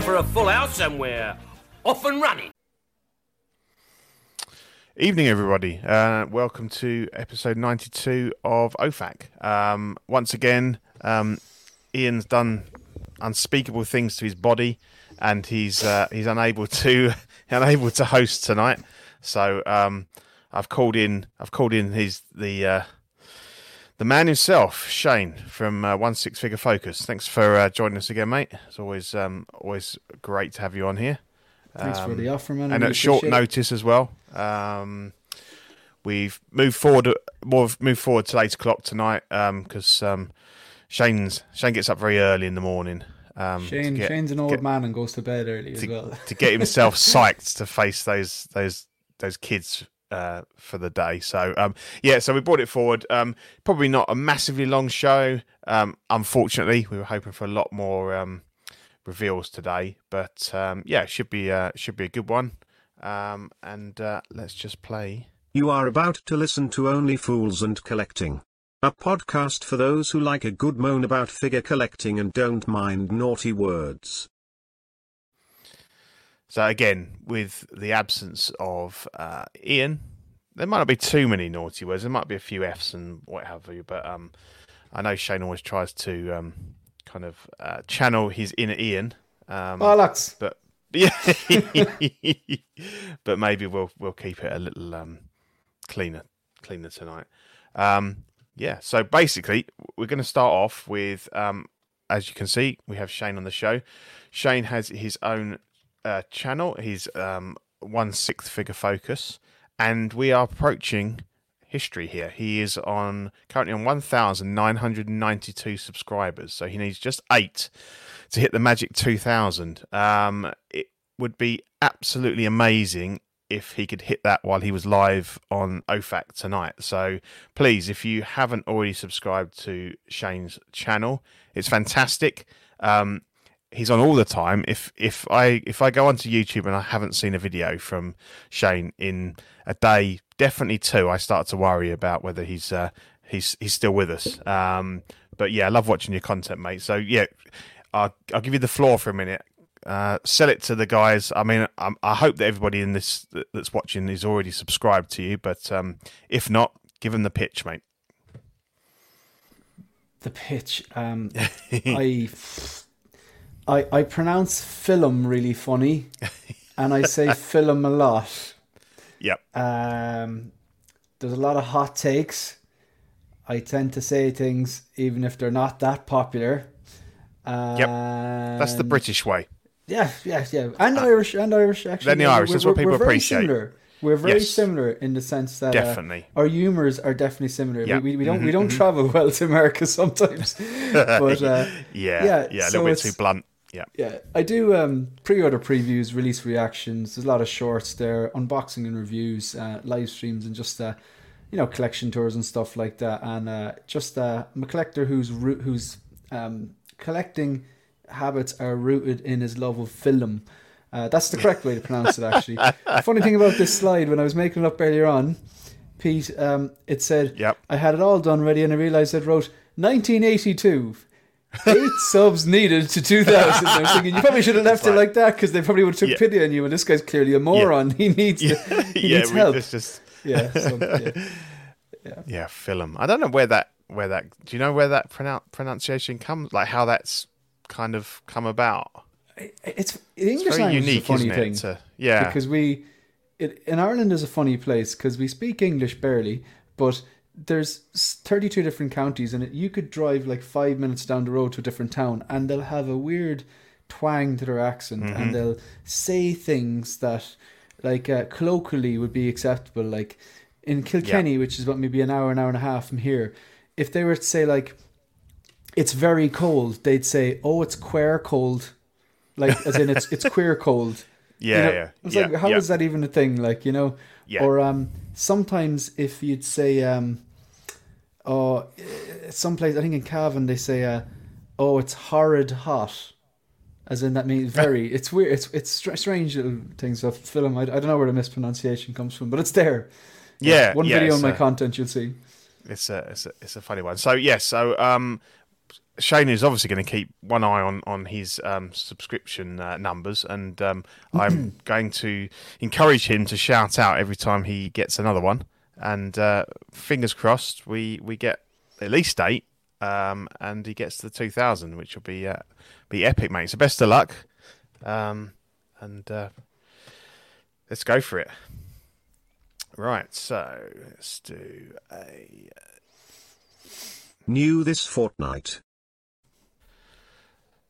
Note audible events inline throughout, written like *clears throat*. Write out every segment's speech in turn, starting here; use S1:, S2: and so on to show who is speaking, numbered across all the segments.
S1: For a full house somewhere. Off and running.
S2: Evening, everybody. Uh, welcome to episode 92 of OFAC. Um, once again, um, Ian's done unspeakable things to his body, and he's uh, he's unable to *laughs* unable to host tonight. So um, I've called in I've called in his the uh, the man himself, Shane from uh, One Six Figure Focus. Thanks for uh, joining us again, mate. It's always um, always great to have you on here
S3: Thanks for the offer, man.
S2: And
S3: really
S2: at short notice as well. Um, we've moved forward more moved forward to eight o'clock tonight because um, Shane's Shane gets up very early in the morning. Um,
S3: Shane,
S2: get-
S3: Shane's an old
S2: get-
S3: man and goes to bed early as
S2: to,
S3: well.
S2: to get himself *laughs* psyched to face those those those kids uh, for the day. So um, yeah, so we brought it forward. Um, probably not a massively long show. Um, unfortunately, we were hoping for a lot more um, reveals today, but um, yeah, should be uh, should be a good one. Um, and uh, let's just play.
S4: You are about to listen to Only Fools and Collecting. A podcast for those who like a good moan about figure collecting and don't mind naughty words.
S2: So again, with the absence of uh, Ian, there might not be too many naughty words. There might be a few Fs and what have you. But um, I know Shane always tries to um, kind of uh, channel his inner Ian. Um,
S3: Bollocks.
S2: but yeah, *laughs* but maybe we'll we'll keep it a little um, cleaner cleaner tonight. Um, yeah. So basically, we're going to start off with, um, as you can see, we have Shane on the show. Shane has his own uh, channel. He's um, one sixth figure focus, and we are approaching history here. He is on currently on one thousand nine hundred ninety two subscribers, so he needs just eight to hit the magic two thousand. Um, it would be absolutely amazing if he could hit that while he was live on OFAC tonight. So please, if you haven't already subscribed to Shane's channel, it's fantastic. Um, he's on all the time. If if I if I go onto YouTube and I haven't seen a video from Shane in a day, definitely two, I start to worry about whether he's uh, he's he's still with us. Um, but yeah, I love watching your content, mate. So yeah, I'll, I'll give you the floor for a minute. Uh, sell it to the guys. I mean, I, I hope that everybody in this that's watching is already subscribed to you. But um, if not, give them the pitch, mate.
S3: The pitch. Um, *laughs* I, I, I pronounce film really funny, *laughs* and I say film a lot.
S2: Yep.
S3: Um, there's a lot of hot takes. I tend to say things even if they're not that popular.
S2: Yep. That's the British way.
S3: Yeah, yeah, yeah, and Irish, and Irish actually.
S2: Then the Irish, that's what people
S3: we're very
S2: appreciate.
S3: Similar. We're very
S2: Yes.
S3: similar in the sense that uh,
S2: Definitely.
S3: our humors are definitely similar.
S2: Mm-hmm,
S3: We, we, we don't we don't travel well to America *laughs* sometimes, *laughs* but uh,
S2: Yeah.
S3: yeah,
S2: Yeah. a little bit too blunt. Yeah.
S3: yeah, I do um, pre-order previews, release reactions. There's a lot of shorts there, unboxing and reviews, uh, live streams, and just uh, you know collection tours and stuff like that. And uh, just uh, I'm a collector whose root, whose um, collecting habits are rooted in his love of film. Uh, that's the correct way to pronounce it, actually. funny thing about this slide, when I was making it up earlier on, Pete, um, it said
S2: Yep.
S3: I had it all done ready, and I realised it wrote 1982. Eight subs needed to 2000. I was thinking, you probably should have left it like that because they probably would have took
S2: Yeah.
S3: pity on you. And this guy's clearly a moron. He needs,
S2: Yeah. *laughs*
S3: he
S2: yeah.
S3: needs
S2: we-
S3: help.
S2: It's just
S3: Yeah, so, yeah.
S2: yeah, film. I don't know where that where that. Do you know where that pronoun- pronunciation comes? Like how that's kind of come about.
S3: It's English
S2: It's very unique,
S3: is a funny thing.
S2: To- yeah.
S3: because we it, in Ireland is a funny place because we speak English barely, but there's 32 different counties and you could drive like five minutes down the road to a different town and they'll have a weird twang to their accent
S2: Mm-hmm.
S3: and they'll say things that like uh, colloquially would be acceptable. Like in Kilkenny, which is about maybe an hour, an hour and a half from here, if they were to say like it's very cold, they'd say, "Oh, it's queer cold," like as in it's it's *laughs* queer cold.
S2: Yeah,
S3: You know,
S2: yeah.
S3: It's
S2: yeah,
S3: like, how
S2: yeah.
S3: is that even a thing? Like, you know,
S2: Yeah.
S3: or um, sometimes if you'd say, um, oh, some place I think in Cavan they say, uh, oh, it's horrid hot, as in that means *laughs* very. it's weird. It's it's str- strange little things of film. I, I don't know where the mispronunciation comes from, but it's there.
S2: Yeah,
S3: one
S2: yeah,
S3: video on my
S2: a-
S3: content you'll see.
S2: It's a, it's a it's a funny one. So yes, so um, Shane is obviously going to keep one eye on on his um, subscription uh, numbers, and um, I'm *clears throat* going to encourage him to shout out every time he gets another one. And uh, fingers crossed, we we get at least eight, um, and he gets to the two thousand, which will be uh, be epic, mate. So best of luck, um, and uh, let's go for it. Right, so let's do a
S4: New this fortnight.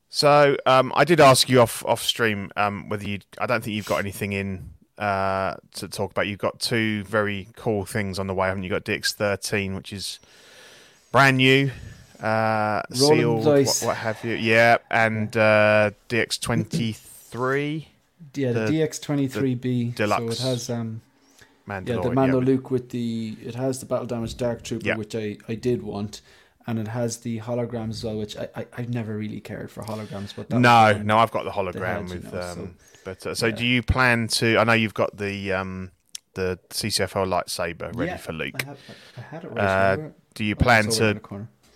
S2: So um, I did ask you off off stream um, whether you. I don't think you've got anything in uh, to talk about. You've got two very cool things on the way, haven't you? Got DX13, which is brand new, uh, sealed, what, what have you? Yeah, and uh, DX23,
S3: Yeah, the,
S2: The-
S3: DX23B.
S2: deluxe
S3: So it has um
S2: Mandalorian.
S3: yeah the Mando Luke with the it has the battle damage Dark Trooper,
S2: Yeah.
S3: which I I did want. And it has the holograms as well, which I, I I've never really cared for holograms, but that
S2: No, no, I've got the hologram
S3: had, you
S2: with.
S3: know, so-
S2: um, but uh, so,
S3: yeah.
S2: do you plan to? I know you've got the um, the CCFL lightsaber ready
S3: Yeah,
S2: for Luke.
S3: I, have, I had it right
S2: Uh. Do you plan to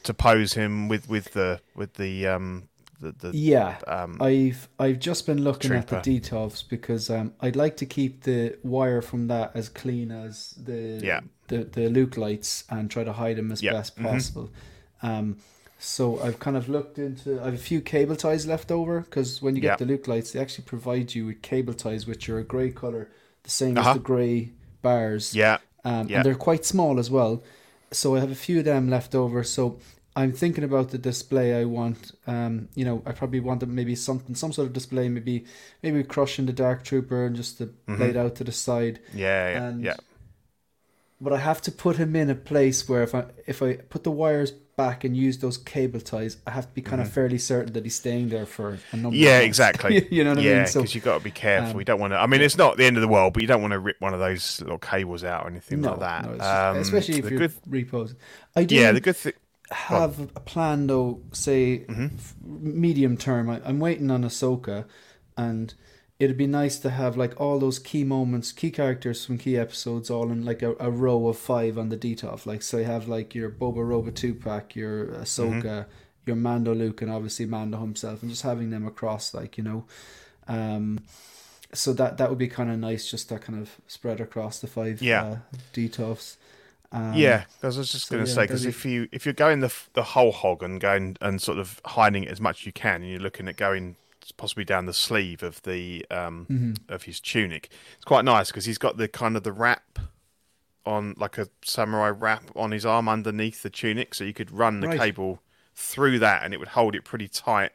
S2: to pose him with with the with the um the, the
S3: Yeah,
S2: um
S3: I've I've just been looking at the
S2: Trooper.
S3: details because um I'd like to keep the wire from that as clean as the
S2: Yeah.
S3: the the Luke lights and try to hide them as
S2: Yeah.
S3: best
S2: Mhm.
S3: possible. Um, so I've kind of looked into. I have a few cable ties left over because when you get
S2: Yeah.
S3: the Luke lights, they actually provide you with cable ties which are a grey color, the same
S2: Uh-huh.
S3: as the grey bars.
S2: yeah
S3: Um,
S2: Yeah.
S3: And they're quite small as well. So I have a few of them left over. So I'm thinking about the display I want. Um, you know, I probably want maybe something, some sort of display, maybe maybe crushing the Dark Trooper and just to lay it out to the side.
S2: yeah yeah
S3: And
S2: yeah
S3: But I have to put him in a place where if I if I put the wires back and use those cable ties, I have to be kind of fairly certain that he's staying there for a number.
S2: Mm-hmm. yeah
S3: of
S2: exactly *laughs*
S3: you know what I
S2: yeah
S3: mean? So
S2: because you've got to be careful
S3: um,
S2: you don't want to I mean it's not the end of the world but you don't want to rip one of those little cables out or anything
S3: no,
S2: like that
S3: no,
S2: um,
S3: especially if you're
S2: good
S3: reposing. I do.
S2: yeah the good thing
S3: have a plan though, say
S2: Mm-hmm.
S3: medium term. I, I'm waiting on Ahsoka, and it'd be nice to have like all those key moments, key characters from key episodes, all in like a, a row of five on the Detolf. Like so, you have like your Boba Roba two pack, your Ahsoka,
S2: Mm-hmm.
S3: your Mando Luke, and obviously Mando himself, and just having them across, like you know. Um, so that that would be kind of nice, just that kind of spread across the five
S2: Yeah.
S3: uh, Detolfs. Um,
S2: yeah, because I was just
S3: so
S2: going to
S3: yeah,
S2: say because if you if you're going the the whole hog and going and sort of hiding it as much as you can, and you're looking at going possibly down the sleeve of the um
S3: Mm-hmm.
S2: of his tunic, it's quite nice because he's got the kind of the wrap on like a samurai wrap on his arm underneath the tunic, so you could run the
S3: Right.
S2: cable through that, and it would hold it pretty tight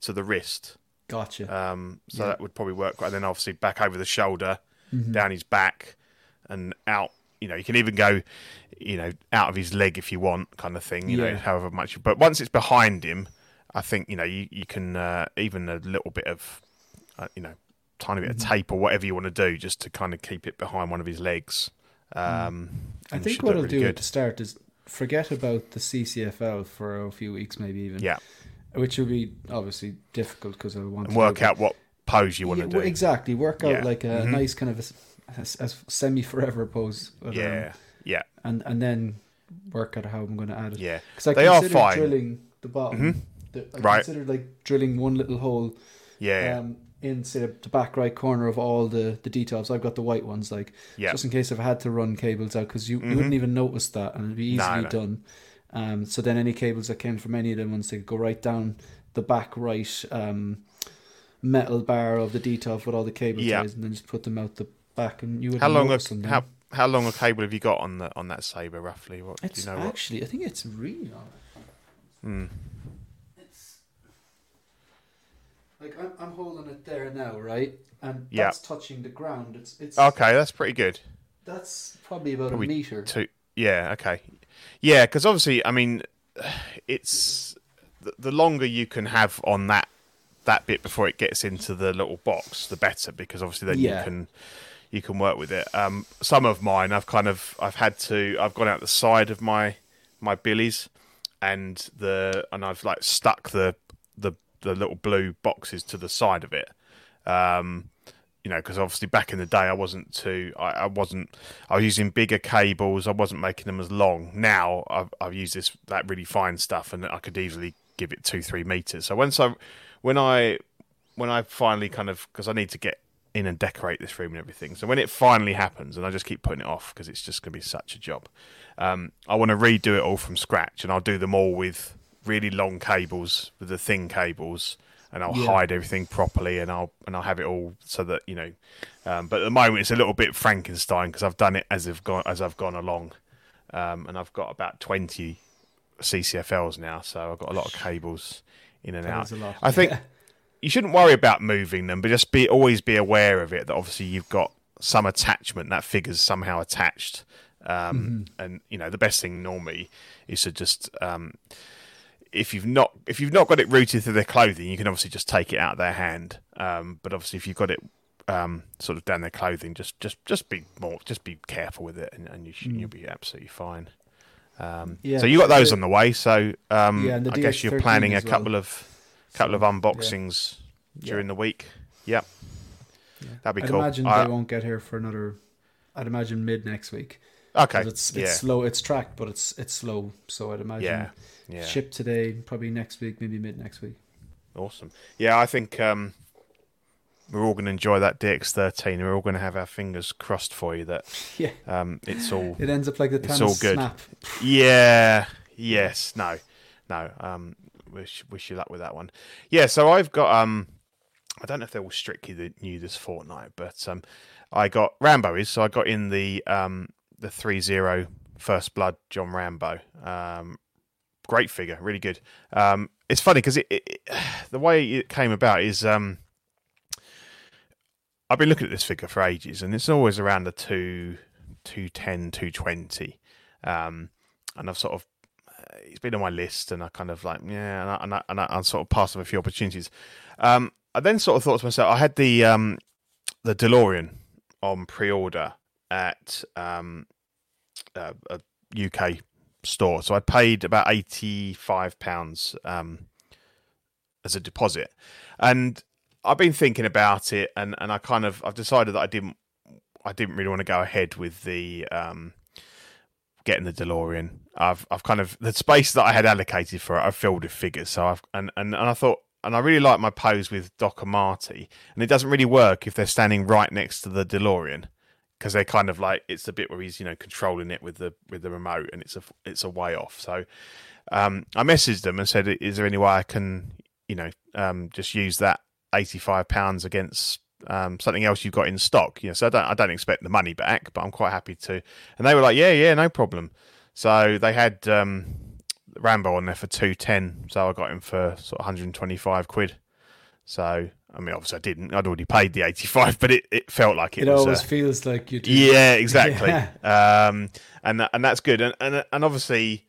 S2: to the wrist.
S3: Gotcha.
S2: Um, so
S3: Yeah.
S2: that would probably work. And then obviously back over the shoulder,
S3: Mm-hmm.
S2: down his back, and out. You know, you can even go, you know, out of his leg if you want, kind of thing. You know, however much. But once it's behind him, I think you know you you can uh, even a little bit of, uh, you know, tiny bit
S3: Mm-hmm.
S2: of tape or whatever you want to do just to kind of keep it behind one of his legs. Um,
S3: Mm. I think what I'll
S2: really
S3: do
S2: good.
S3: at the start is forget about the CCFL for a few weeks, maybe even.
S2: Yeah,
S3: Which will be obviously difficult because I want
S2: and
S3: to
S2: work out what pose you want
S3: Yeah,
S2: to do.
S3: exactly. Work out
S2: Yeah.
S3: like a
S2: Mhm.
S3: nice kind of a, semi forever pose. but, um,
S2: Yeah, yeah,
S3: and and then work out how I'm going to add it.
S2: yeah.
S3: Because I
S2: They are fine.
S3: drilling the bottom. The- I
S2: Right.
S3: considered like drilling one little hole
S2: Yeah,
S3: um, in say the- back right corner of all the the Detolfs. I've got the white ones, like
S2: Yeah.
S3: just in case if I had to run cables out, because you, you wouldn't even notice that, and it'd be easily
S2: no.
S3: done. Um, so then any cables that came from any of them ones, they could go right down the back right um, metal bar of the Detolf with all the cable
S2: Yeah.
S3: ties, and then just put them out the back, and you would
S2: how long? A, how how long a cable have you got on the on that saber roughly? What
S3: It's
S2: do you know? What?
S3: actually, I think it's really long.
S2: Hmm.
S3: It's Like I'm, I'm holding it there now, right? And
S2: Yeah.
S3: that's touching the ground. It's it's
S2: Okay, that's pretty good.
S3: that's probably about
S2: Probably
S3: a meter.
S2: Two. Yeah. Okay. Yeah, because obviously, I mean, it's the, the longer you can have on that that bit before it gets into the little box, the better. Because obviously, then
S3: Yeah.
S2: you can you can work with it. Um, some of mine, I've kind of I've had to I've gone out the side of my my billies, and the and I've like stuck the the the little blue boxes to the side of it. Um, you know, because obviously back in the day, I wasn't too, I, I wasn't, I was using bigger cables. I wasn't making them as long. Now I've, I've used this that really fine stuff, and I could easily give it two, three meters. So once I, when I, when I finally kind of, because I need to get in and decorate this room and everything. So when it finally happens, and I just keep putting it off because it's just going to be such a job. Um, I want to redo it all from scratch, and I'll do them all with really long cables, with the thin cables, and I'll
S3: Yeah.
S2: hide everything properly, and I'll and I'll have it all so that you know. Um, but at the moment, it's a little bit Frankenstein because I've done it as I've gone as I've gone along, um, and I've got about twenty CCFLs now, so I've got a lot of cables in and
S3: That
S2: out. I think
S3: Yeah.
S2: you shouldn't worry about moving them, but just be always be aware of it that obviously you've got some attachment that figure's somehow attached. Um, And you know the best thing normally is to just um, if you've not if you've not got it rooted through their clothing, you can obviously just take it out of their hand. Um, but obviously, if you've got it um, sort of down their clothing, just just just be more just be careful with it, and, and you should, you'll be absolutely fine. Um,
S3: Yeah,
S2: so you got those on the way. So um,
S3: Yeah,
S2: I guess you're planning a
S3: as well.
S2: couple of couple of
S3: So,
S2: unboxings during the week. Yep, that'd be cool.
S3: I'd
S2: cool.
S3: imagine
S2: I-
S3: they won't get here for another. I'd imagine mid next week.
S2: Okay,
S3: It's it's
S2: yeah,
S3: slow. It's tracked, but it's it's slow. So I'd imagine
S2: yeah, yeah.
S3: ship today, probably next week, maybe mid next week.
S2: Awesome. Yeah, I think um, we're all going to enjoy that DX13. We're all going to have our fingers crossed for you that *laughs*
S3: Yeah,
S2: um, it's all.
S3: it ends up like the
S2: It's all good.
S3: snap.
S2: yeah. *laughs* Yes. No. No. Um, wish wish you luck with that one. Yeah. So I've got um, I don't know if they're all strictly the, new this fortnight, but um, I got Rambo is so I got in the um the three zero first blood John Rambo. Um, great figure, really good. Um, it's funny because it, it, *sighs* the way it came about is um. I've been looking at this figure for ages, and it's always around the two, 210, 220. Um, and I've sort of, uh, it's been on my list, and I kind of like, yeah, and I, and I, and I, I sort of passed on a few opportunities. Um, I then sort of thought to myself, I had the um, the DeLorean on pre-order at um, a, a UK store, so I paid about eighty-five pounds um, as a deposit, and I've been thinking about it, and, and I kind of I've decided that I didn't I didn't really want to go ahead with the um, getting the DeLorean. I've I've kind of the space that I had allocated for it. I've filled with figures, so I've and, and, and I thought and I really like my pose with Doc and Marty, and it doesn't really work if they're standing right next to the DeLorean because they're kind of like it's the bit where he's you know controlling it with the with the remote, and it's a it's a way off. So um, I messaged them and said, "Is there any way I can you know um, just use that eighty five pounds against?" Um, something else you've got in stock, you know. So I don't, I don't expect the money back, but I'm quite happy to. And they were like, "Yeah, yeah, no problem." So they had um, Rambo on there for two ten, so I got him for sort of 125 quid. So I mean, obviously I didn't. I'd already paid the 85, but it, it felt like it,
S3: It
S2: was.
S3: always
S2: uh,
S3: feels like you do.
S2: yeah, exactly.
S3: Yeah.
S2: Um, and that, and that's good. And, and and obviously,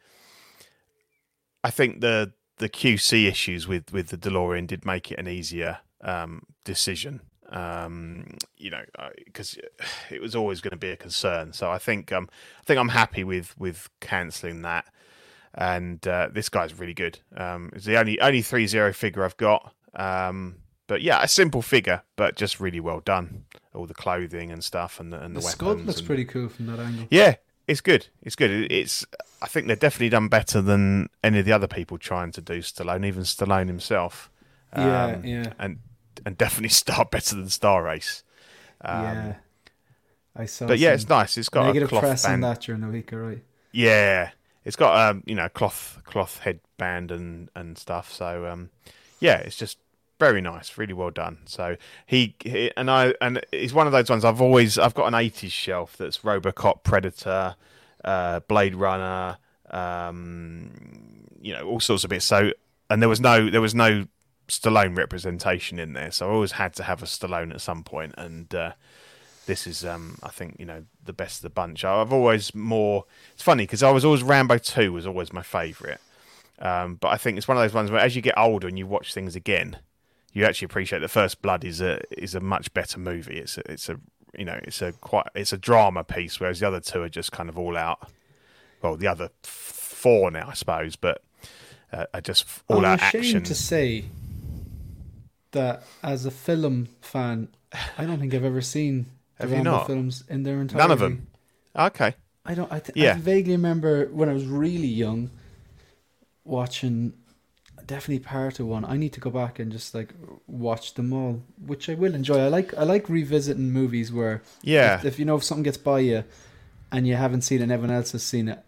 S2: I think the the QC issues with with the DeLorean did make it an easier um, decision. Um, you know, because it was always going to be a concern. So I think um, I think I'm happy with with cancelling that. And uh, this guy's really good. Um, it's the only only three zero figure I've got. Um, but yeah, a simple figure, but just really well done. All the clothing and stuff, and the and the,
S3: The
S2: weapons.
S3: sculpt looks
S2: and-
S3: pretty cool from that angle.
S2: yeah, it's good. It's good. It's. I think they've definitely done better than any of the other people trying to do Stallone, even Stallone himself.
S3: Yeah,
S2: Um,
S3: yeah.
S2: and and definitely *laughs* Star better than Star Ace. Um,
S3: yeah. I saw.
S2: But yeah, it's nice. It's got a
S3: negative
S2: cloth
S3: press on
S2: band.
S3: that during the week, all right?
S2: Yeah, it's got um you know cloth cloth headband and and stuff. So um yeah, it's just very nice, really well done. So he, he and I and he's one of those ones I've always I've got an eighties shelf that's RoboCop, Predator, uh, Blade Runner, um, you know all sorts of bits. So and there was no there was no Stallone representation in there, so I always had to have a Stallone at some point. point, and uh, this is, um, I think, you know, the best of the bunch. I've always more. It's funny because I was always Rambo Two was always my favourite, um, but I think it's one of those ones where as you get older and you watch things again, you actually appreciate the First Blood is a is a much better movie. It's a, it's a you know it's a quite it's a drama piece, whereas the other two are just kind of all out. Well, the other four now, I suppose, but uh, are just all
S3: I'm
S2: out action.
S3: to say that as a film fan, I don't think I've ever seen
S2: Have you not?
S3: films in their entirety.
S2: None of them. Okay.
S3: I don't. I, th-
S2: Yeah.
S3: I vaguely remember when I was really young, watching definitely part of one. I need to go back and just like watch them all, which I will enjoy. I like. I like revisiting movies where
S2: Yeah.
S3: if, if you know if something gets by you, and you haven't seen it, and everyone else has seen it.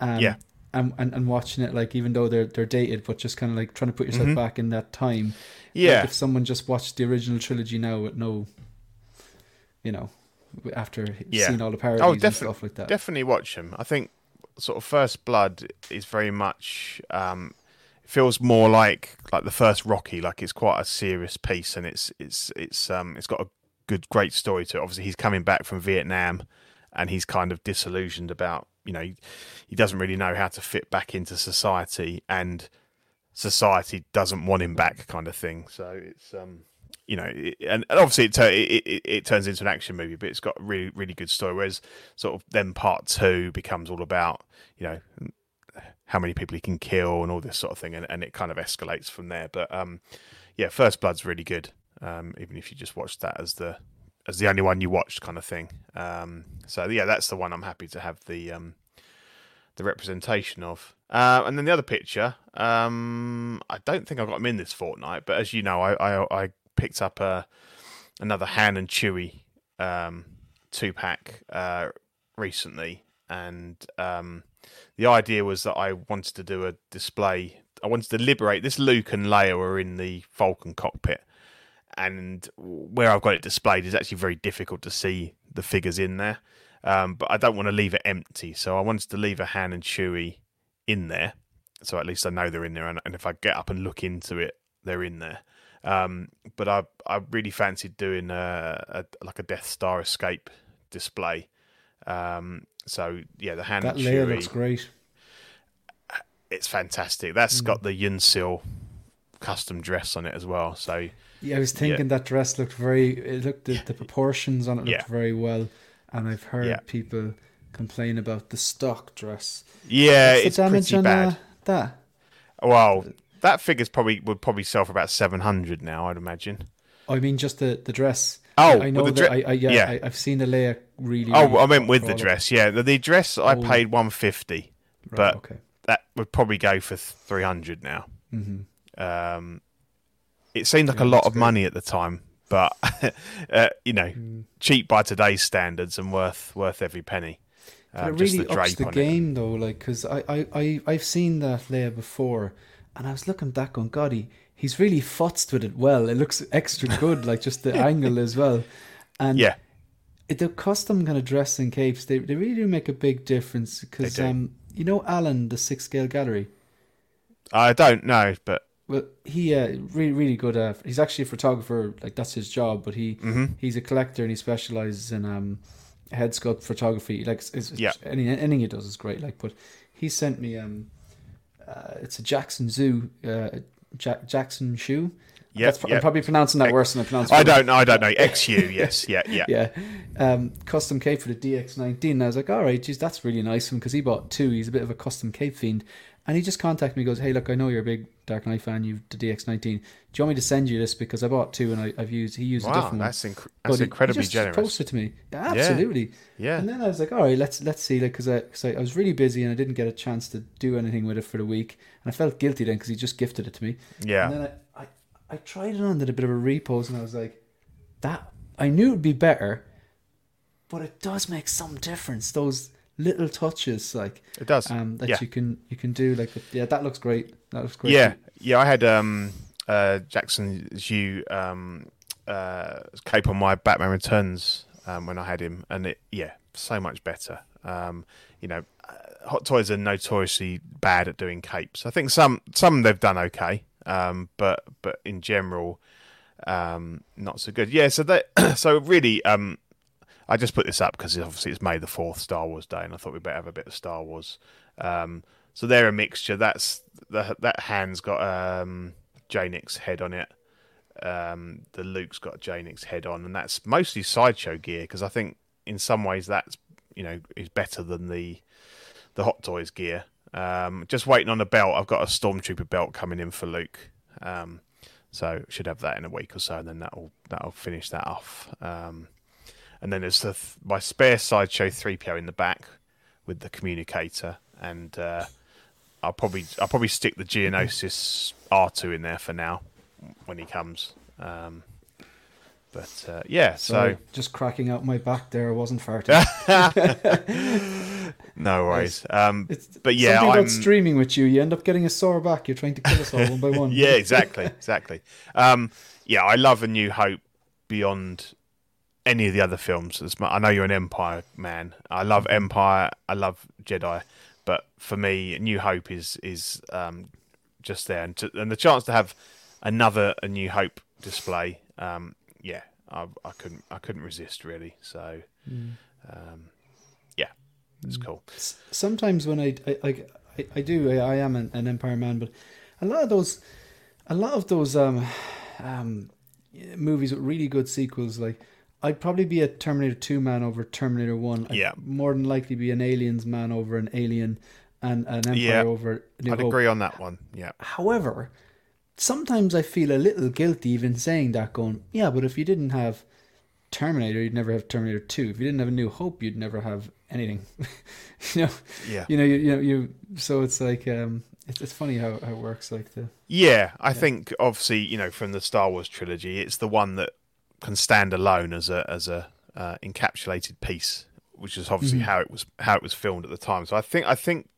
S3: Um,
S2: Yeah.
S3: And, and and watching it like even though they're they're dated, but just kind of like trying to put yourself
S2: Mhm.
S3: back in that time.
S2: yeah.
S3: Like if someone just watched the original trilogy now with no, you know, after
S2: Yeah.
S3: seeing all the parodies
S2: Oh,
S3: and
S2: definitely,
S3: stuff like that.
S2: definitely watch them. I think sort of First Blood is very much um, feels more like like the first Rocky, like it's quite a serious piece, and it's it's it's um it's got a good great story to it. Obviously, he's coming back from Vietnam, and he's kind of disillusioned about you know he, he doesn't really know how to fit back into society, and society doesn't want him back, kind of thing. So it's um you know, and, obviously it, it, it it turns into an action movie, but it's got a really really good story. Whereas sort of then part two becomes all about you know how many people he can kill and all this sort of thing, and, and it kind of escalates from there. But um, yeah, First Blood's really good, um, even if you just watched that as the as the only one you watched, kind of thing. Um, so yeah, that's the one I'm happy to have the um, the representation of. Uh, and then the other picture, um, I don't think I got him in this fortnight, but as you know, I I, I picked up a another Han and Chewy um, two pack uh, recently, and um, the idea was that I wanted to do a display. I wanted to liberate this. Luke and Leia were in the Falcon cockpit, and where I've got it displayed is actually very difficult to see the figures in there. Um, but I don't want to leave it empty, so I wanted to leave a Han and Chewie in there, so at least I know they're in there. And, and if I get up and look into it, they're in there. Um, but I I really fancied doing a, a like a Death Star escape display. Um, so yeah, the hand
S3: that
S2: Leia
S3: looks great.
S2: it's fantastic. That's got the Yunsil custom dress on it as well. So
S3: Yeah, I was thinking that dress looked very. It looked the, the proportions on it looked
S2: Yeah.
S3: very well, and I've heard
S2: Yeah.
S3: people complain about the stock dress.
S2: yeah,
S3: What's
S2: it's pretty
S3: on
S2: bad.
S3: Uh, that?
S2: Well, that figure's probably would probably sell for about seven hundred now, I'd imagine.
S3: I mean, just the the dress.
S2: Oh,
S3: I know that. I, I yeah,
S2: yeah.
S3: I, I've seen the Leia really.
S2: Oh,
S3: really
S2: I meant with the dress. Yeah, the, the dress I
S3: Oh.
S2: paid one fifty,
S3: Right,
S2: but
S3: okay.
S2: that would probably go for three hundred now.
S3: hmm
S2: Um, it seemed like
S3: Yeah,
S2: a lot of
S3: great.
S2: money at the time, but *laughs* uh, you know,
S3: Mm.
S2: cheap by today's standards and worth worth every penny. Um,
S3: it
S2: just
S3: really
S2: the
S3: ups the
S2: on it.
S3: game though, like because I, I I I've seen that Leia before, and I was looking back on God, he, he's really futzed with it well. It looks extra good, like just the *laughs* angle as well, and
S2: Yeah,
S3: it, the custom kind of dress and capes they they really do make a big difference because um you know Alan the six scale gallery.
S2: I don't know, but
S3: Well, he uh, really really good. Uh, he's actually a photographer. Like that's his job. But he
S2: Mhm.
S3: he's a collector and he specializes in um head sculpt photography. Like it's, it's,
S2: Yeah.
S3: any, anything he does is great. Like, but he sent me um uh, it's a Jackson Zoo uh Jack Jackson shoe.
S2: yeah, yeah.
S3: I'm probably pronouncing that worse than I pronounced.
S2: I don't know. I don't know. XU, yes, yeah, yeah, *laughs*
S3: Yeah, um, custom cape for the DX19. And I was like, all right, geez, that's really nice of him because he bought two. He's a bit of a custom cape fiend, and he just contacted me. Goes, hey, look, I know you're a big Dark Knight fan. You've the DX19. Do you want me to send you this because I bought two and I, I've used he used a
S2: Wow,
S3: different one.
S2: that's inc-
S3: But
S2: that's
S3: he-
S2: incredibly
S3: he just
S2: generous.
S3: Posted to me, yeah, absolutely.
S2: Yeah,
S3: And then I was like, all right, let's let's see, like, because I, 'cause I I was really busy and I didn't get a chance to do anything with it for the week, I felt guilty then because he just gifted it to me.
S2: yeah.
S3: And then I, I, I tried it on, did a bit of a repose, and I was like, that I knew it'd be better, but it does make some difference. Those little touches, like
S2: It does.
S3: um, that
S2: yeah.
S3: you can you can do. Like, yeah, that looks great. That looks great.
S2: Yeah, yeah. I had um, uh, Jackson Zhu um, uh, cape on my Batman Returns um, when I had him, and it yeah, so much better. Um, you know, Hot Toys are notoriously bad at doing capes. I think some some they've done okay, um, but but in general, um, not so good. Yeah, so that *clears throat* so really, um, I just put this up because obviously it's May the fourth, Star Wars Day, and I thought we'd better have a bit of Star Wars. Um, so they're a mixture. That's the, that hand's got um, Janix head on it. Um, the Luke's got Janix head on, and that's mostly sideshow gear because I think in some ways that's you know is better than the the Hot Toys gear. Um, just waiting on a belt. I've got a Stormtrooper belt coming in for Luke, um, so should have that in a week or so, and then that'll that'll finish that off. Um, and then there's the th- my spare sideshow three PO in the back with the communicator, and uh, I'll probably I'll probably stick the Geonosis R two in there for now when he comes. Um, but uh, yeah,
S3: Sorry,
S2: so
S3: just cracking out my back there. Wasn't farting. *laughs* *laughs*
S2: no worries. Um, but yeah,
S3: something
S2: I'm,
S3: about streaming with you. You end up getting a sore back. You're trying to kill us all one by one. *laughs*
S2: yeah, exactly, exactly. Um, yeah, I love A New Hope beyond any of the other films. As I know you're an Empire man. I love Empire. I love Jedi, but for me, New Hope is is um, just there, and, to, and the chance to have another A New Hope display. Um, yeah, I, I couldn't I couldn't resist really. So, um, yeah, it's cool.
S3: Sometimes when I I I, I- I do I, I am an, an Empire man, but a lot of those a lot of those um um movies with really good sequels like. I'd probably be a Terminator 2 man over Terminator 1. I'd
S2: Yeah.
S3: more than likely be an Aliens man over an Alien and an Empire
S2: Yeah.
S3: over New
S2: I'd
S3: Hope.
S2: agree on that one. Yeah,
S3: However, sometimes I feel a little guilty even saying that, going, yeah, but if you didn't have Terminator, you'd never have Terminator 2. If you didn't have A New Hope, you'd never have anything. *laughs* you know,
S2: yeah.
S3: you know, you, you know, you. So it's like, um, it's, it's funny how, how it works. Like the
S2: Yeah, I think obviously you know from the Star Wars trilogy, it's the one that can stand alone as a as a uh, encapsulated piece, which is obviously how it was how it was filmed at the time. So I think I think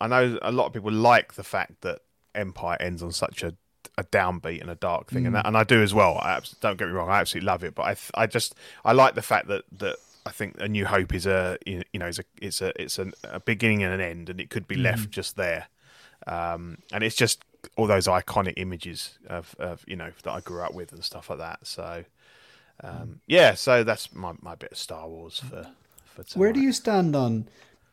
S2: I know a lot of people like the fact that Empire ends on such a a downbeat and a dark thing, and that, and I do as well. I don't get me wrong, I absolutely love it, but I I just I like the fact that that. I think A New Hope is a you know is a it's a it's a, a beginning and an end, and it could be left just there um, and it's just all those iconic images of, of you know that I grew up with and stuff like that. So um, yeah, so that's my, my bit of Star Wars for for tonight.
S3: where do you stand on?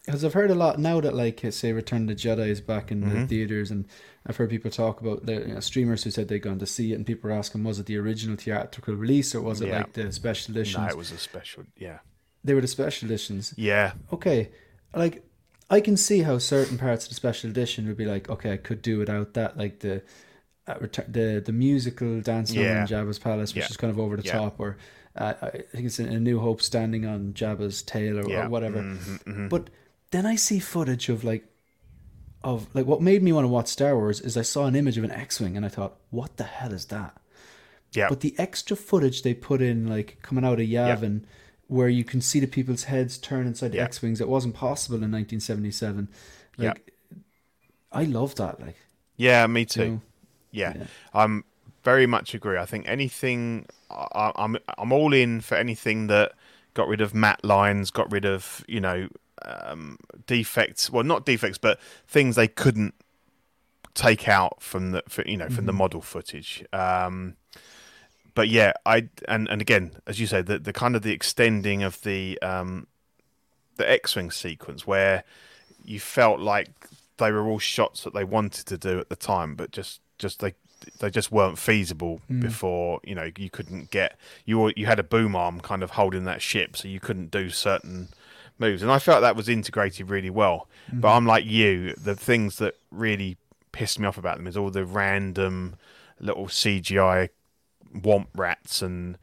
S3: Because I've heard a lot now that like say Return of the Jedi is back in
S2: Mm-hmm.
S3: the theaters, and I've heard people talk about the you know, streamers who said they'd gone to see it, and people were asking, was it the original theatrical release or was it
S2: Yeah.
S3: like the special edition?
S2: No, it was a special. Yeah,
S3: They were the special editions.
S2: yeah,
S3: okay, like I can see how certain parts of the special edition would be like, okay, I could do without that, like the uh, the the musical dance number
S2: Yeah.
S3: in Jabba's palace, which
S2: Yeah.
S3: is kind of over the
S2: Yeah.
S3: top, or uh, I think it's in A New Hope standing on Jabba's tail or, or whatever.
S2: Mhm, mhm.
S3: But then I see footage of like of like what made me want to watch Star Wars is I saw an image of an X-wing and I thought, what the hell is that?
S2: yeah,
S3: But the extra footage they put in, like coming out of Yavin, where you can see the people's heads turn inside the
S2: Yeah.
S3: X wings, it wasn't possible in 1977. Like, I love that. Like,
S2: yeah. Me too.
S3: you know,
S2: yeah.
S3: Yeah.
S2: I'm very much agree. I think anything I, I'm I'm all in for anything that got rid of matte lines, got rid of you know um, defects. Well, not defects, but things they couldn't take out from the for, you know from the model footage. Um, but yeah, I and and again, as you say, the the kind of the extending of the um, the X-wing sequence where you felt like they were all shots that they wanted to do at the time, but just just they they just weren't feasible before you know you couldn't get you were, you had a boom arm kind of holding that ship, so you couldn't do certain moves, and I felt that was integrated really well. But I'm like you, the things that really pissed me off about them is all the random little CGI womp rats and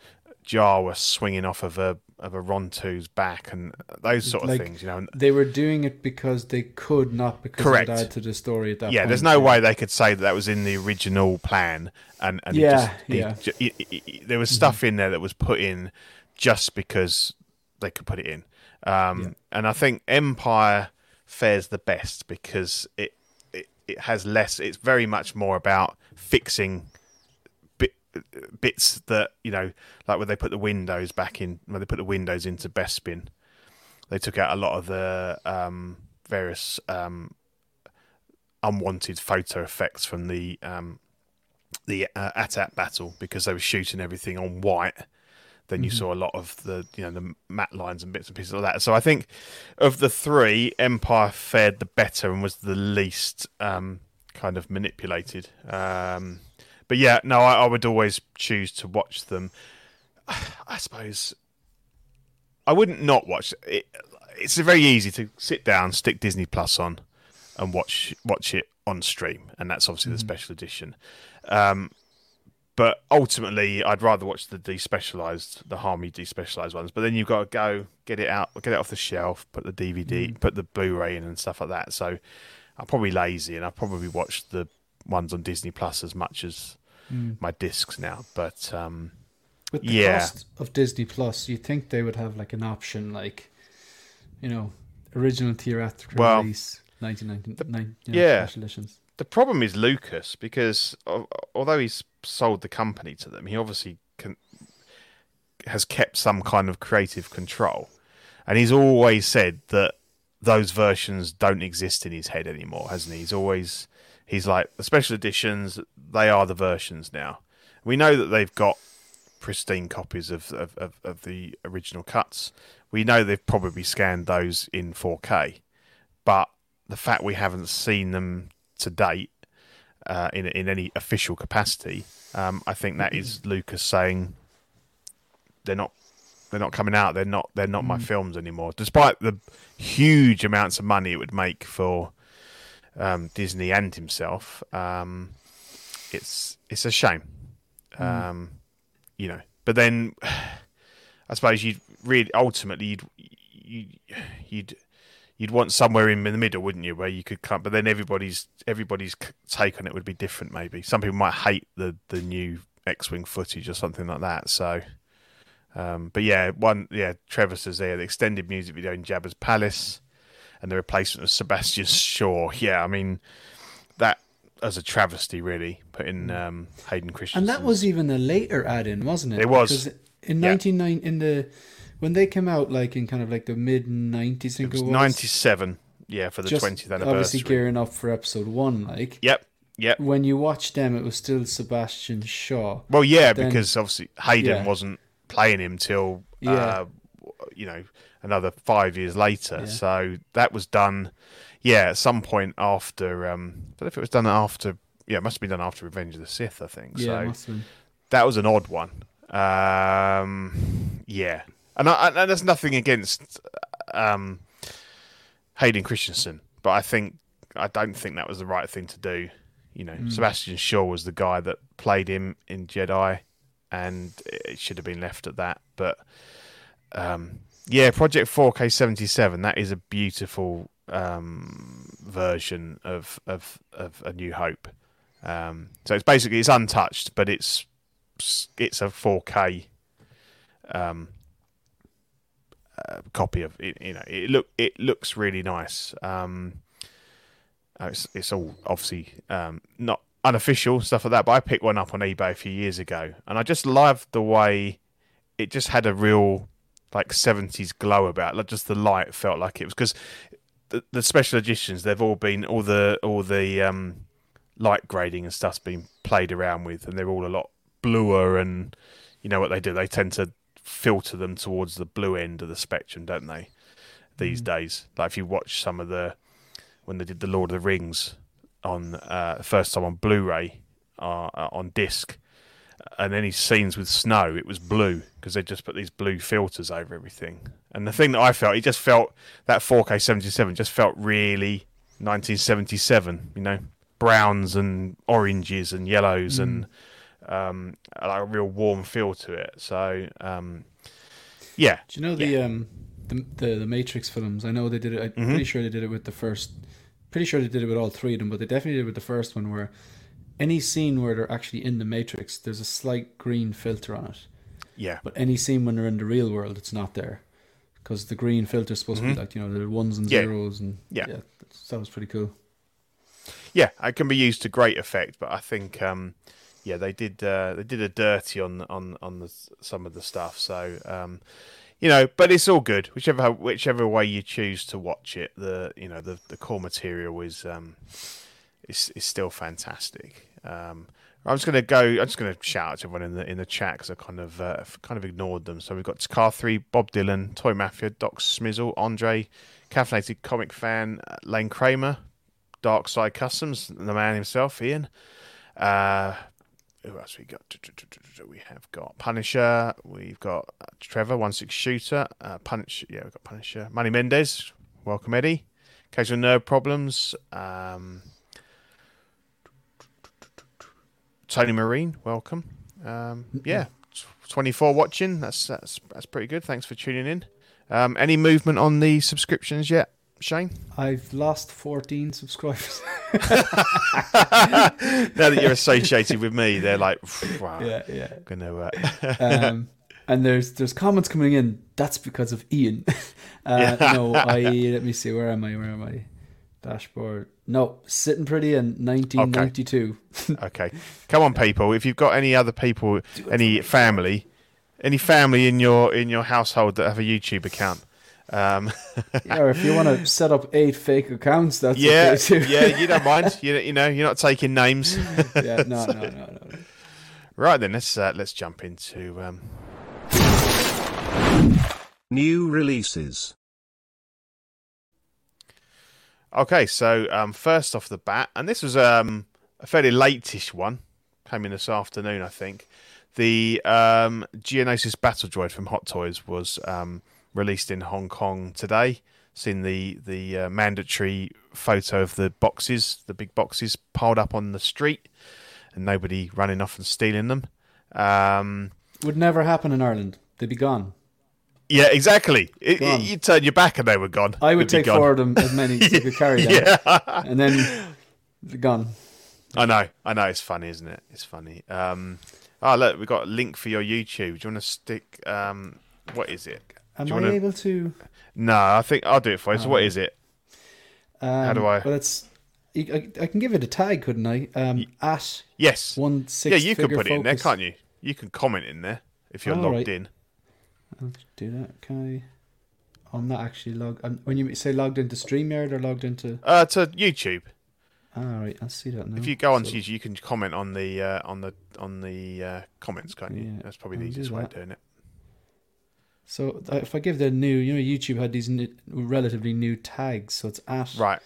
S2: Jawa swinging off of a of a Ronto's back and those sort of
S3: Like,
S2: things, you know. And
S3: they were doing it because they could not because
S2: Correct.
S3: add to the story at that
S2: yeah,
S3: point.
S2: there's no way they could say that that was in the original plan, and and
S3: Yeah,
S2: it
S3: yeah.
S2: it- it- it- there was stuff in there that was put in just because they could put it in, um, and I think Empire fares the best because it, it it has less. It's very much more about fixing bits that you know, like when they put the windows back in, when they put the windows into Bespin, they took out a lot of the um, various um, unwanted photo effects from the um, the uh, AT-AT battle because they were shooting everything on white. Then you saw a lot of the you know the matte lines and bits and pieces like that. So I think of the three, Empire fared the better and was the least um, kind of manipulated. Um, but yeah, no, I, I would always choose to watch them. *sighs* I suppose I wouldn't not watch it. It's very easy to sit down, stick Disney Plus on, and watch watch it on stream, and that's obviously the special edition. Um, but ultimately, I'd rather watch the despecialized, the Harmy despecialized ones. But then you've got to go get it out, get it off the shelf, put the DVD, put the Blu-ray in, and stuff like that. So I'm probably lazy, and I probably watch the ones on Disney Plus as much as my discs now. But um,
S3: With the
S2: Yeah.
S3: cost of Disney Plus, you'd think they would have like an option, like you know, original theatrical
S2: Well,
S3: release, 1999, you know,
S2: yeah.
S3: special editions.
S2: the problem is Lucas because although he's sold the company to them, he obviously can, has kept some kind of creative control, and he's always said that those versions don't exist in his head anymore, hasn't he? He's always he's like the special editions; they are the versions now. We know that they've got pristine copies of of, of, of the original cuts. We know they've probably scanned those in 4K, but the fact we haven't seen them to date uh, in in any official capacity, um, I think that is Lucas saying they're not they're not coming out. They're not they're not my films anymore. Despite the huge amounts of money it would make for um, Disney and himself, um, it's it's a shame. Um, you know, but then *sighs* I suppose you'd really ultimately you'd you'd you'd, you'd want somewhere in the middle, wouldn't you, where you could come? But then everybody's everybody's take on it would be different. Maybe some people might hate the the new X-wing footage or something like that. So, um, but yeah, one yeah, Trevor says there the extended music video in Jabba's palace and the replacement of Sebastian Shaw. Yeah, I mean that as a travesty, really, putting um, Hayden Christensen.
S3: And that was even a later add-in, wasn't it?
S2: It was.
S3: Because in
S2: Yeah.
S3: 99 in the when they came out like in kind of like the mid 90s think
S2: it was ninety-seven. Yeah, for the twentieth
S3: obviously
S2: anniversary.
S3: gearing up for episode 1 like
S2: Yep, yep.
S3: when you watch them it was still Sebastian Shaw.
S2: Well, yeah,
S3: then-
S2: because obviously Hayden
S3: Yeah.
S2: wasn't playing him till
S3: Yeah.
S2: uh, you know another five years later.
S3: Yeah.
S2: So that was done. Yeah, at some point after. Um, I don't know if it was done after. Yeah, it must have been done after Revenge of the Sith. I think.
S3: Yeah,
S2: so
S3: must have been.
S2: that was an odd one. Um, yeah, and, I, and there's nothing against um, Hayden Christensen, but I think I don't think that was the right thing to do. You know, Sebastian Shaw was the guy that played him in Jedi, and it should have been left at that. But um, yeah, Project 4K77 that is a beautiful um, version of, of of A New Hope. Um, so it's basically it's untouched, but it's it's a 4K um, uh, copy of it. You know, it look it looks really nice. Um, uh, it's it's all obviously um, not unofficial stuff like that, but I picked one up on eBay a few years ago, and I just loved the way it just had a real like 70s glow about. Like just the light felt like it was because the, the special editions they've all been all the all the um, light grading and stuff's been played around with, and they're all a lot bluer. And you know what they do? They tend to filter them towards the blue end of the spectrum, don't they? These days, like if you watch some of the when they did the Lord of the Rings on uh, first time on Blu-ray uh, uh, on disc, and any scenes with snow, it was blue because they just put these blue filters over everything. And the thing that I felt, it just felt that 4K 77 just felt really 1977. You know, browns and oranges and yellows and um, like a real warm feel to it. So um, yeah,
S3: Do you know the um the, the the Matrix films? I know they did it. I'm
S2: Mm-hmm.
S3: pretty sure they did it with the first. Pretty sure they did it with all three of them, but they definitely did it with the first one. Where any scene where they're actually in the Matrix, there's a slight green filter on it.
S2: yeah,
S3: But any scene when they're in the real world, it's not there because the green filter is supposed to be like you know the ones and
S2: Mm-hmm. Yeah.
S3: zeros and
S2: Yeah.
S3: that's- that was pretty cool.
S2: yeah, it can be used to great effect. But I think um, yeah, they did uh, they did a dirty on on on the, some of the stuff. So um, you know, but it's all good. Whichever whichever way you choose to watch it, the you know the the core material is um, is is still fantastic. Um, I'm just to go. I'm just to shout out to everyone in the in the chat because I kind of uh, kind of ignored them. So we've got Car Three, Bob Dylan, Toy Mafia, Doc Smizzle, Andre, Caffeinated Comic Fan, uh, Lane Kramer, Dark Side Customs, the man himself, Ian. Uh, who else we got? We have got Punisher. We've got Trevor, one six shooter. Uh, Punch. Yeah, we've got Punisher. Money Mendez. Welcome, Eddie. Casual nerve problems. Um, Tony Marine, welcome. Um, yeah, 24 watching. That's that's that's pretty good. Thanks for tuning in. Um, any movement on the subscriptions yet, Shane?
S3: I've lost 14 subscribers. *laughs*
S2: now that you're associated with me, they're like, wow,
S3: yeah, yeah.
S2: gonna. Uh, *laughs*
S3: Um, and there's there's comments coming in. That's because of Ian. *laughs* uh, No, I let me see. Where am I? Where am I? Dashboard. No, sitting pretty in 1992.
S2: okay, come on, *laughs* people. If you've got any other people, any family, any family in your in your household that have a YouTube account, um, *laughs*
S3: yeah, or if you want to set up eight fake accounts, that's
S2: yeah,
S3: okay too.
S2: yeah, you don't mind. *laughs* You you know, you're not taking names.
S3: yeah, no, no, no, no.
S2: Right then, let's uh, let's jump into um,
S4: New releases.
S2: Okay, so um, first off the bat, and this was um, a fairly late-ish one, came in this afternoon, I think. The um, Geonosis Battle Droid from Hot Toys was um, released in Hong Kong today. Seen the the uh, mandatory photo of the boxes, the big boxes piled up on the street, and nobody running off and stealing them. Um,
S3: Would never happen in Ireland. They'd be gone.
S2: Yeah, exactly. It, you turn your back and they were gone.
S3: I would
S2: They'd
S3: take
S2: gone.
S3: four of them, as many as you could *laughs* carry them,
S2: Yeah.
S3: and then they're gone.
S2: I know, I know. It's funny, isn't it? It's funny. Um, oh, look, we've got a link for your YouTube. Do you want to stick? Um, what is it?
S3: Am I
S2: wanna-
S3: able to?
S2: No, I think I'll do it for you. So, what is it?
S3: Um,
S2: do I-
S3: Well, it's. I, I can give it a tag, couldn't I? Um, at
S2: Yes.
S3: one six.
S2: Yeah, you can put it in there, can't you? You can comment in there if you're
S3: Oh,
S2: logged
S3: right.
S2: in.
S3: I'll do that. Can I? I'm not actually logged. I'm, when you say logged into Streamyard or logged into.
S2: Uh, to YouTube.
S3: All right, I'll see that now.
S2: If you go on
S3: So-
S2: to YouTube, you can comment on the uh, on the on the uh, comments, can't you?
S3: Yeah,
S2: That's probably the
S3: I'll
S2: easiest way of doing it.
S3: So uh, if I give the new, you know, YouTube had these new, relatively new tags, so it's at
S2: Right.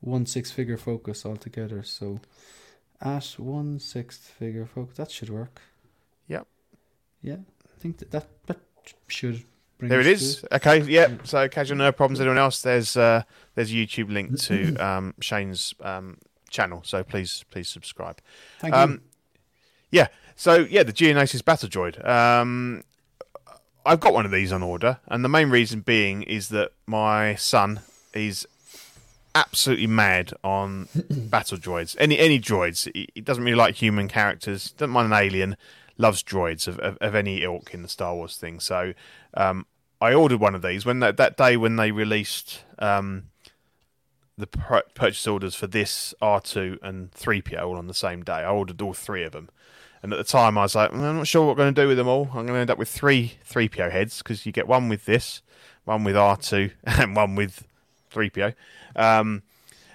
S3: one six figure focus altogether. So at one sixth figure focus, that should work.
S2: Yep.
S3: Yeah, I think that that, that should bring.
S2: There it is. Okay. Yep. So casual nerve problems. Anyone else? There's uh, there's a YouTube link to *clears throat* um, Shane's um, channel. So please please subscribe.
S3: Thank
S2: Um,
S3: you.
S2: yeah. So yeah, the Geonosis Battle Droid. Um, I've got one of these on order, and the main reason being is that my son is absolutely mad on *clears throat* battle droids. Any any droids. He, he doesn't really like human characters. Doesn't mind an alien. Loves droids of, of, of any ilk in the Star Wars thing. So um, I ordered one of these when that, that day when they released um, the pur- purchase orders for this R2 and 3PO all on the same day. I ordered all three of them. And at the time, I was like, "Mm, I'm not sure what I'm going to do with them all. I'm going to end up with three 3PO heads because you get one with this, one with R2, *laughs* and one with 3PO. Um,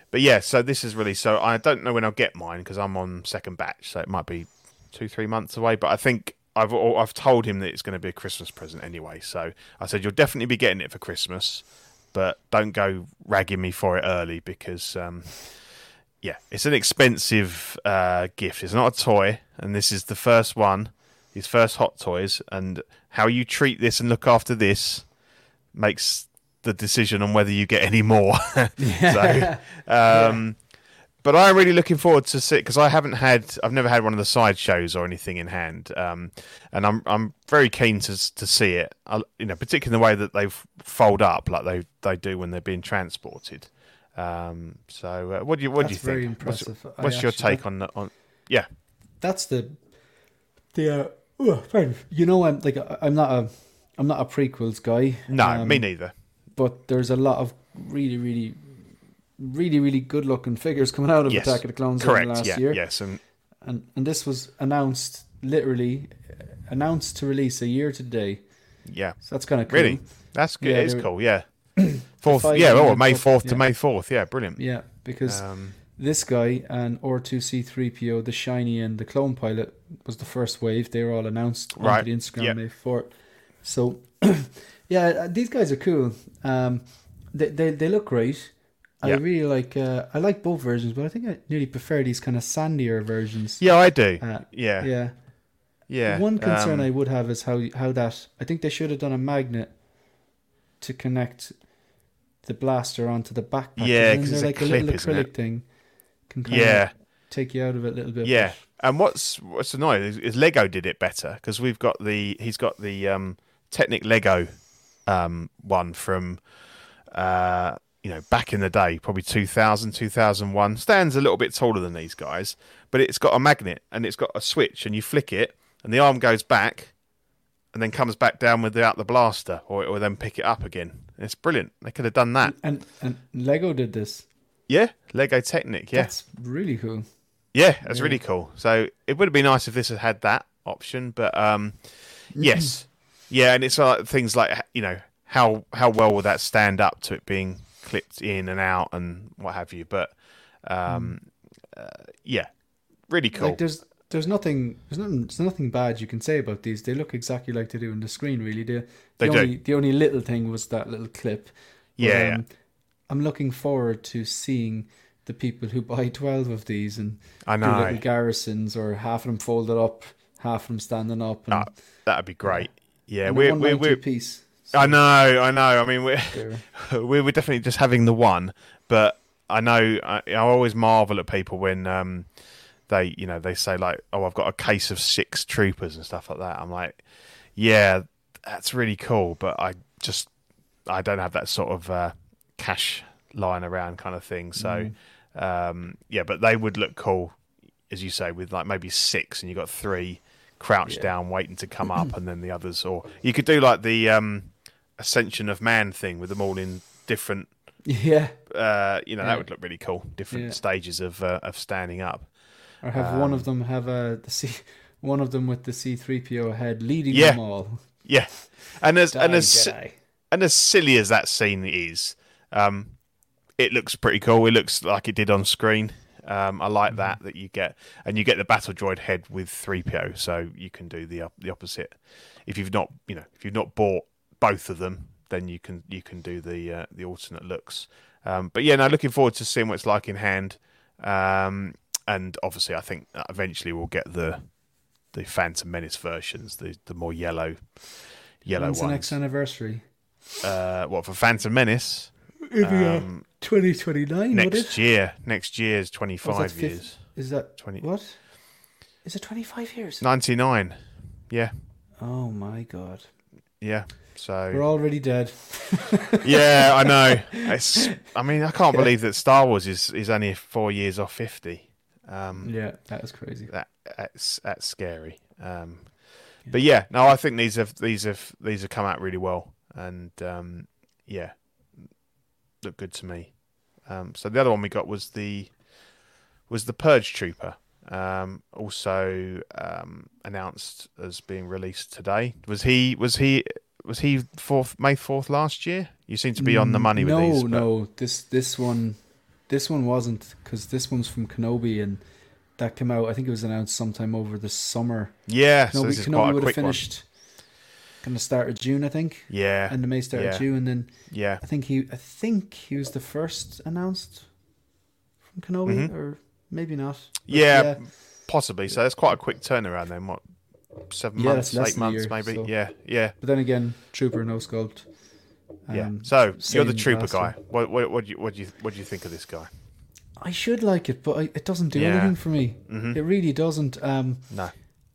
S2: but yeah, so this is really so. I don't know when I'll get mine because I'm on second batch, so it might be two, three months away. But I think I've I've told him that it's going to be a Christmas present anyway. So I said you'll definitely be getting it for Christmas, but don't go ragging me for it early because um, yeah, it's an expensive uh, gift. It's not a toy, and this is the first one, his first hot toys, and how you treat this and look after this makes the decision on whether you get any more. *laughs* so, *laughs* um, but I'm really looking forward to see because I haven't had, I've never had one of the side shows or anything in hand, um, and I'm I'm very keen to to see it. I, you know, particularly in the way that they fold up like they they do when they're being transported. Um, so, uh, what do you what
S3: That's
S2: do you
S3: very
S2: think? What's-
S3: impressive. I
S2: What's, your
S3: actually-
S2: take on the on? Yeah,
S3: That's the the. Uh, oh. You know, I'm like I'm not a I'm not a prequels guy.
S2: no,
S3: um,
S2: me neither.
S3: But there's a lot of really, really, really, really good looking figures coming out of
S2: Yes,
S3: Attack of the Clones
S2: correct.
S3: last
S2: Yeah,
S3: year.
S2: yes, and
S3: and and this was announced literally uh, announced to release a year today.
S2: yeah,
S3: So that's kind of cool.
S2: really, that's good.
S3: Yeah,
S2: it's cool. Yeah, *clears throat* fourth. Yeah, oh, May fourth to
S3: yeah.
S2: May fourth. Yeah, brilliant.
S3: Yeah, because
S2: Um,
S3: this guy and R2C3PO, the shiny and the clone pilot was the first wave. They were all announced
S2: Right.
S3: on the Instagram
S2: Yep.
S3: day before. So, *clears throat* yeah, these guys are cool. Um, they they, they look great. I really like. Uh, I like both versions, but I think I nearly prefer these kind of sandier versions.
S2: Yeah, I do.
S3: Uh,
S2: yeah,
S3: yeah.
S2: yeah.
S3: One concern
S2: um,
S3: I would have is how how that. I think they should have done a magnet to connect the blaster onto the backpack.
S2: Yeah,
S3: and
S2: 'cause
S3: then
S2: it's
S3: they're
S2: a
S3: like a
S2: clip,
S3: little
S2: isn't
S3: acrylic thing. Can kind
S2: yeah,
S3: of take you out of it a little bit.
S2: yeah. And what's what's annoying is, is Lego did it better because we've got the he's got the um, Technic Lego um, one from uh, you know back in the day, probably 2000, 2001. Stands a little bit taller than these guys, but it's got a magnet and it's got a switch, and you flick it, and the arm goes back, and then comes back down without the blaster, or it will then pick it up again. It's brilliant. They could have done that.
S3: And and Lego did this.
S2: Yeah, Lego Technic. Yeah,
S3: That's really cool.
S2: Yeah, that's really cool. So it would have been nice if this had had that option, but um, yes, yeah, and it's like things like you know how how well will that stand up to it being clipped in and out and what have you. But um, uh, yeah, really cool.
S3: Like there's there's nothing there's nothing there's nothing bad you can say about these. They look exactly like they do on the screen. Really, the,
S2: They
S3: the
S2: do.
S3: only the only little thing was that little clip.
S2: Yeah, yeah.
S3: um, I'm looking forward to seeing the people who *laughs* buy twelve of these and
S2: I
S3: do
S2: know.
S3: little garrisons or half of them folded up, half of them standing up. And,
S2: Ah, that'd be great. Yeah, we're we're, we're
S3: piece.
S2: I know, I know. I mean, we're *laughs* we were definitely just having the one, but I know I, I always marvel at people when um, they, you know, they say like, "Oh, I've got a case of six troopers and stuff like that." I'm like, "Yeah, that's really cool," but I just I don't have that sort of uh, cash lying around kind of thing. So, um, yeah, but they would look cool, as you say, with like maybe six, and you've got three crouched
S3: Yeah.
S2: down waiting to come up, *clears throat* and then the others, or you could do like the um, Ascension of Man thing with them all in different.
S3: Yeah,
S2: Uh, you know,
S3: Yeah.
S2: that would look really cool. Different
S3: Yeah.
S2: stages of uh, of standing up.
S3: or have one
S2: Um,
S3: of them have a the C, *laughs* one of them with the C3PO head leading
S2: Yeah.
S3: them all.
S2: Yeah, and as and as
S3: Jedi.
S2: and as silly as that scene is, um, it looks pretty cool. It looks like it did on screen. Um, I like that that you get, and you get the battle droid head with three PO, so you can do the the opposite. If you've not, you know, if you've not bought both of them, then you can you can do the uh, the alternate looks. Um, but yeah, no, looking forward to seeing what it's like in hand. Um, and obviously, I think eventually we'll get the the Phantom Menace versions, the the more yellow yellow
S3: When's the
S2: ones.
S3: next anniversary?
S2: Uh, what for Phantom Menace? Um,
S3: 2029, would it?
S2: next year. Next year is twenty five
S3: fif-
S2: years.
S3: Is that
S2: 20
S3: what? Is it 25 years?
S2: Ninety nine. Yeah,
S3: Oh my god.
S2: yeah. So
S3: We're already dead. *laughs*
S2: yeah, I know. *laughs* It's. I mean, I can't believe that Star Wars is is only four years off fifty. Um,
S3: Yeah, that is crazy.
S2: that that's that's scary. Um, but yeah, no, I think these have these have these have come out really well, and um, yeah, look good to me. Um, so the other one we got was the was the Purge Trooper, um, also um, announced as being released today. Was he was he was he fourth May fourth last year? You seem to be on the money with
S3: no,
S2: these. but-
S3: No, This this one, this one wasn't because this one's from Kenobi and that came out. I think it was announced sometime over the summer.
S2: Yeah, so
S3: Kenobi,
S2: this is
S3: Kenobi
S2: quite a
S3: would have
S2: quick one.
S3: finished. Kind of start of June, I think,
S2: Yeah,
S3: and the May start
S2: yeah.
S3: of June, and then
S2: yeah,
S3: I think he, I think he was the first announced from Kenobi,
S2: Mhm.
S3: or maybe not. But
S2: yeah, possibly. So it's quite a quick turnaround then. What seven
S3: Yeah,
S2: months, eight months,
S3: year,
S2: maybe?
S3: so-
S2: Yeah, yeah,
S3: But then again, Trooper no sculpt.
S2: yeah.
S3: Um,
S2: So you're the trooper guy. What what what do you what do you what do you think of this guy?
S3: I should like it, but I, it doesn't do
S2: Yeah.
S3: anything for me.
S2: Mhm.
S3: It really doesn't. Um,
S2: No.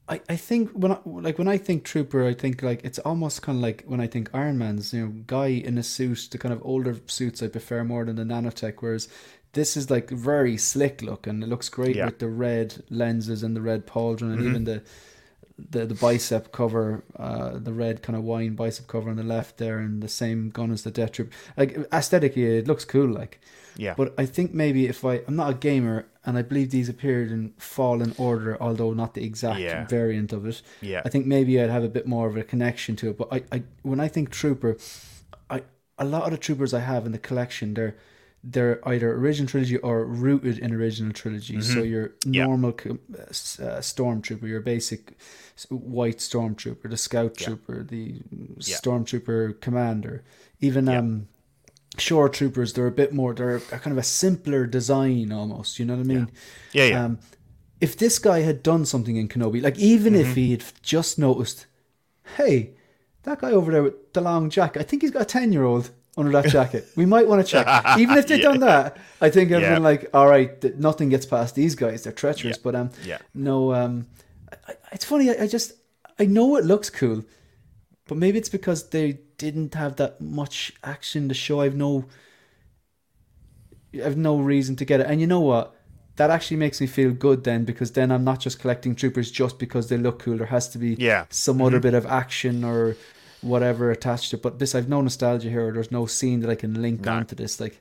S3: I, I think when I, like when I think trooper, I think like it's almost kind of like when I think Iron Man's, you know, guy in a suit. The kind of older suits I prefer more than the nanotech. Whereas this is like very slick look, and it looks great
S2: Yeah.
S3: with the red lenses and the red pauldron, and
S2: Mhm.
S3: even the the the bicep cover, uh, the red kind of wine bicep cover on the left there, and the same gun as the Death Troop. Like aesthetically, it looks cool. Like.
S2: Yeah.
S3: But I think maybe if I, I'm not a gamer, and I believe these appeared in Fallen Order, although not the exact
S2: Yeah.
S3: variant of it.
S2: yeah.
S3: I think maybe I'd have a bit more of a connection to it. But I, I when I think Trooper, I a lot of the Troopers I have in the collection, they're they're either original trilogy or rooted in original trilogy. So your
S2: Mm-hmm. Yeah.
S3: normal co- uh, uh, stormtrooper, your basic white stormtrooper, the scout
S2: Yeah.
S3: trooper, the
S2: Yeah.
S3: stormtrooper commander, even
S2: Yeah.
S3: um, shore troopers. They're a bit more. They're a kind of a simpler design almost. You know what I mean?
S2: Yeah, yeah.
S3: Um, if this guy had done something in Kenobi, like even
S2: Mm-hmm.
S3: if he had just noticed, hey, that guy over there with the long jacket, I think he's got a ten year old under that jacket. We might want to check. *laughs* Even if they'd done that, I think I'd
S2: Yeah.
S3: been like, all right, th- nothing gets past these guys. They're treacherous.
S2: Yeah.
S3: But um,
S2: Yeah.
S3: no, um, I, it's funny. I, I just I know it looks cool, but maybe it's because they didn't have that much action to show. I've no, I've no reason to get it. And you know what? That actually makes me feel good then because then I'm not just collecting troopers just because they look cool. There has to be
S2: Yeah.
S3: some other bit of action or whatever attached to it. But this, I've no nostalgia here. Or there's no scene that I can link
S2: No.
S3: onto this. Like,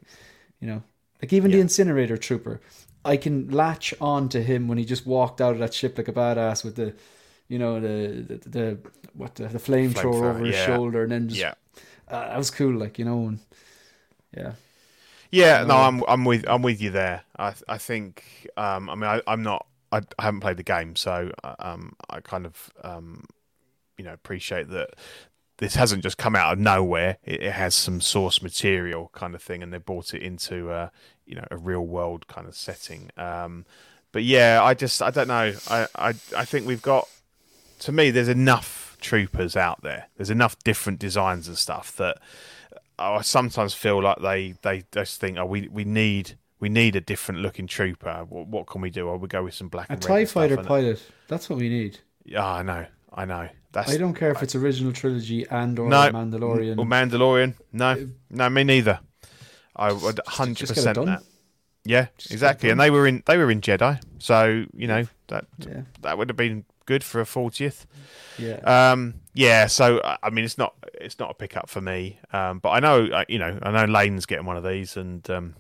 S3: you know, like even the incinerator trooper, I can latch on to him when he just walked out of that ship like a badass with the, you know, the the, the what the, the flamethrower
S2: Flamethrower,
S3: over his shoulder, and then just
S2: yeah.
S3: uh, that was cool. Like you know, and yeah,
S2: Yeah, no,
S3: No.
S2: I'm I'm with I'm with you there. I I think um, I mean I, I'm not I, I haven't played the game, so um, I kind of um, you know appreciate that this hasn't just come out of nowhere. It, it has some source material kind of thing, and they brought it into uh, you know a real world kind of setting. Um, but yeah, I just I don't know. I, I I think we've got to me there's enough troopers out there. There's enough different designs and stuff that I sometimes feel like they they just think, oh, we we need we need a different looking trooper. What, what can we do? Oh, we go with some black
S3: a
S2: and red
S3: Tie
S2: and stuff,
S3: Fighter pilot. That's what we need.
S2: Yeah, I know, I know. That's
S3: I don't care if it's original trilogy and or
S2: no
S3: Mandalorian.
S2: or Mandalorian. No, no, me neither. I would hundred
S3: just get it
S2: percent that. Yeah,
S3: Just
S2: exactly. And they were in they were in Jedi, so you know that
S3: yeah,
S2: that would have been good for a fortieth.
S3: yeah.
S2: Um, yeah, so I mean, it's not it's not a pickup for me. Um, but I know you know I know Lane's getting one of these, and um,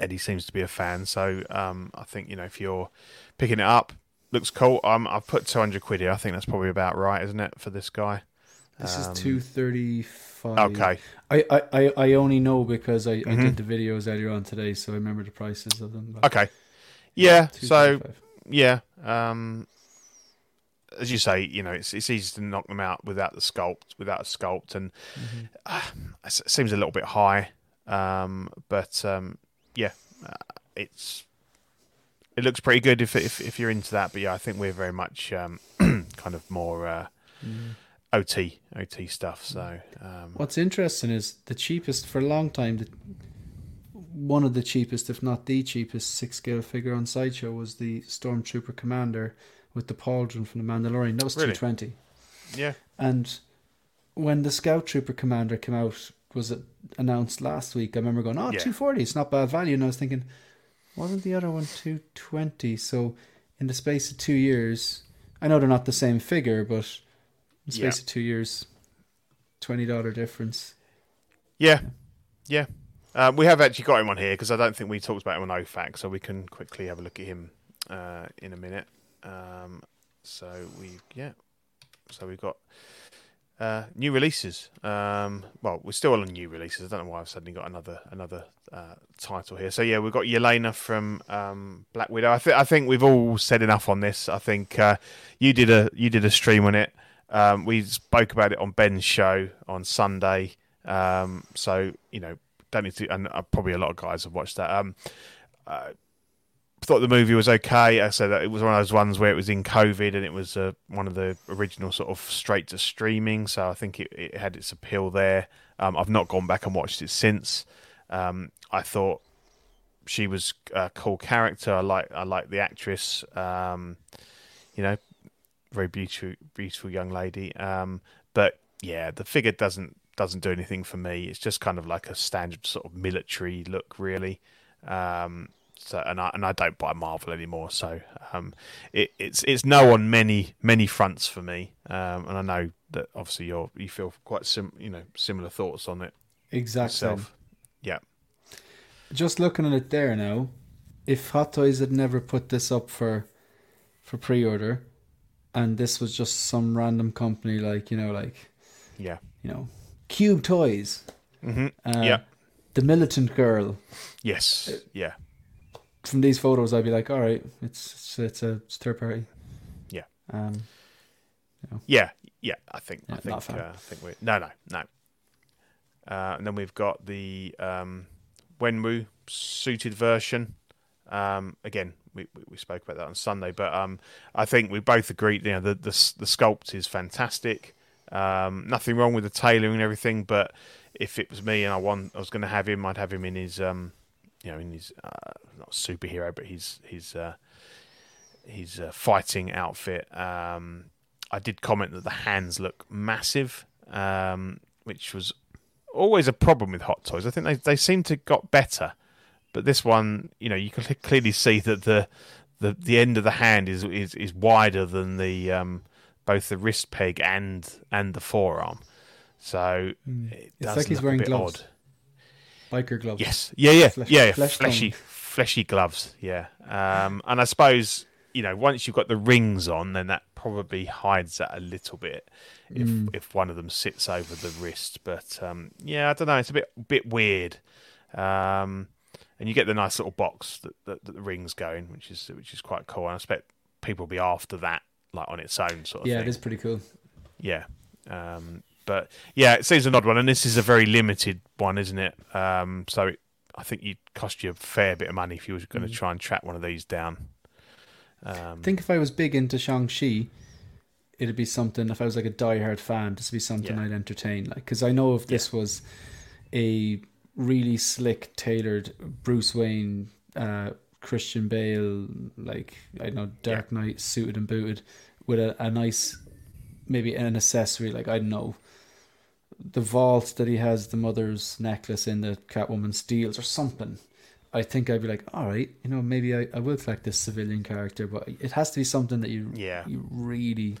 S2: Eddie seems to be a fan. So um, I think you know if you're picking it up, looks cool. Um, I've put two hundred quid here. I think that's probably about right, isn't it, for this guy?
S3: this
S2: um,
S3: is two thirty five.
S2: Okay,
S3: I, I, I, I only know because I, I
S2: Mhm.
S3: did the videos earlier on today, so I remember the prices of them.
S2: okay, yeah. So yeah, um, as you say, you know, it's it's easy to knock them out without the sculpt, without a sculpt, and
S3: Mm-hmm.
S2: uh, it seems a little bit high. Um, but um, yeah, uh, it's it looks pretty good if, if if you're into that. But yeah, I think we're very much um, *clears throat* kind of more uh,
S3: Mm.
S2: OT OT stuff. So um,
S3: What's interesting is the cheapest for a long time. The, one of the cheapest, if not the cheapest, six scale figure on sideshow was the Stormtrooper Commander with the pauldron from the Mandalorian. That was
S2: Really?
S3: two twenty.
S2: yeah,
S3: And when the Scout Trooper Commander came out, was it announced last week? I remember going, "Oh,
S2: Yeah.
S3: 240, it's not bad value." And I was thinking, wasn't the other one two twenty? So in the space of two years, I know they're not the same figure, but in the
S2: Yeah.
S3: space of two years, twenty dollar difference.
S2: yeah, yeah. Uh, we have actually got him on here because I don't think we talked about him on OFAC, so we can quickly have a look at him uh, in a minute. Um, so we yeah, so we've got uh, new releases. Um, well, we're still on new releases. I don't know why I've suddenly got another another uh, title here. So yeah, we've got Yelena from um, Black Widow. I think I think we've all said enough on this. I think uh, you did a you did a stream on it. Um, we spoke about it on Ben's show on Sunday. Um, so you know, don't need to. And uh, probably a lot of guys have watched that. Thought the movie was okay. I said that it was one of those ones where it was in COVID and it was uh, one of the original sort of straight to streaming. So I think it, it had its appeal there. Um, I've not gone back and watched it since. Um, I thought she was a cool character. I like I like the actress. Um, you know, very beautiful beautiful young lady. Um, but yeah, the figure doesn't doesn't do anything for me. It's just kind of like a standard sort of military look, really. Um, so and I and I don't buy Marvel anymore, so um, it, it's it's no on many many fronts for me. Um, and I know that obviously you you feel quite sim you know similar thoughts on it
S3: Exactly.
S2: yourself. Yeah,
S3: Just looking at it there now, if Hot Toys had never put this up for for pre order, and this was just some random company like you know like
S2: yeah,
S3: you know Cube Toys,
S2: hmm
S3: uh,
S2: yeah,
S3: the militant girl.
S2: Yes, yeah,
S3: From these photos, I'd be like, all right, it's it's, it's a it's third party.
S2: Yeah.
S3: Um.
S2: yeah, yeah. I think I
S3: Yeah,
S2: think
S3: a fan.
S2: uh, I think we no no no. Uh, and then we've got the um, Wenwu suited version. Um, again, we, we we spoke about that on Sunday, but um, I think we both agreed. You know, the the the sculpt is fantastic. Um, nothing wrong with the tailoring and everything, but if it was me and I want, I was going to have him, I'd have him in his, um, you know, in his uh, not superhero, but his his uh, his uh, fighting outfit. Um, I did comment that the hands look massive, um, which was always a problem with Hot Toys. I think they they seem to got better, but this one, you know, you can clearly see that the the the end of the hand is is, is wider than the um, both the wrist peg and and the forearm. So it
S3: Hmm. It's like he's wearing
S2: a bit
S3: gloves.
S2: odd.
S3: Biker gloves.
S2: Yes. Yeah. Yeah.
S3: Flesh-
S2: yeah.
S3: flesh
S2: fleshy, fleshy gloves. Yeah. Um, and I suppose you know once you've got the rings on, then that probably hides that a little bit if
S3: Mm.
S2: if one of them sits over the wrist. But um, yeah, I don't know. It's a bit bit weird. Um, and you get the nice little box that, that, that the rings go in, which is which is quite cool. And I expect people will be after that, like on its own sort of
S3: Yeah,
S2: thing.
S3: it is pretty cool.
S2: Yeah. Um, but yeah, it seems an odd one, and this is a very limited one, isn't it? Um, so it, I think you'd cost you a fair bit of money if you were going to try and track one of these down. Um,
S3: I think if I was big into Shang-Chi, it'd be something, if I was like a diehard fan, this would be something
S2: Yeah.
S3: I'd entertain. Like, because I know if this was a really slick, tailored Bruce Wayne, uh, Christian Bale, like, I don't know, Dark Knight suited and booted with a, a nice, maybe an accessory, like, I don't know, the vault that he has the mother's necklace in that Catwoman steals or something. I think I'd be like, all right, you know, maybe I, I will collect this civilian character, but it has to be something that you
S2: Yeah.
S3: you really.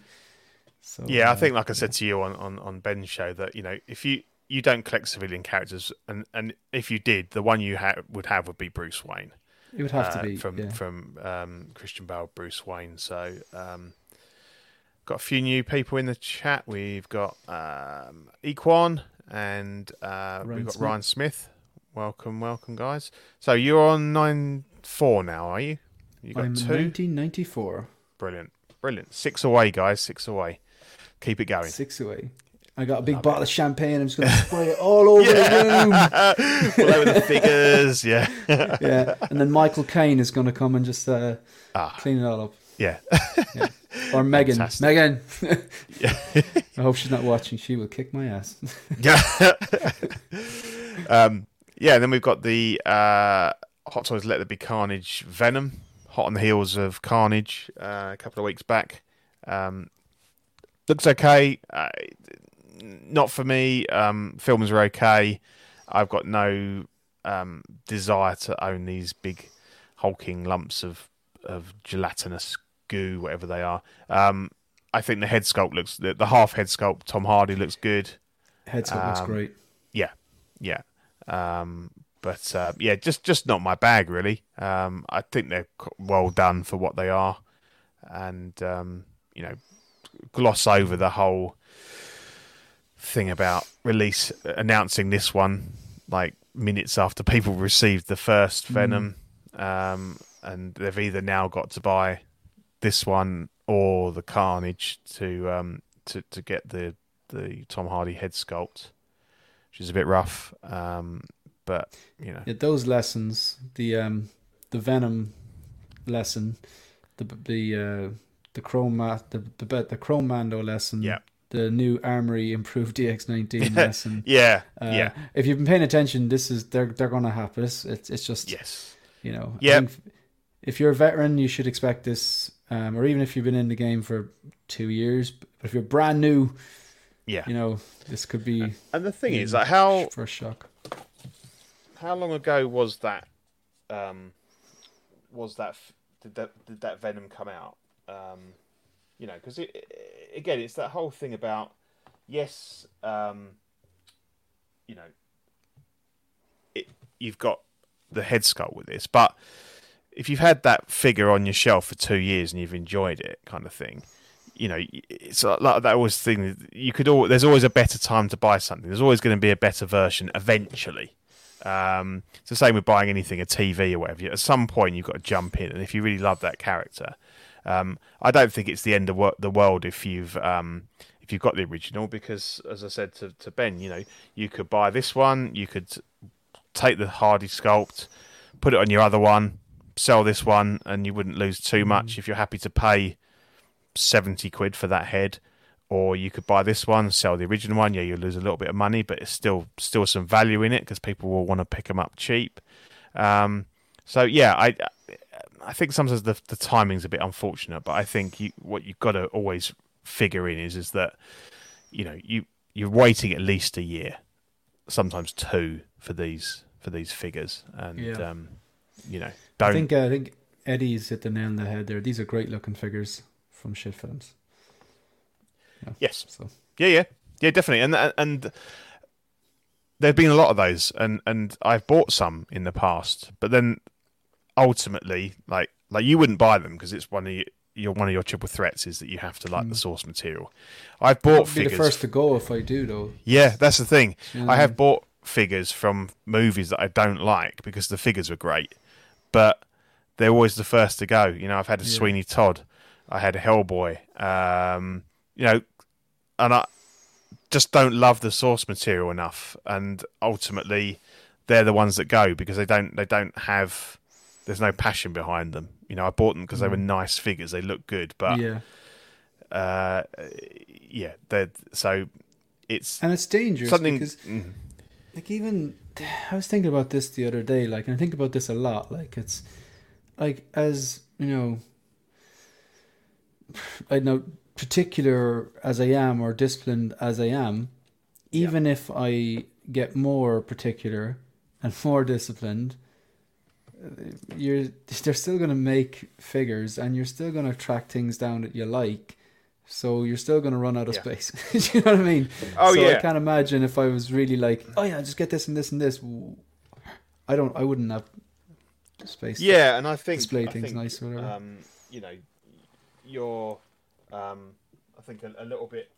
S3: So
S2: yeah, I
S3: uh,
S2: think, like I said to you on, on, on Ben's show, that you know, if you you don't collect civilian characters, and, and if you did, the one you ha- would have would be Bruce Wayne.
S3: it would have
S2: uh,
S3: to be
S2: from
S3: yeah.
S2: from um, Christian Bale, Bruce Wayne. So um, got a few new people in the chat. We've got um, Equan and uh,
S3: Ryan
S2: we've got
S3: Smith.
S2: Ryan Smith. Welcome, welcome, guys. So you're on nine four now, are you? You got
S3: I'm
S2: two.
S3: 1994,
S2: Brilliant, brilliant. Six away, guys. Six away. Keep it going.
S3: six away. I got a big bottle of champagne. I'm just going to spray it all over the room. *laughs*
S2: All over the figures. Yeah. *laughs*
S3: Yeah, and then Michael Caine is going to come and just uh,
S2: Ah.
S3: clean it all up.
S2: yeah. *laughs*
S3: Or Megan.
S2: Fantastic.
S3: Megan. *laughs*
S2: yeah.
S3: I hope she's not watching. She will kick my ass.
S2: Yeah. *laughs* um, yeah, and then we've got the uh, Hot Toys Let There Be Carnage Venom, hot on the heels of Carnage uh, a couple of weeks back. Um, looks okay. Uh, not for me. Um, films are okay. I've got no um, desire to own these big hulking lumps of, of gelatinous goo, whatever they are. Um, I think the head sculpt looks the, the half head sculpt. Tom Hardy looks good.
S3: Head sculpt looks
S2: Um,
S3: great.
S2: Yeah, yeah. Um, but uh, yeah, just just not my bag really. Um, I think they're well done for what they are, and um, you know, gloss over the whole thing about release announcing this one like minutes after people received the first Venom, um, and they've either now got to buy this one or the Carnage to um, to to get the the Tom Hardy head sculpt, which is a bit rough. Um, but you know,
S3: Yeah, those lessons, the um, the Venom lesson, the the uh, the Chrome the the, the Chrome Mando lesson,
S2: Yeah.
S3: the new Armory improved DX19 *laughs* lesson.
S2: yeah,
S3: Uh,
S2: yeah,
S3: If you've been paying attention, this is they're they're gonna happen. It's it's, it's just
S2: yes,
S3: you know. Think if you're a veteran, you should expect this, um, or even if you've been in the game for two years. But if you're brand new,
S2: yeah.
S3: you know this could be
S2: And the thing is, like, how
S3: first shock.
S2: how long ago was that? Um, was that did that did that Venom come out? Um, you know, because it, it- again, it's that whole thing about yes, um, you know, it you've got the head sculpt with this, but if you've had that figure on your shelf for two years and you've enjoyed it, kind of thing, you know, it's like that always thing. You could all there's always a better time to buy something. There's always going to be a better version eventually. Um, it's the same with buying anything, a TV or whatever. At some point, you've got to jump in, and if you really love that character, um, I don't think it's the end of the world if you've um, if you've got the original, because as I said to, to Ben, you know, you could buy this one, you could take the Hardy sculpt, put it on your other one, sell this one, and you wouldn't lose too much if you're happy to pay seventy quid for that head. Or you could buy this one, sell the original one. Yeah, you lose a little bit of money, but it's still still some value in it because people will want to pick them up cheap. Um, so yeah, I I think sometimes the the timing's a bit unfortunate, but I think you, what you've got to always figure in is is that you know you you're waiting at least a year, sometimes two for these for these figures, and
S3: Yeah.
S2: um, you know
S3: I
S2: don't
S3: think uh, I think Eddie's hit the nail on the head there. These are great looking figures from shit films. Yeah,
S2: yes
S3: So
S2: Yeah, yeah, yeah, definitely. And and there've been a lot of those, and and I've bought some in the past, but then ultimately, like like you wouldn't buy them because it's one of your, your one of your triple threats is that you have to like the source material. I've bought
S3: I'll be
S2: figures.
S3: the first to go if I do though.
S2: Yeah, that's the thing.
S3: Know
S2: I have bought figures from movies that I don't like because the figures were great, but they're always the first to go. You know, I've had a
S3: Yeah.
S2: Sweeney Todd, I had a Hellboy, um, you know, and I just don't love the source material enough, and ultimately, they're the ones that go because they don't they don't have there's no passion behind them. You know, I bought them because they were nice figures, they look good, but
S3: yeah,
S2: uh, yeah, they're so it's
S3: and it's dangerous
S2: something.
S3: because
S2: mm.
S3: like even I was thinking about this the other day, like and I think about this a lot. Like it's like as you know, *sighs* I know particular as I am or disciplined as I am, even if I get more particular and *laughs* more disciplined, you're *laughs* they're still going to make figures and you're still going to track things down that you like. So you're still going to run out of
S2: Yeah.
S3: space. *laughs* Do you know what I mean?
S2: Oh,
S3: so
S2: yeah.
S3: I can't imagine if I was really like, oh yeah, just get this and this and this. I don't. I wouldn't have space. to
S2: Yeah, and I think
S3: display
S2: I
S3: things
S2: think,
S3: nice or whatever.
S2: Um, you know, you're, um, I think a, a little bit,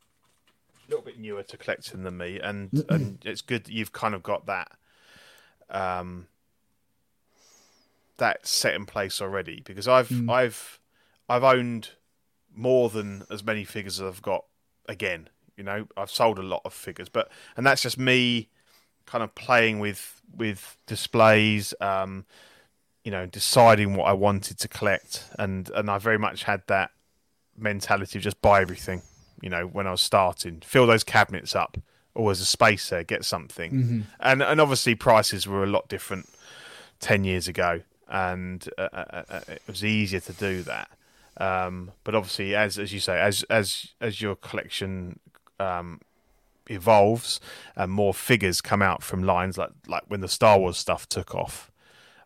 S2: a little bit newer to collecting than me, and and it's good that you've kind of got that, um, that set in place already because I've
S3: Mm.
S2: I've I've owned more than as many figures as I've got again. You know, I've sold a lot of figures, but and that's just me kind of playing with with displays. Um, you know, deciding what I wanted to collect, and and I very much had that mentality of just buy everything. You know, when I was starting, fill those cabinets up. Always a space there, get something,
S3: Mm-hmm.
S2: and and obviously prices were a lot different ten years ago, and uh, uh, uh, it was easier to do that. Um, but obviously, as as you say, as as as your collection um, evolves and more figures come out from lines like like when the Star Wars stuff took off,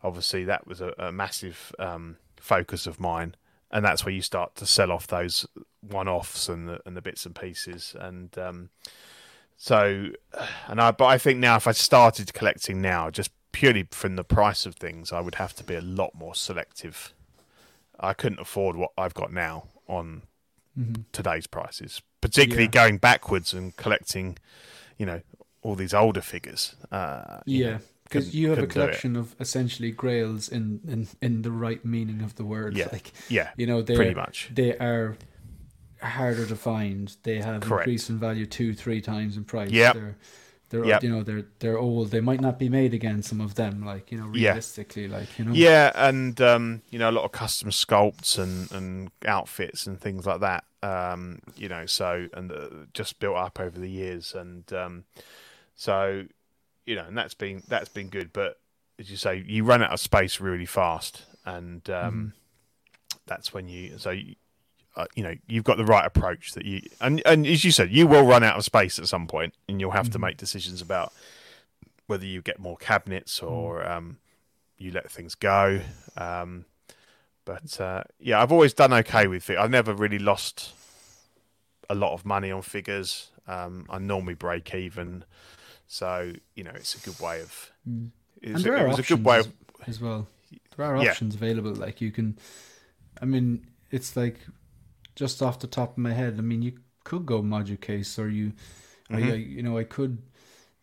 S2: obviously that was a, a massive um, focus of mine, and that's where you start to sell off those one-offs and the and the bits and pieces, and um, so and I but I think now if I started collecting now, just purely from the price of things, I would have to be a lot more selective. I couldn't afford what I've got now on today's prices, particularly
S3: Mm-hmm. Yeah.
S2: going backwards and collecting, you know, all these older figures. Uh,
S3: Yeah, because
S2: couldn't-
S3: you have a
S2: couldn't do it.
S3: collection of essentially grails in, in in the right meaning of the word.
S2: Yeah,
S3: Like
S2: yeah,
S3: you know, they
S2: pretty much.
S3: they are harder to find. They have
S2: Correct.
S3: increased in value two, three times in price.
S2: Yep.
S3: They're
S2: Yep.
S3: you know they're they're old. They might not be made again. Some of them, like you know,
S2: Yeah.
S3: realistically, like you know,
S2: Yeah, and um, you know a lot of custom sculpts and, and outfits and things like that. Um, you know, so and uh, just built up over the years, and um, so you know, and that's been that's been good. But as you say, you run out of space really fast, and um, that's when you so. You, uh, you know you've got the right approach that you and and as you said you will run out of space at some point and you'll have to make decisions about whether you get more cabinets or um, you let things go. Um, but uh, yeah, I've always done okay with it. I've never really lost a lot of money on figures. Um, I normally break even, so you know it's a good way of. It's
S3: and there
S2: a,
S3: are
S2: it was a
S3: options
S2: good way
S3: as,
S2: of.
S3: as well. There are
S2: Yeah.
S3: options available. Like you can, I mean, it's like just off the top of my head. I mean, you could go module case, or you, I,
S2: Mhm.
S3: I, you know, I could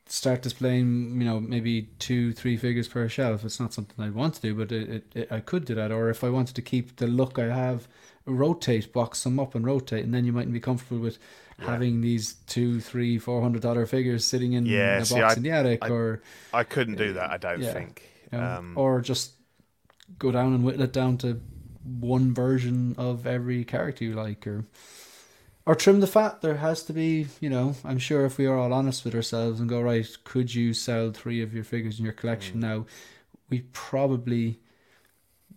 S3: start displaying, you know, maybe two, three figures per shelf. It's not something I'd want to do, but it, it, it, I could do that. Or if I wanted to keep the look I have, rotate, box them up and rotate, and then you mightn't be comfortable with having these two, three, four hundred dollar figures sitting in
S2: Yeah,
S3: a box
S2: see, I-
S3: in the attic,
S2: I-
S3: or
S2: I couldn't do that. I don't
S3: yeah.
S2: think.
S3: you know,
S2: Um,
S3: or just go down and whittle it down to one version of every character you like, or or trim the fat. There has to be, you know, I'm sure if we are all honest with ourselves and go right, could you sell three of your figures in your collection
S2: Mm.
S3: now? We'd probably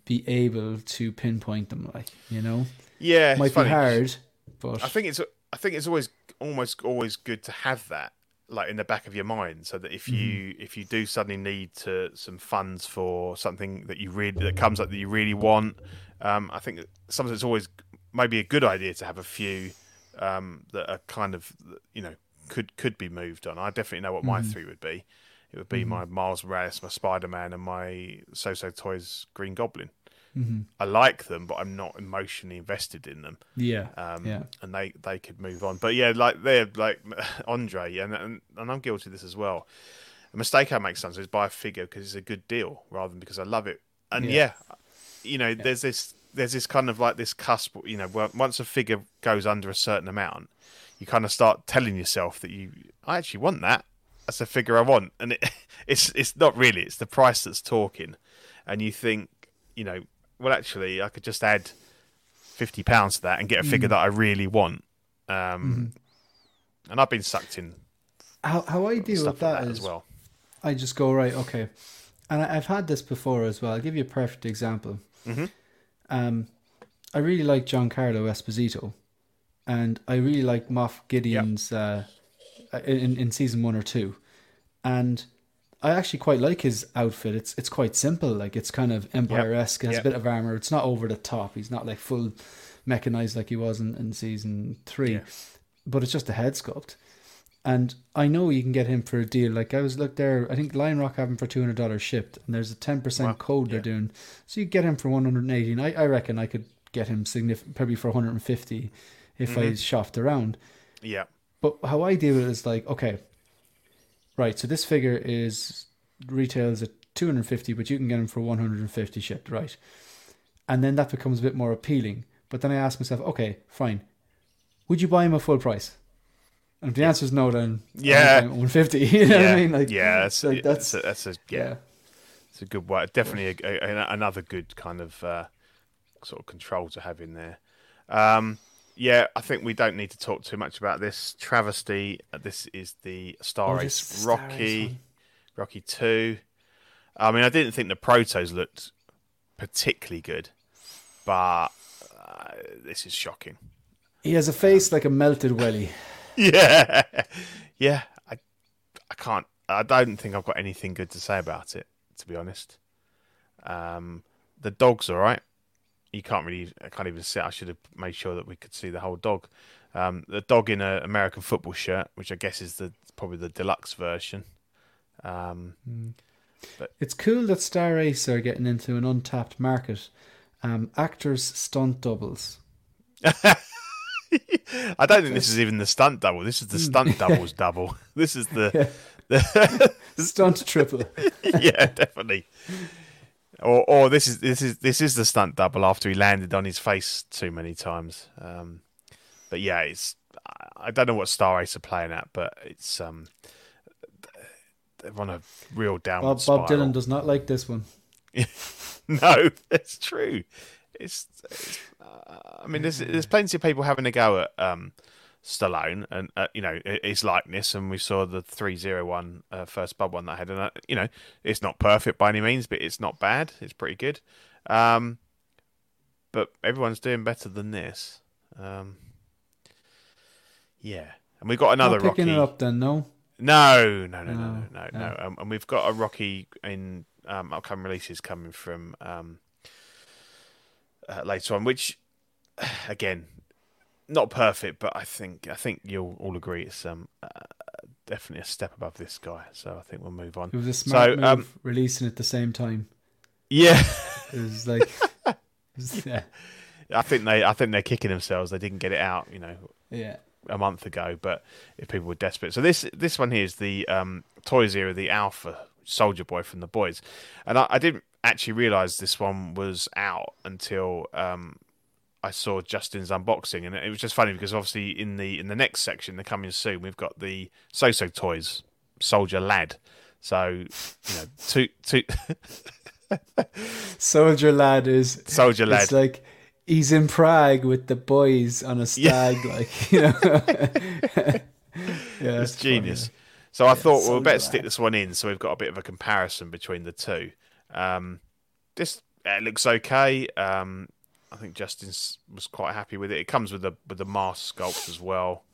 S3: be able to pinpoint them, like you know,
S2: yeah,
S3: might
S2: funny.
S3: be hard, but
S2: I think it's I think it's always almost always good to have that like in the back of your mind so that if you if you do suddenly need to some funds for something that you really that comes up that you really want um, I think sometimes it's always maybe a good idea to have a few um, that are kind of you know could could be moved on I definitely know what my three would be it would be my Miles Morales my Spider-Man and my So So Toys Green Goblin I like them but I'm not emotionally invested in them
S3: yeah,
S2: um,
S3: yeah,
S2: and they they could move on. But yeah, like they're like *laughs* Andre, and and, and I'm guilty of this as well. A mistake I make sometimes is buy a figure because it's a good deal rather than because I love it. And
S3: Yeah.
S2: yeah, you know, there's this there's this kind of like this cusp. You know, where once a figure goes under a certain amount, you kind of start telling yourself that you I actually want that. That's a figure I want, and it, *laughs* it's it's not really. It's the price that's talking, and you think, you know, well, actually, I could just add fifty pounds to that and get a
S3: Mm.
S2: figure that I really want. Um, And I've been sucked in
S3: how how I deal with
S2: like
S3: that
S2: that
S3: is
S2: as well.
S3: I just go right, okay. And I, I've had this before as well. I'll give you a perfect example.
S2: Mhm.
S3: Um, I really like Giancarlo Esposito, and I really like Moff Gideon's uh, in in season one or two, and I actually quite like his outfit. It's it's quite simple, like it's kind of Empire esque. It has
S2: Yep.
S3: a bit of armor. It's not over the top. He's not like full mechanized like he was in, in season three,
S2: Yeah.
S3: but it's just a head sculpt. And I know you can get him for a deal. Like I was look there, I think Lion Rock have him for two hundred dollars shipped, and there's a ten percent
S2: Wow,
S3: code they're
S2: yeah.
S3: doing. So you get him for one hundred and eighty. And I, I reckon I could get him significant, probably for one hundred and fifty, if I
S2: Mm-hmm.
S3: shopped around.
S2: Yeah,
S3: But how I deal with it is like, okay, right. So this figure is retails at two hundred fifty, but you can get him for one hundred and fifty shipped, right? And then that becomes a bit more appealing. But then I ask myself, okay, fine. Would you buy him at full price? And if the answer is no, then
S2: Yeah.
S3: one fifty. *laughs* You know
S2: yeah,
S3: what I mean? Like,
S2: yeah. That's
S3: like, that's
S2: that's a, that's a yeah,
S3: yeah.
S2: It's a good way. Definitely a, a, another good kind of uh, sort of control to have in there. Um, yeah, I think we don't need to talk too much about this travesty. Uh, This is the Star
S3: Oh, this is Star
S2: Rocky. Rocky Two. I mean, I didn't think the Protos looked particularly good, but uh, this is shocking.
S3: He has a face like a melted welly. *laughs*
S2: yeah, yeah. I, I can't. I don't think I've got anything good to say about it, to be honest. Um, the dog's all right. You can't really. I can't even see. I should have made sure that we could see the whole dog. Um, the dog in an American football shirt, which I guess is the probably the deluxe version. Um,
S3: It's cool that Star Ace are getting into an untapped market. Um, actors stunt doubles. *laughs*
S2: I don't think this is even the stunt double. This is the stunt *laughs* doubles double. *laughs* This is the, the *laughs*
S3: Stunt triple.
S2: yeah, definitely. Or, or this is this is this is the stunt double after he landed on his face too many times. Um, but yeah, it's I- I don't know what Star Ace are playing at, but it's um they're on a real downward
S3: Bob, Bob. Dylan does not like this one.
S2: No, that's true. It's, it's uh, I mean, there's there's plenty of people having a go at um, Stallone and uh, you know his likeness, and we saw the three zero one uh, first Bob one that I had, and uh, you know it's not perfect by any means, but it's not bad. It's pretty good. Um, but everyone's doing better than this. Um, yeah, and we've got another
S3: not picking
S2: Rocky.
S3: it up then, no?
S2: No, no, no, no, no,
S3: No,
S2: no,
S3: no.
S2: no. Um, and we've got a Rocky in um, upcoming releases coming from um, uh, later on, which *sighs* again, not perfect, but I think I think you'll all agree it's um, uh, definitely a step above this guy. So I think we'll move on.
S3: It was a smart
S2: So,
S3: move
S2: um,
S3: releasing at the same time.
S2: Yeah,
S3: It was like, *laughs* it was- yeah,
S2: I think they I think they're kicking themselves. They didn't get it out. You know,
S3: yeah.
S2: a month ago, but if people were desperate, so this this one here is the um, Toys era, the Alpha Soldier Boy from the Boys, and I, I didn't actually realize this one was out until um, I saw Justin's unboxing, and it was just funny because obviously in the in the next section, they're coming soon. We've got the So So Toys Soldier Lad. So you know, *laughs* two two *laughs*
S3: Soldier Lad is
S2: Soldier Lad.
S3: It's like he's in Prague with the boys on a stag, like you know. *laughs* yeah,
S2: it's genius. So I thought, well, we better stick this one in, so we've got a bit of a comparison between the two. Um, this it looks okay. Um, I think Justin was quite happy with it. It comes with the with the mask sculpt as well.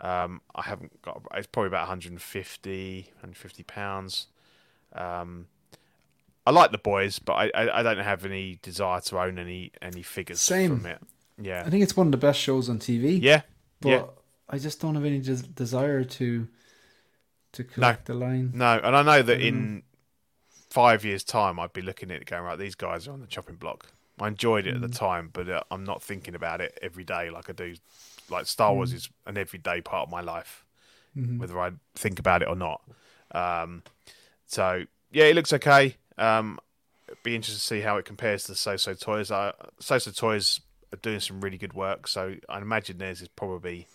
S2: Um, I haven't got. It's probably about 150, 150 pounds. Um, I like the boys, but I, I, I don't have any desire to own any any figures
S3: Same.
S2: from it. Yeah,
S3: I think it's one of the best shows on TV.
S2: yeah,
S3: but
S2: yeah.
S3: I just don't have any des- desire to to collect the line.
S2: No, and I know that
S3: Mm.
S2: in five years' time, I'd be looking at it going, right, these guys are on the chopping block. I enjoyed it at
S3: Mm.
S2: the time, but uh, I'm not thinking about it every day like I do. Like Star Wars
S3: Mm.
S2: is an everyday part of my life,
S3: Mm-hmm.
S2: whether I think about it or not. Um, so yeah, it looks okay. Um, it'd be interesting to see how it compares to So So Toys. Uh, so So Toys are doing some really good work, so I imagine theirs is probably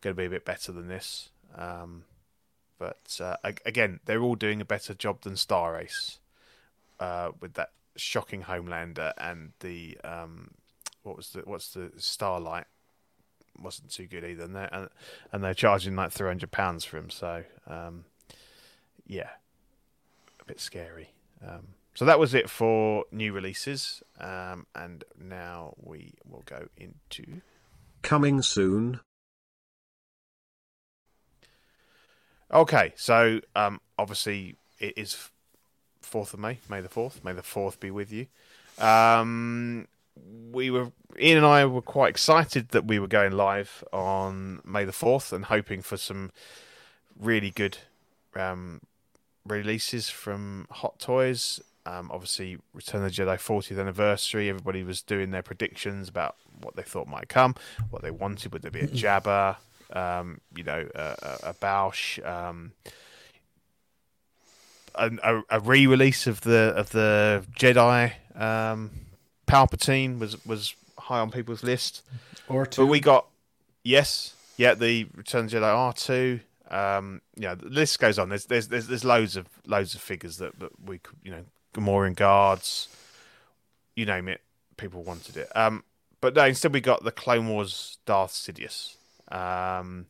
S2: going to be a bit better than this. Um, but uh, again, they're all doing a better job than Star Ace uh, with that shocking Homelander and the um, what was the what's the Starlight wasn't too good either, and they're, and, they're charging like three hundred pounds for him. So um, yeah, a bit scary. Um, so that was it for new releases, um, and now we will go into
S4: Coming soon.
S2: Okay, so um, obviously it is fourth of May, May the fourth. May the fourth be with you. Um, we were Ian and I were quite excited that we were going live on May the fourth and hoping for some really good um, releases from Hot Toys. Um, obviously, Return of the Jedi 40th anniversary. Everybody was doing their predictions about what they thought might come, what they wanted. Would there be a *clears throat* Jabba? Um, you know, a, a, Boushh. Um, a, a, re-release of the of the Jedi um, Palpatine was was high on people's list.
S3: Or two.
S2: But we got yes, yeah, the Return of the Jedi R two. Um, yeah, the list goes on. There's there's there's, there's loads of loads of figures that, that we could you know Gamorrean guards, you name it. People wanted it. Um, but no, instead we got the Clone Wars Darth Sidious. Um,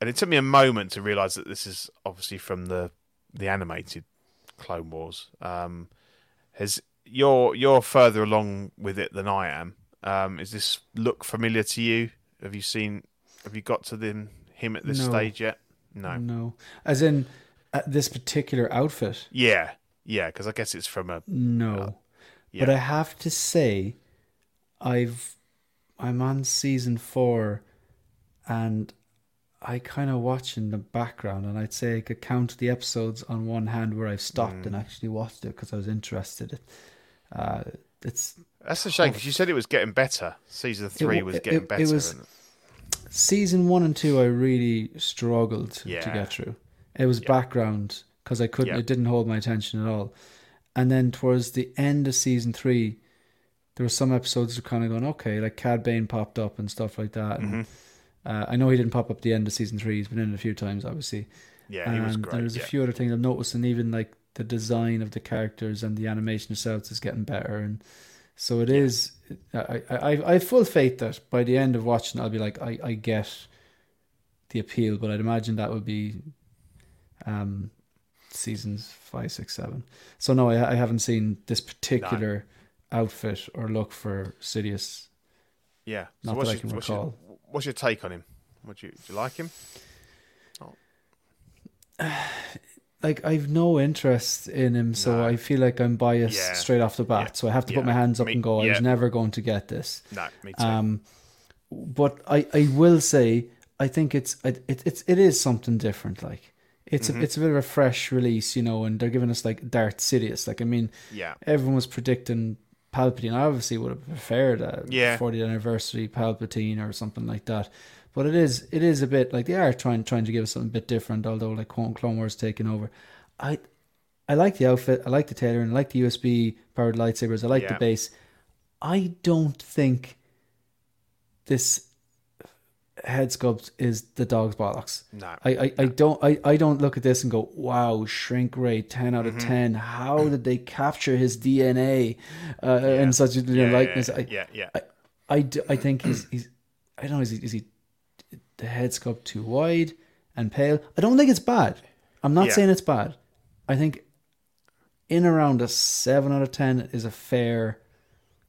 S2: and it took me a moment to realise that this is obviously from the the animated Clone Wars. Um, has you're you're further along with it than I am. Um, is this look familiar to you? Have you seen? Have you got to them him at this
S3: No.
S2: stage yet? No.
S3: No, as in uh, this particular outfit.
S2: Yeah, yeah. Because I guess it's from a
S3: No,
S2: yeah.
S3: but I have to say, I've I'm on season four, and I kind of watch in the background, and I'd say I could count the episodes on one hand where I've stopped
S2: Mm.
S3: and actually watched it because I was interested. Uh, it's
S2: That's a shame because you said it was getting better. Season three
S3: w-
S2: was getting
S3: it- it
S2: better.
S3: was-
S2: and-
S3: season one and two. I really struggled to get through. It was background because I couldn't.
S2: Yeah.
S3: It didn't hold my attention at all. And then towards the end of season three, there were some episodes that were kind of going okay, like Cad Bane popped up and stuff like that. And,
S2: Mm-hmm.
S3: Uh, I know he didn't pop up at the end of season three. He's been in it a few times, obviously.
S2: yeah, he was great.
S3: there's
S2: yeah.
S3: a few other things I've noticed, and even like the design of the characters and the animation itself is getting better. And so it is. I, I, I have full faith that by the end of watching, I'll be like, I, I get the appeal, but I'd imagine that would be um, seasons five, six, seven. So no, I, I haven't seen this particular outfit or look for Sidious.
S2: Yeah. So
S3: Not that I can
S2: what's, your,
S3: recall.
S2: What's your take on him? Would you do you like him? *sighs*
S3: Like I've no interest in him, so
S2: No.
S3: I feel like I'm biased
S2: Yeah.
S3: straight off the bat.
S2: Yeah.
S3: So I have to put my hands up
S2: Me-
S3: and go, I
S2: yeah.
S3: was never going to get this.
S2: No, me too.
S3: Um, but I, I will say I think it's it, it it's it is something different. Like it's
S2: Mm-hmm.
S3: a, it's a bit of a fresh release, you know, and they're giving us like Darth Sidious. Like I mean,
S2: yeah.
S3: everyone was predicting Palpatine. I obviously would have preferred a
S2: Yeah.
S3: 40th anniversary Palpatine or something like that. But it is it is a bit like they are trying trying to give us something a bit different. Although like Clone, Wars taking over, I I like the outfit. I like the tailoring. I like the USB powered lightsabers. I like the base. I don't think this head sculpt is the dog's bollocks.
S2: No.
S3: I, I, I don't I, I don't look at this and go, wow, shrink ray, ten out of
S2: Mm-hmm.
S3: ten. How did they capture his DNA uh, in such a
S2: yeah,
S3: likeness?
S2: yeah,
S3: I,
S2: yeah, yeah.
S3: I, I, do- I think he's he's I don't know is he, is he the head sculpt too wide and pale? I don't think it's bad. I'm not
S2: Yeah.
S3: saying it's bad. I think in around a seven out of ten is a fair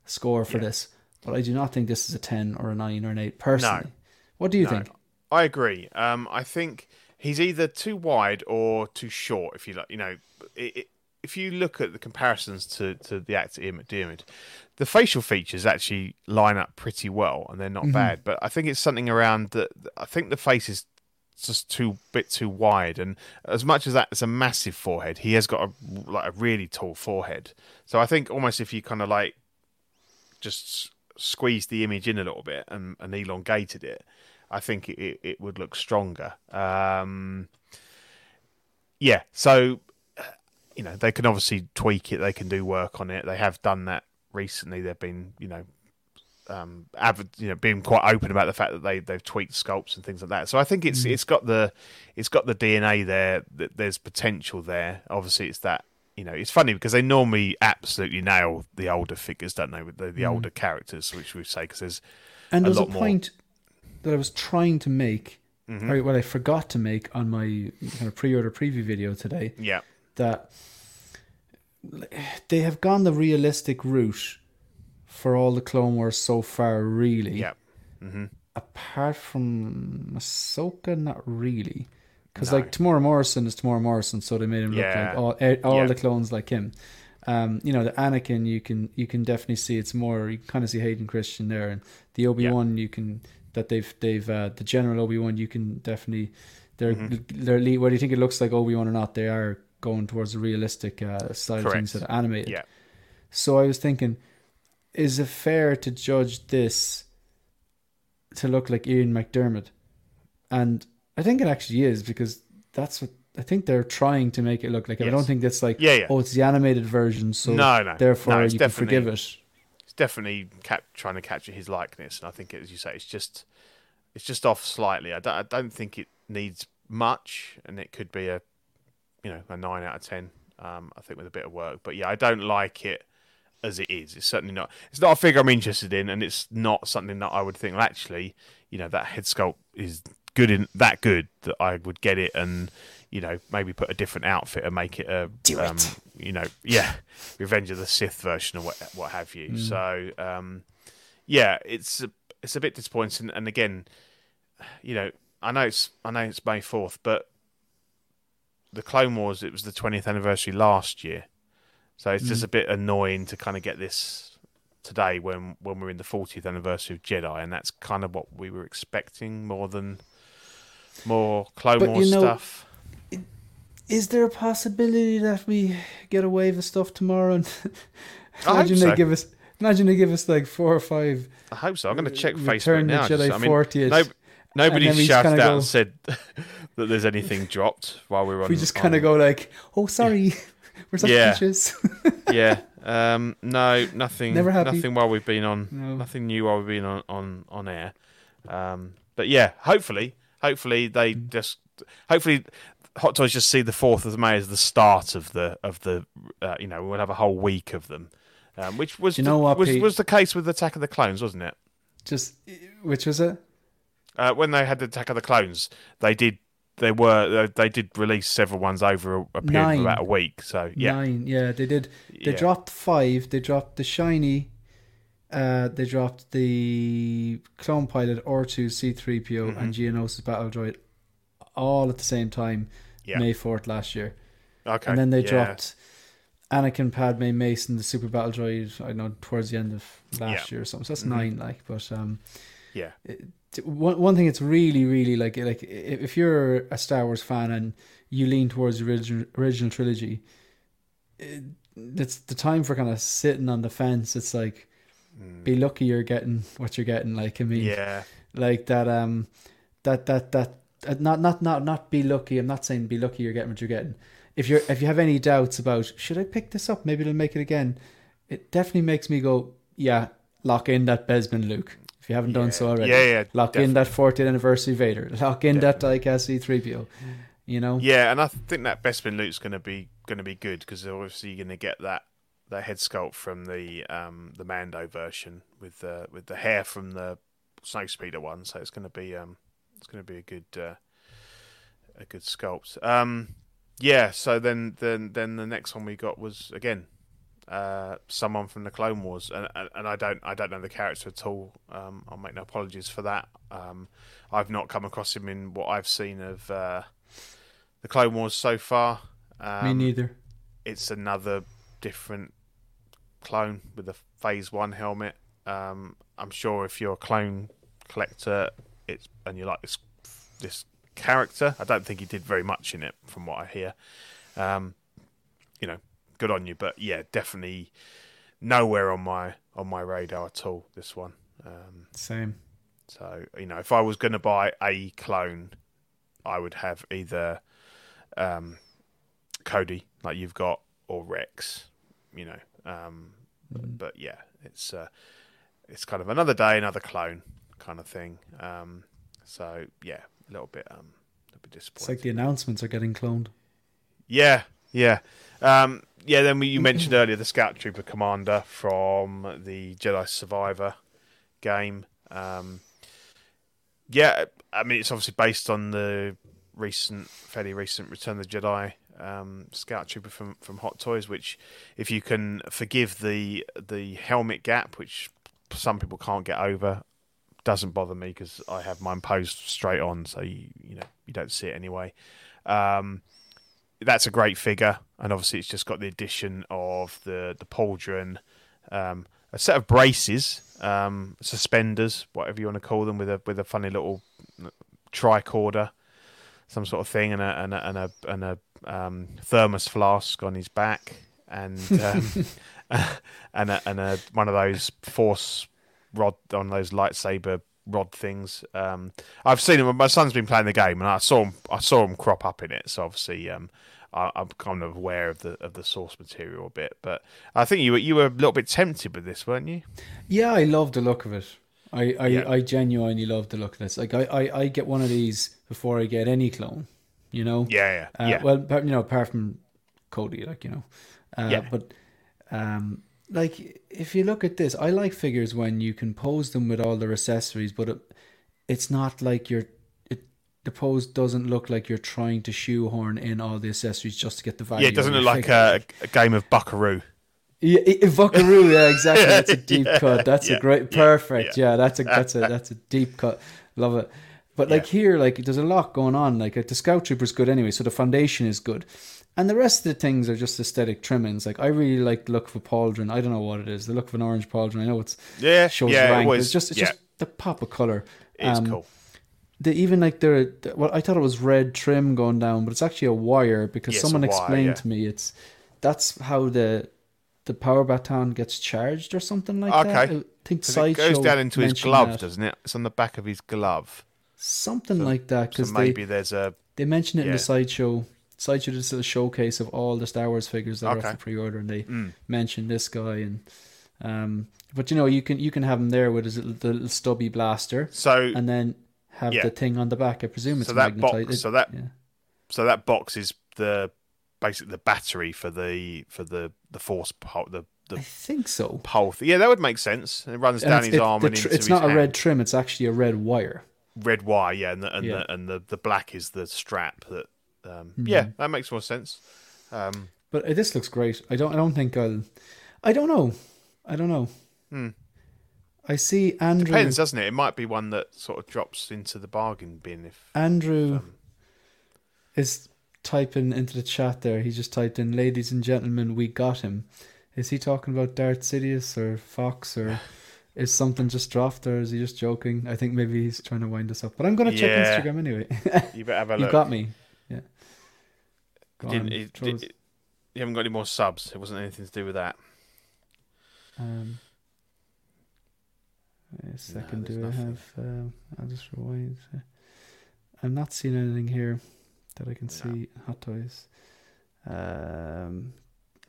S3: score for this. But I do not think this is a ten or a nine or an eight personally. What do you think?
S2: I agree. Um, I think he's either too wide or too short. If you like, you know, it, it, if you look at the comparisons to, to the actor Ian McDiarmid, the facial features actually line up pretty well, and they're not bad. But I think it's something around that. I think the face is just too bit too wide, and as much as that is a massive forehead, he has got a like a really tall forehead. So I think almost if you kind of like just squeezed the image in a little bit and, and elongated it, I think it, it, would look stronger. Um, yeah, so you know they can obviously tweak it. They can do work on it. They have done that recently. They've been you know um, avid, you know, being quite open about the fact that they they've tweaked sculpts and things like that. So I think it's it's got the it's got the DNA there. That there's potential there. Obviously, it's that you know it's funny because they normally absolutely nail the older figures, don't they? With the, the older characters, which we say because there's
S3: And
S2: a
S3: there's a,
S2: lot more.
S3: point that I was trying to make,
S2: Mm-hmm.
S3: or what I forgot to make on my kind of pre-order preview video today,
S2: yeah
S3: that they have gone the realistic route for all the Clone Wars so far, really.
S2: yeah
S3: Apart from Ahsoka, not really. Because
S2: No.
S3: like Temuera Morrison is Temuera Morrison, so they made him look
S2: Yeah.
S3: like all eh, all
S2: Yeah.
S3: the clones like him. Um, you know, the Anakin, you can you can definitely see it's more. You kind of see Hayden Christensen there, and the Obi Wan, you can that they've they've uh, the General Obi Wan, you can definitely they're
S2: Mm-hmm.
S3: they're whether you think it looks like Obi Wan or not, they are going towards a realistic uh, style of things that
S2: Correct.
S3: are animated.
S2: yeah
S3: So I was thinking, is it fair to judge this to look like Ian McDiarmid? And I think it actually is because that's what I think they're trying to make it look like. I don't think that's like,
S2: Yeah, yeah.
S3: oh, it's the animated version, so
S2: No, no.
S3: therefore
S2: No,
S3: you can forgive it.
S2: it's definitely cap- trying to capture his likeness, and I think, as you say, it's just it's just off slightly. I don't, I don't think it needs much, and it could be a you know a nine out of ten. Um, I think with a bit of work, but yeah, I don't like it as it is. It's certainly not. It's not a figure I'm interested in, and it's not something that I would think. Well, actually, you know, that head sculpt is good in that good that I would get it and you know maybe put a different outfit and make it a
S3: Do
S2: um,
S3: it.
S2: you know yeah Revenge of the Sith version or what what have you. So um, yeah, it's a, it's a bit disappointing. And again, you know, I know it's I know it's May fourth, but the Clone Wars it was the twentieth anniversary last year, so it's just a bit annoying to kind of get this today when when we're in the fortieth anniversary of Jedi, and that's kind of what we were expecting more than more Clone
S3: But you know,
S2: stuff.
S3: Is there a possibility that we get a wave of stuff tomorrow? *laughs* And imagine they give us, imagine they give us like four or five.
S2: I hope so. I'm going to check
S3: Return
S2: Facebook now.
S3: Jedi
S2: just- I mean,
S3: 40th,
S2: no, nobody shouted out
S3: go-
S2: and said *laughs* that there's anything dropped while we were on.
S3: We just kind of go like, oh, sorry, *laughs* we're such
S2: Yeah. yeah. Um, no, nothing.
S3: Never happy.
S2: Nothing while we've been on.
S3: No.
S2: Nothing new while we've been on on on air. Um, but yeah, hopefully, hopefully they just hopefully Hot Toys just see the fourth of May as the start of the of the uh, you know we'll have a whole week of them, um, which was
S3: Do you know
S2: the,
S3: what,
S2: was
S3: Pete?
S2: was the case with Attack of the Clones, wasn't it?
S3: just which was it?
S2: Uh, when they had the Attack of the Clones, they did. They were. They did release several ones over a, a period
S3: Nine.
S2: of about a week. So yeah,
S3: Nine. Yeah, they did. They
S2: Yeah.
S3: dropped five. They dropped the shiny. Uh, they dropped the clone pilot R2 C3PO
S2: Mm-hmm.
S3: and Geonosis battle droid all at the same time.
S2: Yeah.
S3: May fourth last year,
S2: okay.
S3: and then they
S2: yeah.
S3: dropped Anakin, Padme, Mason, the super battle droid. I know towards the end of last
S2: Yeah.
S3: year or something. So that's
S2: Mhm.
S3: nine. Like, but um,
S2: Yeah,
S3: t- one one thing it's really really like like if you're a Star Wars fan and you lean towards the original original trilogy, it, it's the time for kind of sitting on the fence. It's like be lucky you're getting what you're getting. Like I mean,
S2: Mm. yeah,
S3: like that. Um, that that that uh, not not not not be lucky. I'm not saying be lucky you're getting what you're getting. If you're if you have any doubts about should I pick this up, maybe it'll make it again. It definitely makes me go, yeah, lock in that Bespin Luke. If you haven't done so already,
S2: Yeah, yeah,
S3: lock in that 40th anniversary Vader. Lock in that diecast C3PO. You know,
S2: Yeah, and I think that Bespin Luke's going to be going to be good because obviously you're going to get that that head sculpt from the um the Mando version with the with the hair from the Snowspeeder one. So it's going to be um it's going to be a good uh, a good sculpt. Um, yeah. So then then then the next one we got was again uh, someone from the Clone Wars, and, and and I don't I don't know the character at all. Um, I'll make no apologies for that. Um, I've not come across him in what I've seen of uh, the Clone Wars so far. Um,
S3: me neither.
S2: It's another different clone with the Phase One helmet. Um, I'm sure if you're a clone collector, it's and you like this this character. I don't think he did very much in it, from what I hear. Um, you know, good on you, but yeah, definitely nowhere on my on my radar at all. This one. Um,
S3: Same.
S2: so you know, if I was going to buy a clone, I would have either um, Cody, like you've got, or Rex. You know, um, but, but yeah, it's uh, it's kind of another day, another clone kind of thing. Um, so yeah, a little bit um, a little bit
S3: It's like the announcements are getting cloned.
S2: Yeah, yeah, um, yeah. Then we, you mentioned earlier the Scout Trooper Commander from the Jedi Survivor game. Um, yeah, I mean it's obviously based on the recent, fairly recent Return of the Jedi um, Scout Trooper from from Hot Toys. Which, if you can forgive the the helmet gap, which some people can't get over, doesn't bother me because I have mine posed straight on, so you you know you don't see it anyway. Um, that's a great figure, and obviously it's just got the addition of the the pauldron, um, a set of braces, um, suspenders, whatever you want to call them, with a with a funny little tricorder, some sort of thing, and a and a and a, and a um, thermos flask on his back, and *laughs* um, *laughs* and a, and a one of those force rod on those lightsaber rod things. Um, I've seen him. My son's been playing the game, and I saw him. I saw him crop up in it. So obviously, um, I, I'm kind of aware of the of the source material a bit. But I think you were you were a little bit tempted with this, weren't you?
S3: Yeah, I love the look of it. I, I,
S2: Yeah.
S3: I genuinely love the look of this. Like I, I, I get one of these before I get any clone. You know.
S2: Yeah, yeah,
S3: Uh,
S2: yeah.
S3: Well, you know, apart from Cody, like you know, uh,
S2: Yeah.
S3: but um, like if you look at this, I like figures when you can pose them with all their accessories, but it, it's not like you're. It the pose doesn't look like you're trying to shoehorn in all the accessories just to get the value.
S2: yeah, it doesn't look like a, a game of Buckaroo.
S3: Yeah, Buckaroo, yeah, exactly. That's a *laughs* deep
S2: Yeah,
S3: cut. That's
S2: yeah,
S3: a great, perfect.
S2: yeah.
S3: Yeah, that's a that's a *laughs* that's a deep cut. Love it. But like here, like there's a lot going on. Like the Scout Trooper's good anyway, so the foundation is good, and the rest of the things are just aesthetic trimmings. Like I really like the look of a pauldron. I don't know what it is. The look of an orange pauldron. I know it's
S2: Yeah,
S3: shows
S2: yeah,
S3: rank.
S2: it was.
S3: it's just it's
S2: yeah,
S3: just the pop of color.
S2: it's
S3: um,
S2: cool.
S3: The even like the, the well, I thought it was red trim going down, but it's actually a wire because
S2: Yeah,
S3: someone
S2: wire,
S3: explained
S2: yeah.
S3: to me it's that's how the the power baton gets charged or something like that.
S2: Okay.
S3: I think
S2: it goes down into his glove,
S3: that.
S2: doesn't it? It's on the back of his glove.
S3: Something like that
S2: So
S3: because
S2: maybe
S3: they
S2: there's a
S3: they mentioned it in
S2: yeah.
S3: the sideshow. Sideshow did this little showcase of all the Star Wars figures that are
S2: Okay.
S3: up for pre-order, and they
S2: Mm.
S3: mentioned this guy and. Um, but you know you can you can have him there with his little, the little stubby blaster,
S2: so
S3: and then have
S2: Yeah.
S3: the thing on the back. I presume it's
S2: So that
S3: magnetite.
S2: box- so that-
S3: yeah.
S2: so that box is the basically the battery for the for the the force part the
S3: I think so.
S2: pulse. Yeah, that would make sense. It runs
S3: And
S2: down his
S3: it-
S2: arm
S3: the
S2: and
S3: tr- it's
S2: his
S3: not a
S2: hand.
S3: red trim; it's actually a red wire.
S2: Red wire, yeah, and the and
S3: Yeah.
S2: the and the, the black is the strap that. Um,
S3: Mhm.
S2: Yeah, that makes more sense. Um,
S3: But uh, this looks great. I don't. I don't think I'll. I don't know. I don't know.
S2: Hmm.
S3: I see Andrew.
S2: depends, doesn't it? It might be one that sort of drops into the bargain bin if.
S3: Andrew
S2: um,
S3: is typing into the chat there. He just typed in, "Ladies and gentlemen, we got him." Is he talking about Darth Sidious or Fox or? *laughs* Is something just dropped, or is he just joking? I think maybe he's trying to wind us up. But I'm gonna check
S2: Yeah.
S3: Instagram anyway.
S2: You better have a *laughs* look.
S3: you got me. Yeah. Go
S2: Didn't-
S3: on,
S2: it-
S3: throw us-
S2: it- you haven't got any more subs. It wasn't anything to do with that.
S3: Um, a second,
S2: there's
S3: do I have? Um, I'll just rewind. I'm not seeing anything here that I can see Hot Toys. Um,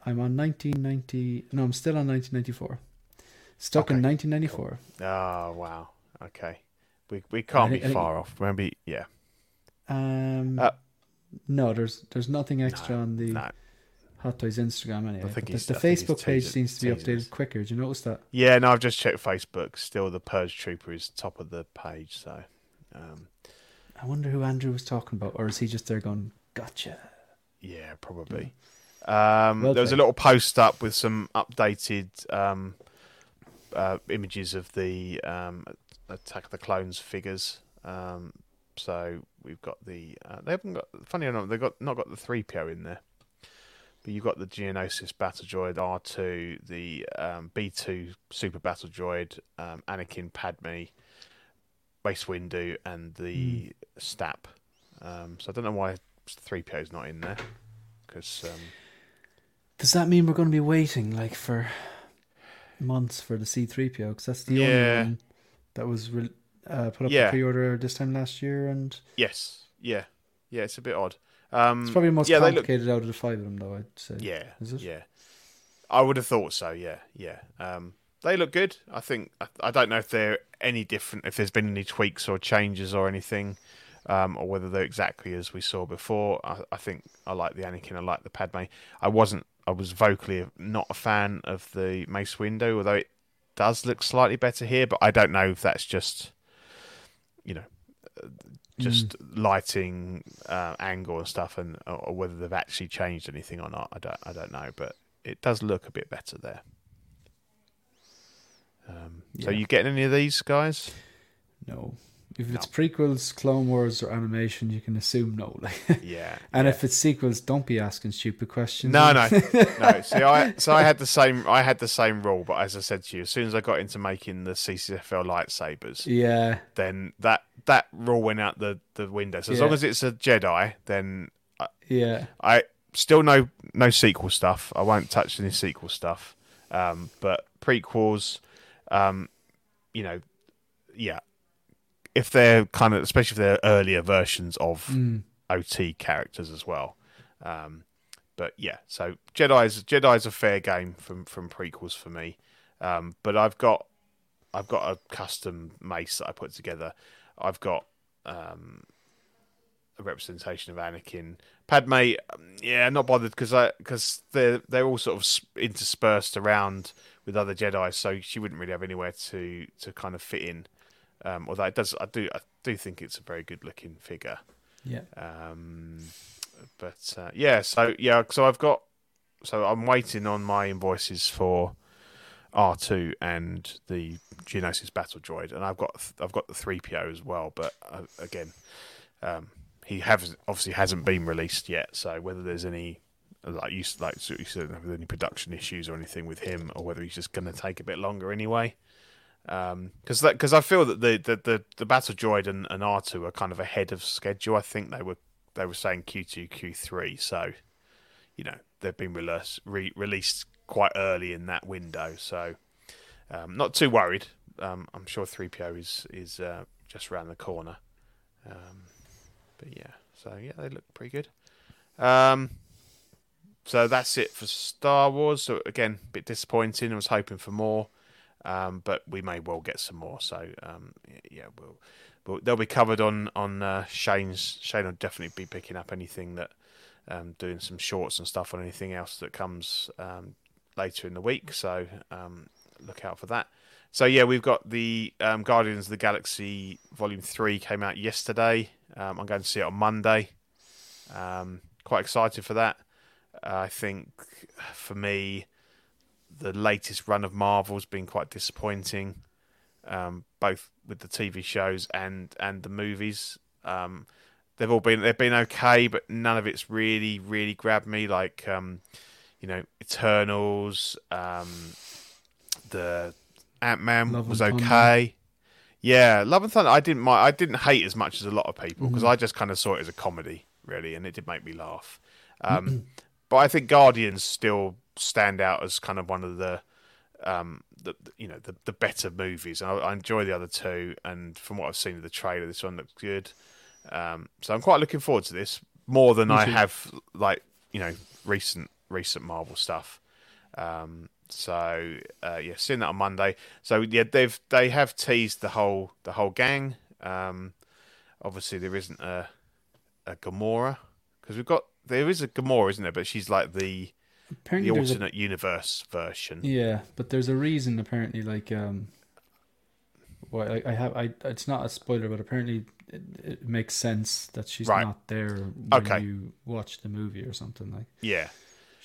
S3: I'm on 1990. No, I'm still on 1994. Stuck in
S2: Okay,
S3: 1994.
S2: Oh wow. Okay. We we can't be
S3: think-
S2: far off. Maybe yeah.
S3: Um,
S2: Uh,
S3: no, there's there's nothing extra
S2: No,
S3: on the
S2: No.
S3: Hot Toys Instagram anyway.
S2: think
S3: the, the
S2: think
S3: Facebook page seems to be updated quicker. Did you notice that?
S2: Yeah, no, I've just checked Facebook. Still, the Purge Trooper is top of the page. So, um,
S3: I wonder who Andrew was talking about, or is he just there going, "Gotcha"?
S2: yeah, probably. Um,
S3: Well
S2: there was a little post up with some updated um, uh, images of the um, Attack of the Clones figures. Um, so we've got the uh, they haven't got funny enough they've got not got the three PO in there, but you've got the Geonosis Battle Droid R two, the um, B two Super Battle Droid, um, Anakin Padme, Mace Windu, and the Stap. Um, so I don't know why three PO is not in there because. Um,
S3: Does that mean we're going to be waiting like for months for the C3PO? Because that's the
S2: Yeah.
S3: only one that was re- uh, put up
S2: Yeah.
S3: for pre-order this time last year, and
S2: Yes. Yeah. Yeah. It's a bit odd. Um,
S3: it's probably the most
S2: yeah, they look.
S3: complicated out of the five of them, though. I'd say.
S2: Yeah.
S3: Is it?
S2: Yeah. I would have thought so. Yeah. Yeah. Um, they look good. I think. I, I don't know if they're any different. If there's been any tweaks or changes or anything, um, or whether they're exactly as we saw before. I, I think I like the Anakin. I like the Padme. I wasn't. I was vocally not a fan of the Mace Windu, although it does look slightly better here. But I don't know if that's just, you know, just lighting uh, angle and stuff, and or, whether they've actually changed anything or not. I don't. I don't know, but it does look a bit better there. Um, So
S3: Yeah.
S2: you getting any of these guys?
S3: No. If
S2: No.
S3: it's prequels, Clone Wars, or animation, you can assume no. *laughs*
S2: Yeah.
S3: and
S2: yeah.
S3: if it's sequels, don't be asking stupid questions.
S2: No, no, *laughs* no. See, I so I had the same. I had the same rule, but as I said to you, as soon as I got into making the CCFL lightsabers,
S3: Yeah,
S2: then that that rule went out the the window. So as
S3: Yeah.
S2: long as it's a Jedi, then
S3: yeah.
S2: I still no no sequel stuff. I won't touch any sequel stuff. Um, but prequels, um, you know, yeah. If they're kind of, especially if they're earlier versions of
S3: Mm.
S2: OT characters as well. Um, but yeah, so Jedi's Jedi's a fair game from from prequels for me. Um, but I've got I've got a custom mace that I put together. I've got um, a representation of Anakin, Padme. Yeah, not bothered because I because they're they're all sort of interspersed around with other Jedi, so she wouldn't really have anywhere to to kind of fit in. Um, although it does, I do I do think it's a very good looking figure.
S3: Yeah.
S2: Um, but uh, yeah, so yeah, so I've got, so I'm waiting on my invoices for R2 and the Geonosis Battle Droid, and I've got I've got the 3PO as well. But uh, again, um, he has obviously hasn't been released yet, so whether there's any like you like you said, there's any production issues or anything with him, or whether he's just going to take a bit longer anyway. Because that because I feel that the, the, the, the Battle Droid and, and R2 are kind of ahead of schedule. I think they were they were saying Q2 Q3, so you know they've been released re- released quite early in that window. So um, not too worried. Um, I'm sure 3PO is is uh, just around the corner. Um, but yeah, so yeah, they look pretty good. Um, so that's it for Star Wars. So again, a bit disappointing. I was hoping for more, um, but we may well get some more. So um, yeah, we'll, we'll they'll be covered on on uh, Shane's. Shane will definitely be picking up anything that um, doing some shorts and stuff on anything else that comes um, later in the week. So um, look out for that. So yeah, we've got the um, Guardians of the Galaxy Volume Three came out yesterday. I'm going to see it on Monday. Quite excited for that. I think for me, the latest run of Marvel's been quite disappointing, um, both with the TV shows and and the movies. Um, they've all been they've been okay, but none of it's really really grabbed me. Like um, you know, Eternals, um, the Ant Man was
S3: Thunder.
S2: okay. Yeah, Love and Thunder. I didn't mind. I didn't hate as much as a lot of people
S3: Mm-hmm.
S2: because I just kind of saw it as a comedy, really, and it did make me laugh. *clears throat* Um, but I think Guardians still stand out as kind of one of the, um, the you know the the better movies. I, I enjoy the other two, and from what I've seen of the trailer, this one looks good. Um, so I'm quite looking forward to this more than I have like you know recent recent Marvel stuff. Um, so uh, yeah, seeing that on Monday. So yeah, they've they have teased the whole the whole gang. Um, obviously, there isn't a a Gamora because we've got there is a Gamora, isn't there? But she's like the
S3: Apparently,
S2: the
S3: there's a,
S2: alternate universe version.
S3: yeah, but there's a reason. Apparently, like um, why I, I have I. It's not a spoiler, but apparently it, it makes sense that she's
S2: Right.
S3: not there when
S2: Okay.
S3: you watch the movie or something like.
S2: Yeah.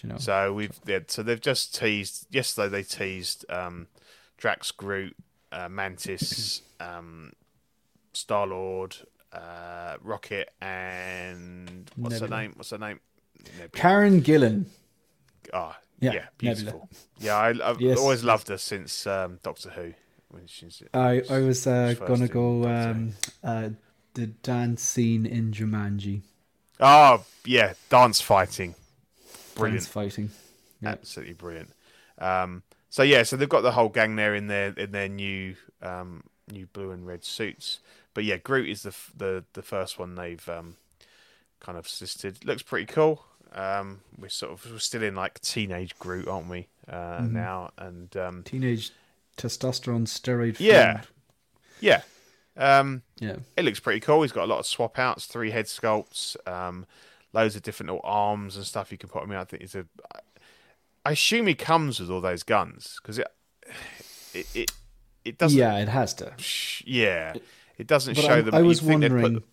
S3: You know.
S2: So we've yeah, so they've just teased yesterday. They teased um, Drax, Groot, uh, Mantis, *clears throat* um, Star Lord, uh, Rocket, and what's her name? What's her name? Nebula.
S3: Karen Gillan.
S2: Ah,
S3: Yeah,
S2: yeah,
S3: Nebula.
S2: beautiful. Yeah, I, I've
S3: Yes.
S2: always loved her since um, Doctor Who. When she's
S3: I I was uh, gonna go um uh the dance scene in Jumanji.
S2: oh yeah, dance fighting, brilliant.
S3: Dance fighting. Yeah.
S2: absolutely brilliant. Um, so yeah, so they've got the whole gang there in their in their new um, new blue and red suits. But yeah, Groot is the f- the the first one they've um, kind of assisted. Looks pretty cool. Um, we're sort of we're still in like teenage Groot, aren't we? Uh,
S3: Mm-hmm.
S2: Now and um,
S3: Teenage testosterone steroid.
S2: Yeah. yeah, um,
S3: Yeah.
S2: it looks pretty cool. He's got a lot of swap outs, three head sculpts, um, loads of different little arms and stuff you can put him in. I think it's a. I assume he comes with all those guns because it, it it it doesn't.
S3: Yeah, it has to.
S2: yeah, it doesn't
S3: But
S2: show
S3: I,
S2: them.
S3: I was
S2: they'd put
S3: wondering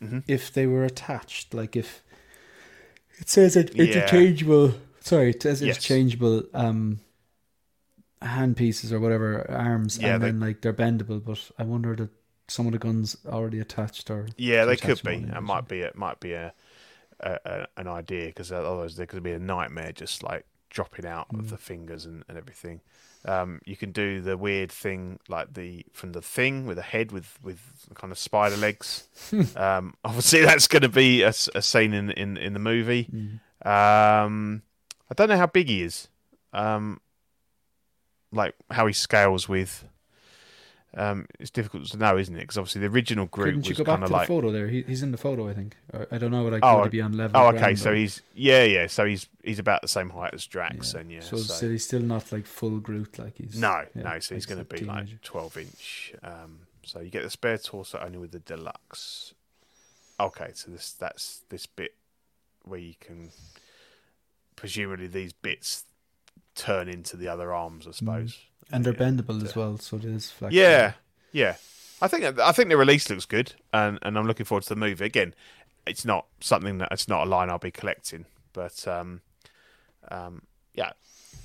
S2: the-
S3: if they were attached, like if it says it
S2: Yeah.
S3: interchangeable. Sorry, it says
S2: Yes.
S3: interchangeable um, hand pieces or whatever arms,
S2: Yeah,
S3: and
S2: they-
S3: then like they're bendable. But I wonder that some of the guns already attached or
S2: Yeah, they could be. It might be. It might be a, a, a an idea because otherwise there could be a nightmare just like dropping out
S3: Mm.
S2: of the fingers and, and everything. Um, you can do the weird thing like the from the thing with a head with with kind of spider legs. *laughs* um, obviously, that's going to be a scene in, in in the movie.
S3: Mm.
S2: Um, I don't know how big he is. Um, like how he scales with. Um, it's difficult to know, isn't it? Because obviously the original Groot
S3: Couldn't you
S2: was
S3: go back
S2: kind
S3: to
S2: of
S3: the photo there? He, he's in the photo, I think. I don't know. Like,
S2: Oh,
S3: would he be on level?
S2: Oh, okay. So
S3: or-
S2: he's yeah, yeah. So he's he's about the same height as Drax,
S3: yeah.
S2: and yeah.
S3: So,
S2: So,
S3: so he's still not like full Groot, like he's
S2: no,
S3: yeah,
S2: no. So he's going to be like twelve inch. Um, so you get the spare torso only with the deluxe. Okay, so this that's this bit where you can presumably these bits turn into the other arms, I suppose.
S3: and they're
S2: Yeah.
S3: bendable as well, so it is flexible.
S2: Yeah, yeah. I think I think the release looks good, and, and I'm looking forward to the movie. Again, it's not something that it's not a line I'll be collecting, but um, um, yeah,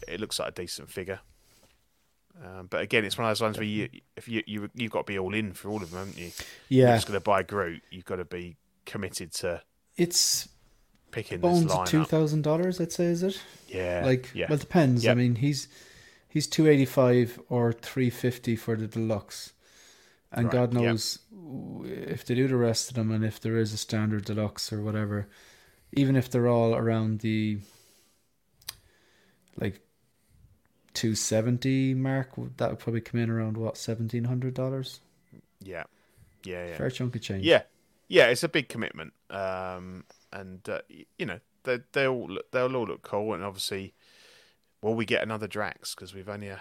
S2: it looks like a decent figure. Um, but again, it's one of those ones where you if you you you've got to be all in for all of them, haven't you?
S3: Yeah, You're
S2: just going to buy Groot. You've got to be committed to
S3: It's
S2: picking this
S3: bones
S2: line
S3: at two thousand dollars. I'd say is it?
S2: Yeah,
S3: like
S2: yeah,
S3: well, it depends. I mean, he's he's two eighty five or three fifty for the deluxe, and
S2: Right,
S3: God knows w if they do the rest of them, and if there is a standard deluxe or whatever, even if they're all around the like two seventy mark, that would probably come in around what seventeen hundred dollars.
S2: yeah, yeah, yeah.
S3: Fair chunk of change.
S2: Yeah, yeah, it's a big commitment, um, and uh, you know they they all look, they'll all look cool, and obviously, will we get another Drax because we've only uh,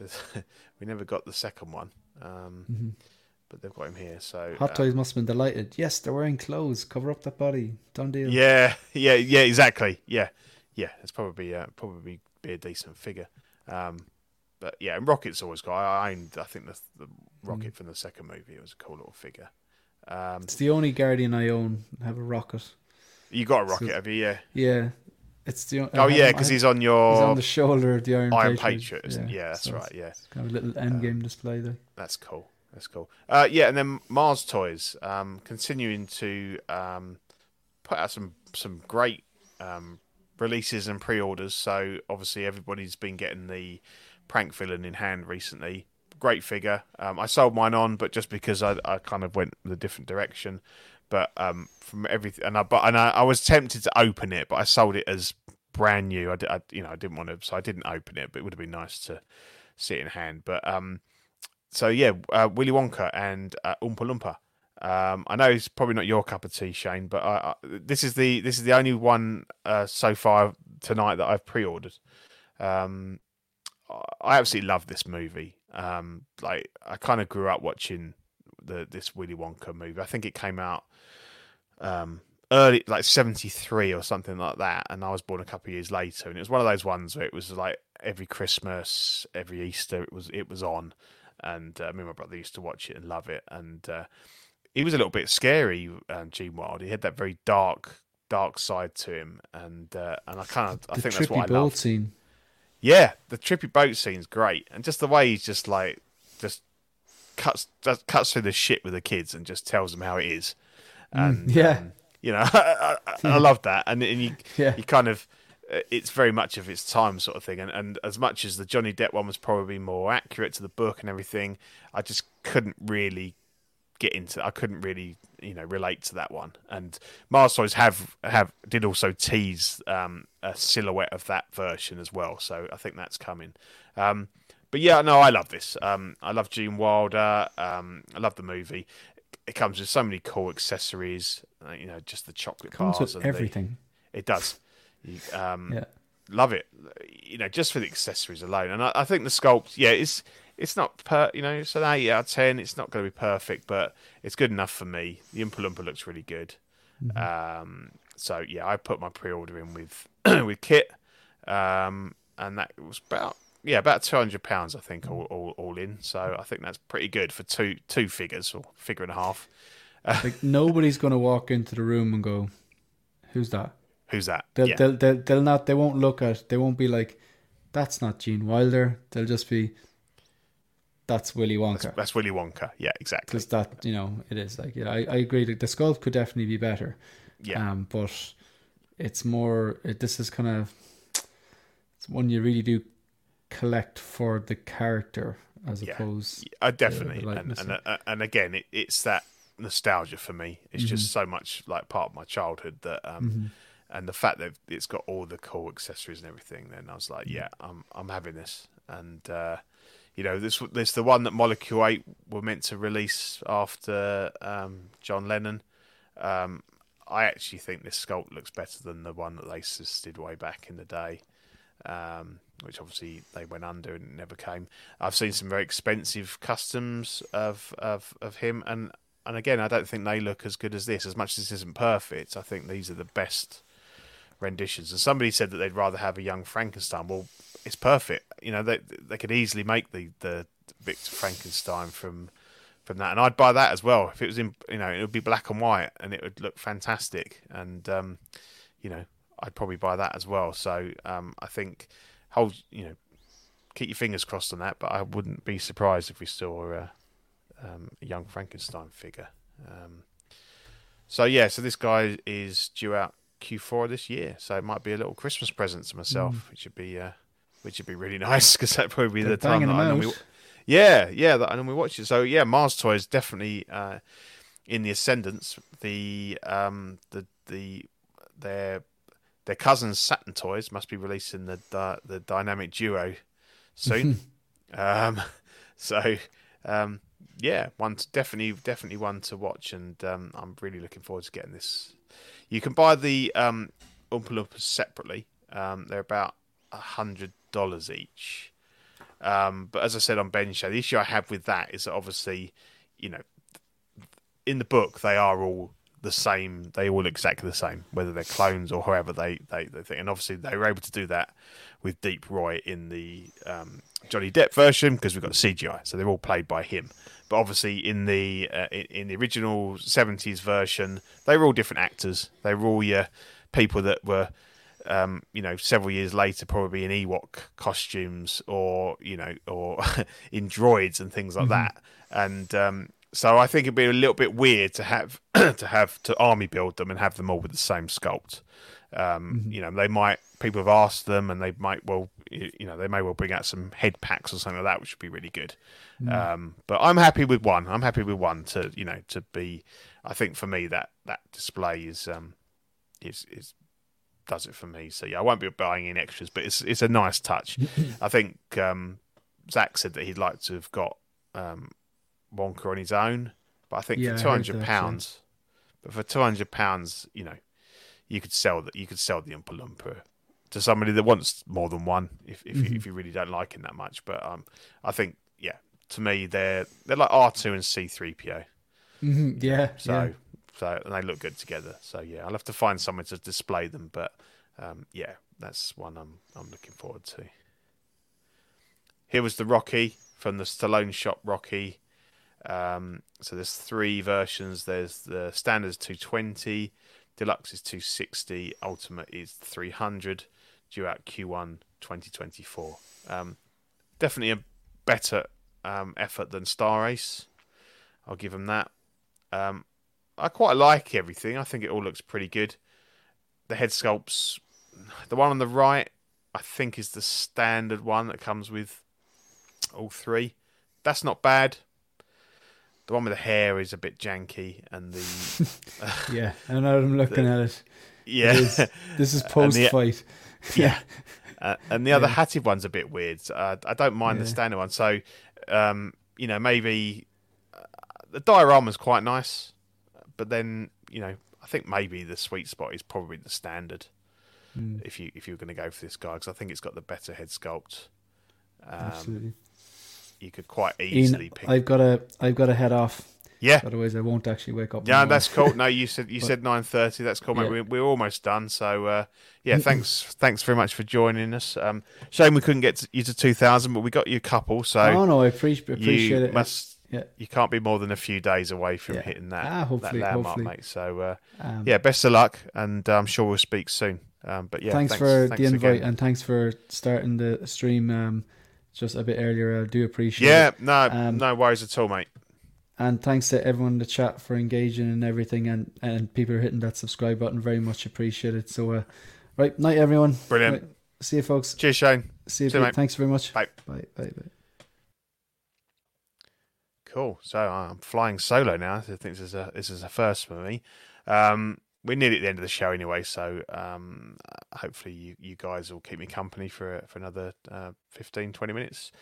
S2: *laughs* we never got the second one, um,
S3: Mhm.
S2: but they've got him here, so
S3: Hot
S2: uh,
S3: Toys must have been delighted. Yes, they're wearing clothes. Cover up that body. Done deal.
S2: yeah, yeah, yeah, exactly, yeah, yeah, it's probably uh, probably be a decent figure, um, but yeah, and Rocket's always got. I I, owned, I think the, the
S3: Mm.
S2: Rocket from the second movie it was a cool little figure. Um,
S3: It's the only Guardian I own. I Have a rocket.
S2: You got a
S3: So-
S2: Rocket, have you? Yeah.
S3: Yeah, it's the. I
S2: Oh yeah, because he's on your he's
S3: on the shoulder of the Iron,
S2: Iron
S3: Patriot.
S2: Patriot, isn't yeah, that's
S3: so
S2: right.
S3: it's
S2: Yeah,
S3: Kind of a little end game display there.
S2: that's cool. That's cool. Uh, yeah, and then Mars Toys um, continuing to um, put out some some great um, releases and pre-orders. So obviously everybody's been getting the prank villain in hand recently. Great figure. Um, I sold mine on, but just because I, I kind of went the different direction. But um, from everything, and I but and I, I was tempted to open it, but I sold it as brand new. I, di- I you know I didn't want to, so I didn't open it. But it would have been nice to see it in hand. But um, so yeah, uh, Willy Wonka and uh, Oompa Loompa Um, I know it's probably not your cup of tea, Shane, but I, I, this is the this is the only one uh, so far tonight that I've pre-ordered. Um, I absolutely love this movie. Um, like I kind of grew up watching the this Willy Wonka movie. I think it came out um, early, like seventy three or something like that, and I was born a couple of years later. And it was one of those ones where it was like every Christmas, every Easter, it was it was on, and uh, me and my brother used to watch it and love it. And uh, he was a little bit scary, um, Gene Wilder. He had that very dark, dark side to him, and uh, and I kind of I think that's what I
S3: trippy boat
S2: love.
S3: scene.
S2: Yeah, the trippy boat scene's great, and just the way he's just like just cuts cuts through the shit with the kids and just tells them how it is. And
S3: yeah.
S2: um, you know, *laughs* I, I, I *laughs* love that, and and you
S3: Yeah.
S2: you kind of uh, it's very much of its time sort of thing, and and as much as the Johnny Depp one was probably more accurate to the book and everything, I just couldn't really get into. I couldn't really you know relate to that one. And Mars Toys have have did also tease um, a silhouette of that version as well, so I think that's coming. Um, but yeah, no, I love this. Um, I love Gene Wilder. Um, I love the movie. It comes with so many cool accessories. Uh, you know, just the chocolate
S3: Comes
S2: bars and the-
S3: everything.
S2: it does. You, um,
S3: Yeah.
S2: love it. You know, just for the accessories alone, and I, I think the sculpt, yeah, it's it's not per, you know, it's an eight out of ten. It's not going to be perfect, but it's good enough for me. The Oompa Loompa looks really good. Um, so yeah, I put my pre-order in with *clears throat* with Kit, um, and that was about yeah about two hundred pounds, I think, all, all all in. So I think that's pretty good for two two figures or figure and a half. *laughs*
S3: Like nobody's gonna walk into the room and go, "Who's that?"
S2: Who's that?
S3: They'll
S2: yeah.
S3: they'll, they'll they'll not they won't look at they won't be like, "That's not Gene Wilder." They'll just be, "That's Willy Wonka."
S2: That's Willy Wonka. Yeah, exactly.
S3: Because that you know it is like yeah, I, I agree. Like, the sculpt could definitely be better.
S2: Yeah.
S3: Um, but it's more. It, this is kind of it's one you really do collect for the character as
S2: Yeah.
S3: opposed.
S2: Uh, definitely,
S3: the
S2: and and, uh, and again, it, it's that nostalgia for me. It's
S3: Mm-hmm.
S2: just so much like part of my childhood that, um, and the fact that it's got all the cool accessories and everything. Then I was like, yeah, I'm I'm having this, and uh, you know, this this the one that Molecule Eight were meant to release after um, John Lennon. Um, I actually think this sculpt looks better than the one that Laces did way back in the day um, which obviously they went under and never came. I've seen some very expensive customs of of, of him, and and again, I don't think they look as good as this. As much as this isn't perfect, I think these are the best renditions. And somebody said that they'd rather have a young Frankenstein. Well, it's perfect. You know, they they could easily make the the Victor Frankenstein from from that, and I'd buy that as well if it was in. You know, it would be black and white, and it would look fantastic. And um, you know, I'd probably buy that as well. So um, I think hold you know keep your fingers crossed on that, but I wouldn't be surprised if we saw a, um, a young Frankenstein figure. Um, so yeah, so this guy is due out Q4 this year, so it might be a little Christmas present to myself, which would be uh, which would be really *laughs* nice because that probably be the time that I normally, yeah, yeah, that I normally watch it. So yeah, Mars Toys definitely uh, in the ascendance. The um, the the their their cousins Saturn Toys must be releasing the the, the Dynamic Duo soon. *laughs* um, *laughs* so um, yeah, one to, definitely definitely one to watch, and um, I'm really looking forward to getting this. You can buy the um, Oompa Loompas separately. Um, they're about a hundred dollars each. Um, but as I said on Ben Show, the issue I have with that is that obviously, you know, in the book they are all the same. They all look exactly the same, whether they're clones or however they they, they think. And obviously they were able to do that with Deep Roy in the um, Johnny Depp version because we've got CGI, so they're all played by him. But obviously in the uh, in, the original '70s version, they were all different actors. They were all your people that were um, you know, several years later, probably in Ewok costumes or you know, or *laughs* in droids and things like that. And um, so I think it'd be a little bit weird to have *clears throat* to have to army build them and have them all with the same sculpt. Um, You know, they might people have asked them, and they might well, you know, they may well bring out some head packs or something like that, which would be really good. Um, but I'm happy with one. I'm happy with one to you know to be. I think for me that that display is um is is does it for me. So yeah, I won't be buying in extras, but it's it's a nice touch. *clears throat* I think um, Zach said that he'd like to have got um, Wonka on his own, But I think
S3: Yeah,
S2: for two hundred pounds, but for two hundred pounds, you know, you could sell that. You could sell the Oompa Loompa to somebody that wants more than one, if if,
S3: Mm-hmm.
S2: you, if you really don't like him that much. But um, I think yeah, to me they're they're like R two and C three PO.
S3: hmm Yeah.
S2: So
S3: yeah.
S2: so and they look good together. So yeah, I'll have to find somewhere to display them. But um, yeah, that's one I'm I'm looking forward to. Here was the Rocky from the Stallone shop Rocky. Um, so there's three versions. There's the standard is 220, deluxe is 260, ultimate is 300. Due out Q1 2024. Um, definitely a better um, effort than Star Ace. I'll give them that. Um, I quite like everything. I think it all looks pretty good. The head sculpts, the one on the right, I think is the standard one that comes with all three. That's not bad. The one with the hair is a bit janky, and the *laughs*
S3: yeah. I know I'm looking at it.
S2: yeah,
S3: It is. This is *laughs* post
S2: the-
S3: fight. *laughs*
S2: yeah. Uh, and the other
S3: Yeah.
S2: hatted one's a bit weird. Uh, I don't mind the standard one. So, um, you know, maybe uh, the diorama's quite nice, but then you know, I think maybe the sweet spot is probably the standard.
S3: Mm,
S2: If you if you're going to go for this guy, because I think it's got the better head sculpt. Um,
S3: absolutely.
S2: You could quite easily
S3: Ian,
S2: pick.
S3: I've got to. I've got to head off.
S2: yeah,
S3: Otherwise, I won't actually wake up.
S2: Yeah, that's cool. No, you said you *laughs*
S3: But-
S2: said nine thirty. That's cool, mate.
S3: Yeah.
S2: We're, we're almost done. So uh, yeah, thanks thanks very much for joining us. Um, shame we couldn't get to, you to two thousand, but we got you a couple. So
S3: Oh no, I appreciate appreciate
S2: you
S3: it.
S2: must
S3: Yeah.
S2: you can't be more than a few days away from
S3: Yeah.
S2: hitting that
S3: Ah,
S2: that
S3: hopefully-
S2: landmark,
S3: hopefully.
S2: mate. So uh,
S3: Um,
S2: yeah, best of luck, and uh, I'm sure we'll speak soon. Um, but yeah,
S3: thanks, for
S2: thanks
S3: the invite
S2: again.
S3: and thanks for starting the stream um, just a bit earlier. I do appreciate
S2: Yeah,
S3: it.
S2: no,
S3: Um,
S2: no worries at all, mate.
S3: And thanks to everyone in the chat for engaging and everything and, and people are hitting that subscribe button. Very much appreciated. So, uh, right, night, everyone.
S2: Brilliant.
S3: Right, see you, folks.
S2: Cheers, Shane.
S3: See you.
S2: See you, mate.
S3: Thanks very much.
S2: Bye.
S3: Bye. Bye. Bye.
S2: Cool. So I'm flying solo now. I think this is a this is a first for me. Um, we're nearly at the end of the show anyway, so um, hopefully you, you guys will keep me company for for another uh, 15, 20 minutes.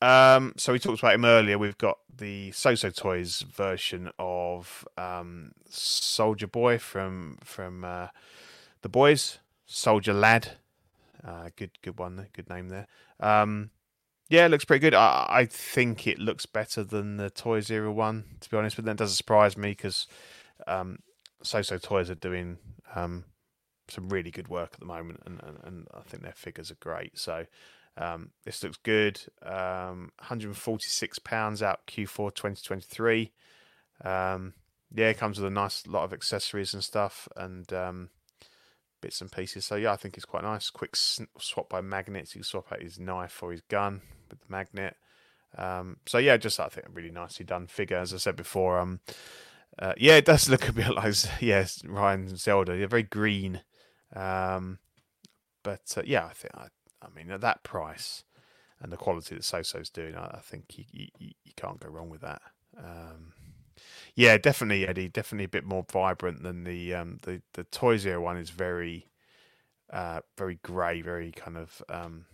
S2: Um, so we talked about him earlier. We've got the Soso Toys version of um, Soldier Boy from from uh, the boys, Soldier Lad. Uh, good good one, there. good name there. Um, yeah, it looks pretty good. I, I think it looks better than the Toys Era one, to be honest. But that doesn't surprise me because um, So So Toys are doing um, some really good work at the moment, and, and, and I think their figures are great. So um, this looks good. Um, 146 pounds out Q4 2023. Um, yeah, it comes with a nice lot of accessories and stuff, and um, bits and pieces. So yeah, I think it's quite nice. Quick swap by magnets. You can swap out his knife or his gun with the magnet. Um, so yeah, just I think a really nicely done figure. As I said before, um, uh, yeah, it does *laughs* look a bit like yes, Ryan Zelda. They're very green, um, but uh, yeah, I think I, I mean at that price and the quality that Soso's doing, I, I think you, you you can't go wrong with that. Um, yeah, definitely, Eddie. Definitely a bit more vibrant than the um, the the Era one. Is very, uh, very grey, very kind of um,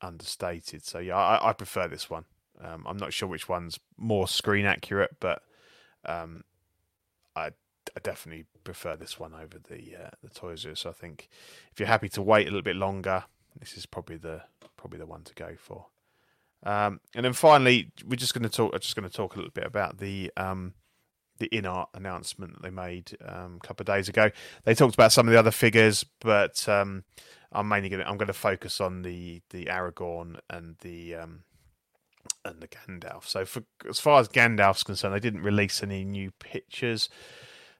S2: understated. So yeah, I, I prefer this one. Um, I'm not sure which one's more screen accurate, but um, I, I definitely prefer this one over the uh, the Toys Era. So I think if you're happy to wait a little bit longer, this is probably the probably the one to go for. Um, and then finally, we're just going to talk. I'm just going to talk a little bit about the um, the InArt announcement that they made um, a couple of days ago. They talked about some of the other figures, but um, I'm mainly going to I'm going to focus on the the Aragorn and the um, and the Gandalf. So for as far as Gandalf's concerned, they didn't release any new pictures.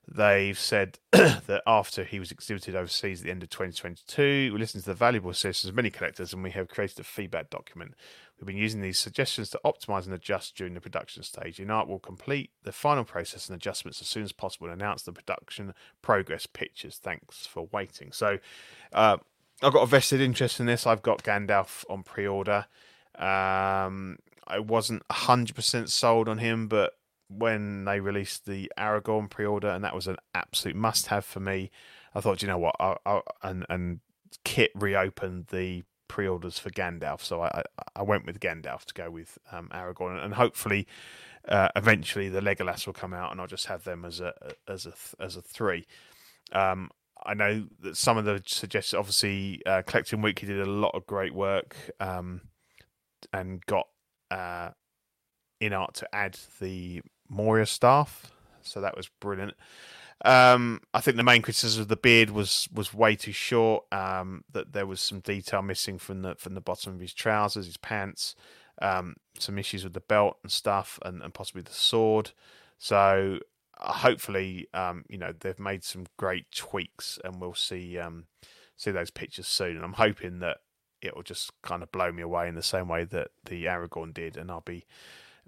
S2: They've said *clears throat* that after he was exhibited overseas at the end of 2022, we listened to the valuable suggestions of many collectors and we have created a feedback document. We've been using these suggestions to optimize and adjust during the production stage. InArt, will complete the final process and adjustments as soon as possible and announce the production progress pictures. Thanks for waiting. So, uh, I've got a vested interest in this. I've got Gandalf on pre order. Um, I wasn't 100% sold on him, but when they released the Aragorn pre-order, and that was an absolute must-have for me. I thought, you know what, I, I, and and Kit reopened the pre-orders for Gandalf, so I, I went with Gandalf to go with um, Aragorn, and hopefully, uh, eventually the Legolas will come out, and I'll just have them as a as a as a three. Um, I know that some of the suggestions, obviously, uh, Collecting Weekly did a lot of great work um, and got uh, InArt to add the Moria staff, so that was brilliant. Um, I think the main criticism of the beard was was way too short. Um, that there was some detail missing from the from the bottom of his trousers, his pants. Um, some issues with the belt and stuff, and, and possibly the sword. So uh, hopefully, um, you know, they've made some great tweaks, and we'll see um, see those pictures soon. And I'm hoping that it will just kind of blow me away in the same way that the Aragorn did, and I'll be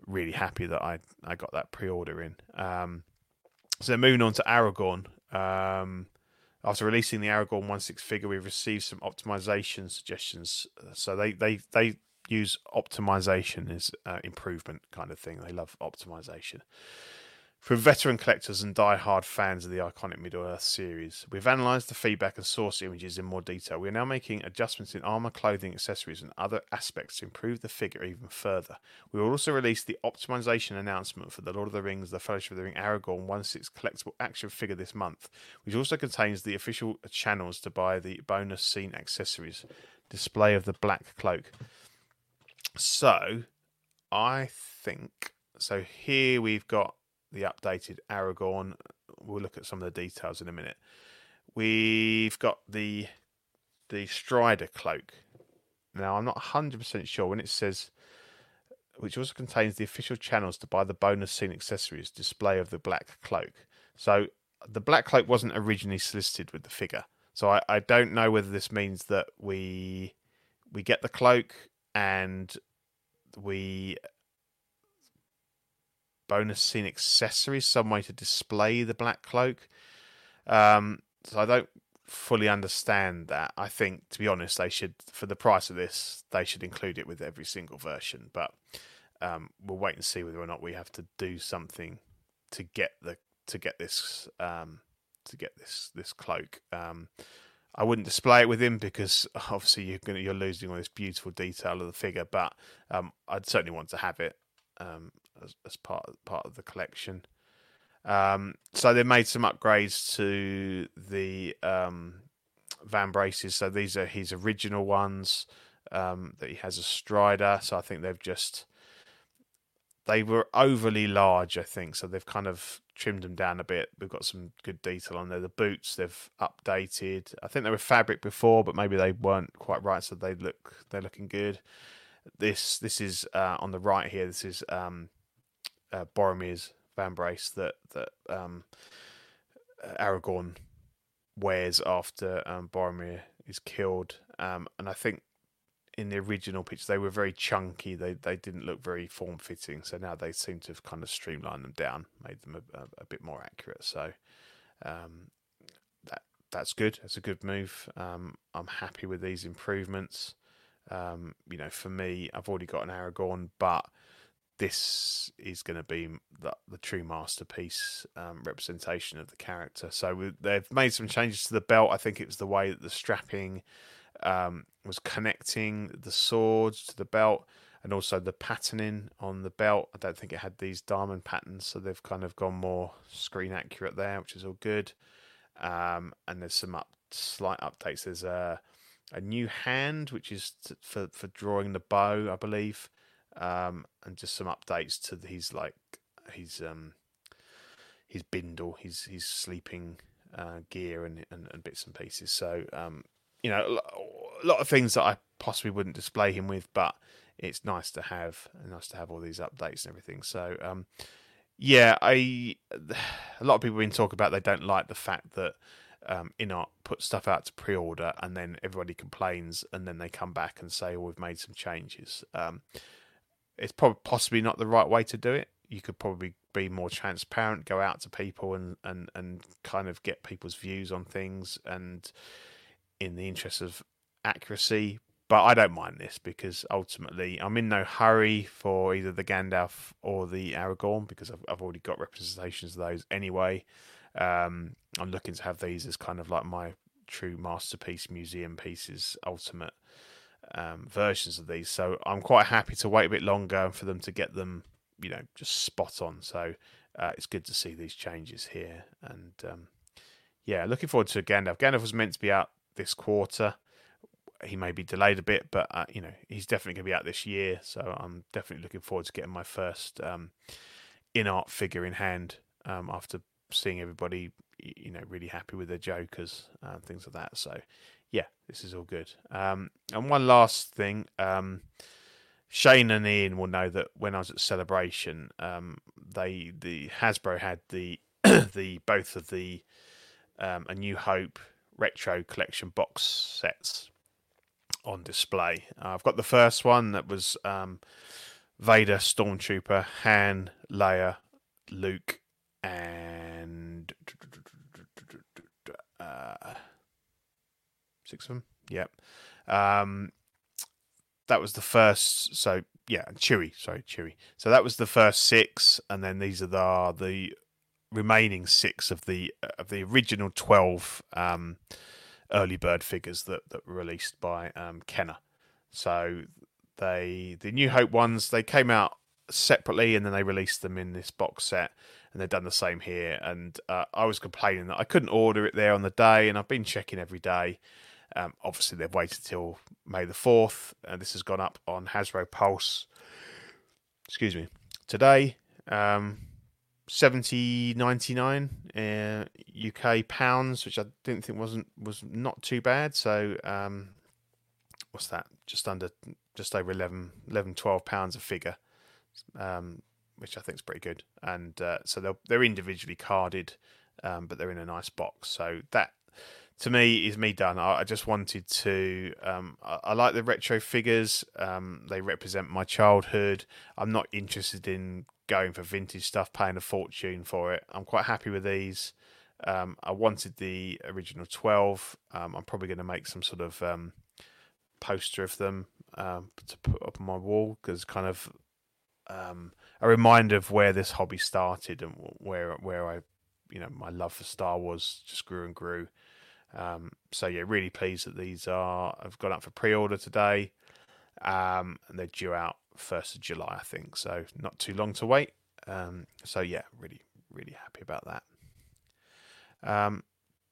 S2: really happy that I I got that pre-order in. Um, so moving on to Aragorn. Um, after releasing the Aragorn 1/6 figure, we've received some optimization suggestions. So they they they use optimization as uh, improvement kind of thing. They love optimization. For veteran collectors and die-hard fans of the iconic Middle Earth series, we've analysed the feedback and source images in more detail. We are now making adjustments in armour, clothing, accessories, and other aspects to improve the figure even further. We will also release the optimization announcement for the Lord of the Rings, The Fellowship of the Ring Aragorn 1/6 collectible action figure this month, which also contains the official channels to buy the bonus scene accessories, display of the black cloak. So, I think so. Here we've got the updated Aragorn. We'll look at some of the details in a minute. We've got the the Strider cloak. Now I'm not 100% sure when it says which also contains the official channels to buy the bonus scene accessories display of the black cloak. So the black cloak wasn't originally solicited with the figure. So I, I don't know whether this means that we we get the cloak and we bonus scene accessories, some way to display the black cloak. Um, so I don't fully understand that. I think, to be honest, they should, for the price of this, they should include it with every single version. But um, we'll wait and see whether or not we have to do something to get the to get this um, to get this this cloak. Um, I wouldn't display it with him because *laughs* obviously you're gonna, you're losing all this beautiful detail of the figure. But um, I'd certainly want to have it um, as, as part of, part of the collection. Um, so they made some upgrades to the um, vambraces. So these are his original ones um, that he has a Strider. So I think they've just they were overly large. I think so. They've kind of trimmed them down a bit. We've got some good detail on there. The boots they've updated. I think they were fabric before, but maybe they weren't quite right. So they look they're looking good. This this is uh, on the right here. This is um, uh, Boromir's vambrace that that um, Aragorn wears after um, Boromir is killed, um, and I think in the original picture they were very chunky. They they didn't look very form fitting. So now they seem to have kind of streamlined them down, made them a, a, a bit more accurate. So um, that that's good. That's a good move. Um, I'm happy with these improvements. Um, you know, for me, I've already got an Aragorn, but this is going to be the, the true masterpiece um, representation of the character. So they've made some changes to the belt. I think it was the way that the strapping um, was connecting the swords to the belt and also the patterning on the belt. I don't think it had these diamond patterns, so they've kind of gone more screen accurate there, which is all good. Um, and there's some up, slight updates. There's a a new hand, which is to, for for drawing the bow, I believe, um, and just some updates to his like his um his bindle, his his sleeping uh, gear and, and, and bits and pieces. So um, you know, a lot of things that I possibly wouldn't display him with, but it's nice to have, nice to have all these updates and everything. So um, yeah, I a lot of people have been talking about they don't like the fact that um, InArt put stuff out to pre-order and then everybody complains and then they come back and say, "Oh, we've made some changes." Um, it's probably possibly not the right way to do it. You could probably be more transparent, go out to people and and and kind of get people's views on things, and in the interest of accuracy. But I don't mind this because ultimately I'm in no hurry for either the Gandalf or the Aragorn because I've, I've already got representations of those anyway. Um, I'm looking to have these as kind of like my true masterpiece museum pieces, ultimate um, versions of these. So I'm quite happy to wait a bit longer for them to get them, you know, just spot on. So uh, it's good to see these changes here. And um, yeah, looking forward to Gandalf. Gandalf was meant to be out this quarter. He may be delayed a bit, but uh, you know he's definitely going to be out this year. So I'm definitely looking forward to getting my first um, InArt figure in hand um, after seeing everybody, you know, really happy with their Jokers and things like that. So yeah, this is all good. Um, and one last thing. Um, Shane and Ian will know that when I was at Celebration, um, they the Hasbro had the *clears throat* the both of the um, A New Hope retro collection box sets on display. Uh, I've got the first one that was um, Vader, Stormtrooper, Han, Leia, Luke, and uh, six of them. Yep. Um, that was the first. So yeah, Chewie. Sorry, Chewie. So that was the first six, and then these are the the remaining six of the of the original twelve um, early bird figures that that were released by um, Kenner. So they the New Hope ones they came out separately, and then they released them in this box set. And they've done the same here. And uh, I was complaining that I couldn't order it there on the day, and I've been checking every day. Um, obviously, they've waited till May the 4th, and this has gone up on Hasbro Pulse. Excuse me. Today, um, 70.99 uh, UK pounds, which I didn't think wasn't was not too bad. So, um, what's that? Just under, just over 11, 11 12 pounds a figure, um, which I think is pretty good. And uh, so they're they're individually carded, um, but they're in a nice box. So that to me is me done. I, I just wanted to. Um, I, I, like the retro figures. Um, they represent my childhood. I'm not interested in going for vintage stuff, paying a fortune for it. I'm quite happy with these. Um, I wanted the original 12. Um, I'm probably going to make some sort of um, poster of them um, to put up on my wall because kind of a reminder of where this hobby started and where where I, you know, my love for Star Wars just grew and grew. Um, so yeah, really pleased that these are have gone up for pre-order today, um, and they're due out first of July, I think. So not too long to wait. Um, so yeah, really really happy about that. Um,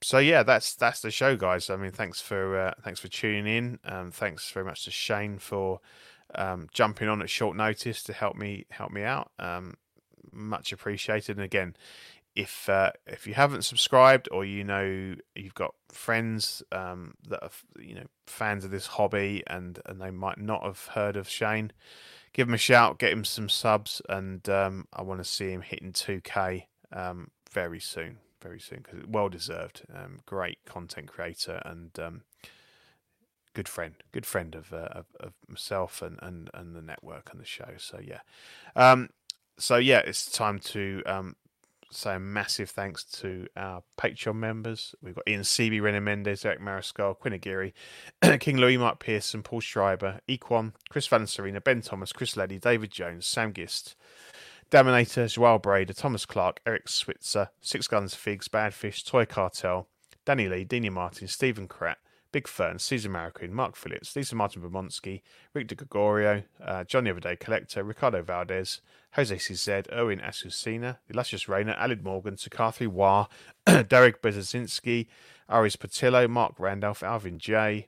S2: so yeah, that's that's the show, guys. I mean, thanks for uh, thanks for tuning in. Um, thanks very much to Shane for um, jumping on at short notice to help me help me out. Um, much appreciated. And again, if uh, if you haven't subscribed or you know you've got friends um, that are you know fans of this hobby and and they might not have heard of Shane, give him a shout, get him some subs, and um, I want to see him hitting 2K um, very soon, very soon because well deserved. Um, great content creator and um, good friend, good friend of, uh, of, of myself and, and and the network and the show. So yeah, um, so yeah, it's time to say a massive thanks to our Patreon members. We've got Ian CB, Rene Mendez, Eric Mariscal, Quinn Aguirre, *clears throat* King Louis, Mark Pearson, Paul Schreiber, Equan, Chris Van Serena, Ben Thomas, Chris Leddy, David Jones, Sam Gist, Daminator, Joel Brader, Thomas Clark, Eric Switzer, Six Guns Figs, Badfish, Toy Cartel, Danny Lee, Dini Martin, Stephen Kratt, Big Fern, Caesar Marroquin, Mark Phillips, Lisa Martin Bermondsky, Rick De Gregorio, uh, Johnny Everyday Collector, Ricardo Valdez, Jose CZ, Owen Asusina, Illustrious Rainer, Alid Morgan, Sakathi Wah, *clears throat* Derek Bezazinski, Aris Patillo, Mark Randolph, Alvin J,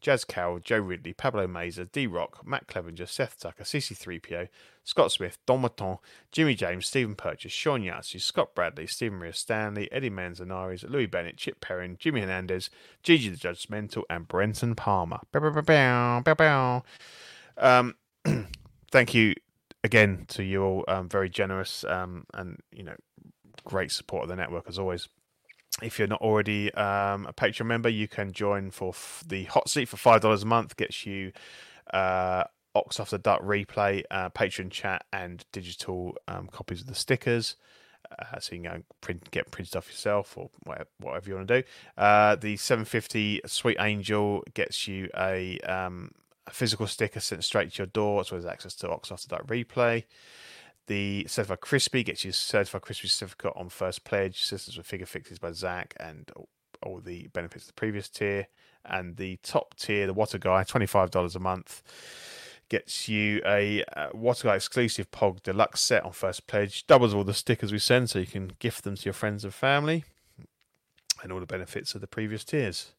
S2: Jazz Cowell, Joe Ridley, Pablo Mazer, D Rock, Matt Clevenger, Seth Tucker, CC3PO, Scott Smith, Don Maton, Jimmy James, Stephen Purchase, Sean Yatsu, Scott Bradley, Stephen Maria Stanley, Eddie Manzanares, Louis Bennett, Chip Perrin, Jimmy Hernandez, Gigi the Judgmental, and Brenton Palmer. Um, *clears throat* thank you again to you all. Um, very generous um, and you know great support of the network as always if you're not already um, a Patreon member, you can join for f- the hot seat for five dollars a month. Gets you uh, Ox the Duck replay, uh, Patreon chat, and digital um, copies of the stickers. Uh, so you can go and print, get printed off yourself or whatever, you want to do. Uh, the 750 Sweet Angel gets you a, um, a, physical sticker sent straight to your door, as well as access to Ox the Duck replay. The Certified Crispy gets you Certified Crispy certificate on first pledge, systems with figure fixes by Zach, and all, the benefits of the previous tier. and the top tier, the Water Guy, twenty five dollars a month, gets you a uh, Water Guy exclusive Pog Deluxe set on first pledge, doubles all the stickers we send, so you can gift them to your friends and family, and all the benefits of the previous tiers.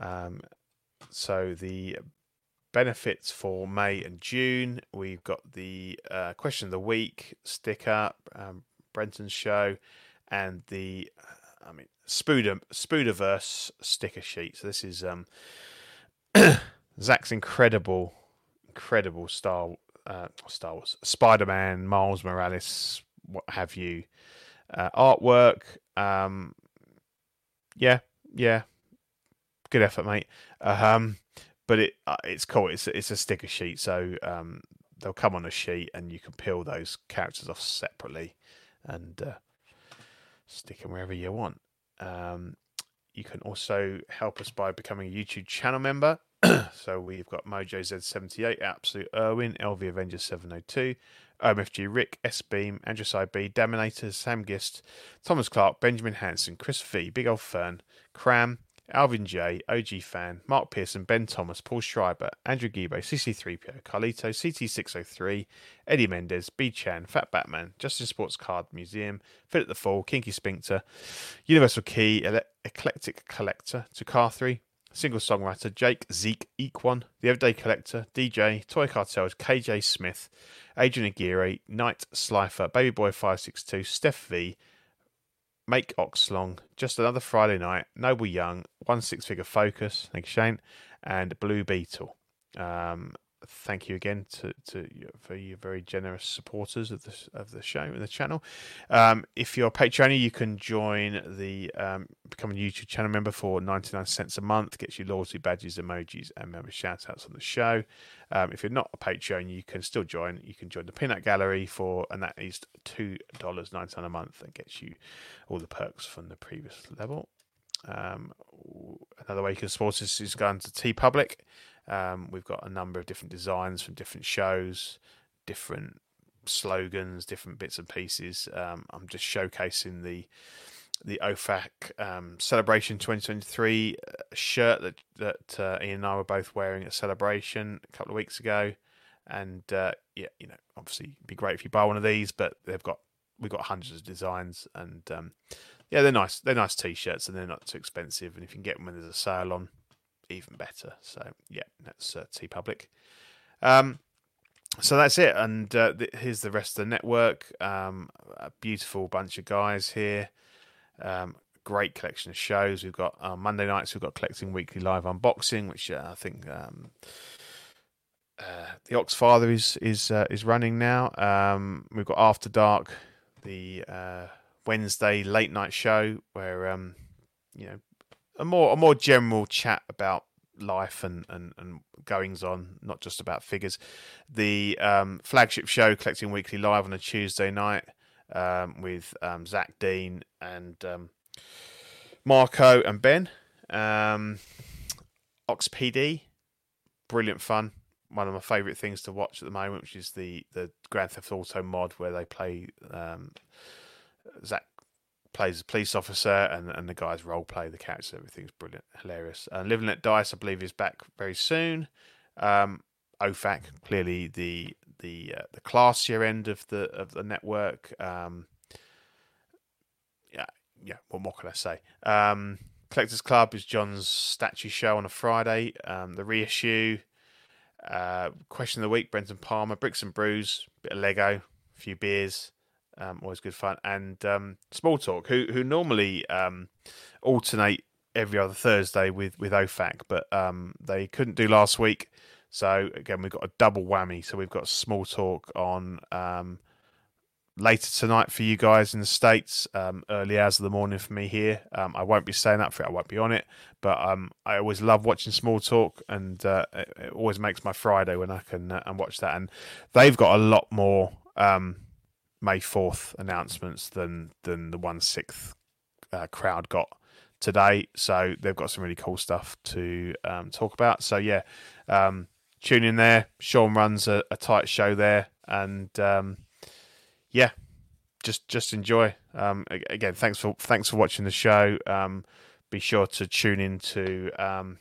S2: Um, so the benefits for May and June, we've got the uh, question of the week sticker, um, Brenton's show, and the uh, I mean Spooder Spooderverse sticker sheet. So this is um, *coughs* Zach's incredible, incredible Star uh, Star Wars, Spider Man, Miles Morales, what have you, uh, artwork. Um, yeah, yeah, good effort, mate. Um, but it uh, it's cool. It's it's a sticker sheet, so um, they'll come on a sheet, and you can peel those characters off separately, and uh, stick them wherever you want. Um, you can also help us by becoming a YouTube channel member. *clears throat* so we've got Mojo Z78, Absolute Irwin, LV Avenger 702, OMFG Rick, S Beam, Andrew B, Daminator, Sam Gist, Thomas Clark, Benjamin Hanson, Chris V, Big Old Fern, Cram, Alvin J, OG Fan, Mark Pearson, Ben Thomas, Paul Schreiber, Andrew Gibo, CC3PO, Carlito, CT603, Eddie Mendez, B Chan, Fat Batman, Justin Sports Card Museum, Philip the Fall, Kinky Spinkter, Universal Key, Ele- Eclectic Collector, Tukar3, Single Songwriter, Jake, Zeke, Equan, The Everyday Collector, DJ, Toy Cartels, KJ Smith, Adrian Aguirre, Knight Slifer, Baby Boy 562, Steph V, Make Oxlong, Just Another Friday Night, Noble Young, One Six Figure Focus, thank you, Shane, and Blue Beetle. Um, thank you again to, to for your very generous supporters of the of the show and the channel. Um, if you're a Patreon, you can join the um, become a YouTube channel member for 99 cents a month. Gets you loyalty badges, emojis, and member shout outs on the show. Um, if you're not a Patreon, you can still join. You can join the Peanut Gallery for, and that is two dollars ninety nine a month, and gets you all the perks from the previous level. Um, another way you can support us is going to TeePublic. Um, we've got a number of different designs from different shows, different slogans, different bits and pieces. Um, I'm just showcasing the the OFAC um, Celebration 2023 uh, shirt that that uh, Ian and I were both wearing at Celebration a couple of weeks ago, and uh, yeah, you know, obviously, it'd be great if you buy one of these, but they've got we've got hundreds of designs, and um, yeah, they're nice. They're nice t-shirts, and they're not too expensive, and if you can get them when there's a sale on, even better. So yeah, that's uh, TeePublic. Um, so that's it, and uh, th- here's the rest of the network. Um, a beautiful bunch of guys here. Um, great collection of shows. We've got uh, Monday nights. We've got collecting weekly live unboxing, which uh, I think um, uh, the Oxfather is is uh, is running now. Um, we've got After Dark, the uh, Wednesday late night show where um, you know a more a more general chat about life and, and, and goings on, not just about figures. The um, flagship show, Collecting Weekly Live on a Tuesday night um, with um, Zach Dean and um, Marco and Ben. Um, Ox PD, brilliant fun. One of my favourite things to watch at the moment, which is the, the Grand Theft Auto mod where they play um, Zach plays a police officer, and, and the guys role play the characters. Everything's brilliant, hilarious. And Living Let Dice, I believe, is back very soon. Um, OFAC, clearly the the uh, the classier end of the of the network. Um, yeah, yeah. What more can I say? Um, Collectors Club is John's statue show on a Friday. Um, the reissue. Uh, question of the week: Brenton Palmer, Bricks and Brews, bit of Lego, a few beers. Um, always good fun. And um, Small Talk, who who normally um, alternate every other Thursday with with OFAC, but um, they couldn't do last week. So again, we've got a double whammy. So we've got Small Talk on um, later tonight for you guys in the states. Um, early hours of the morning for me here. I won't be staying up for it. I won't be on it. But um, I always love watching Small Talk, and uh, it, it, always makes my Friday when I can uh, and watch that. And they've got a lot more. Um, May fourth announcements than than the one sixth uh, crowd got today. So they've got some really cool stuff to um, talk about. So yeah, um, tune in there. Sean runs a, a tight show there, and um, yeah, just just enjoy. Um, again, thanks for thanks for watching the show. Um, be sure to tune in to um,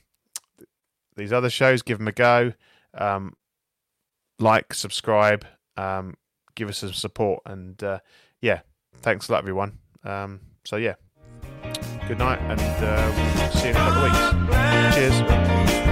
S2: these other shows, give them a go. Like, subscribe, um, give us some support, and uh, yeah, thanks a lot, everyone. Um, so yeah, good night, and uh, we'll see you in a couple of weeks. Cheers.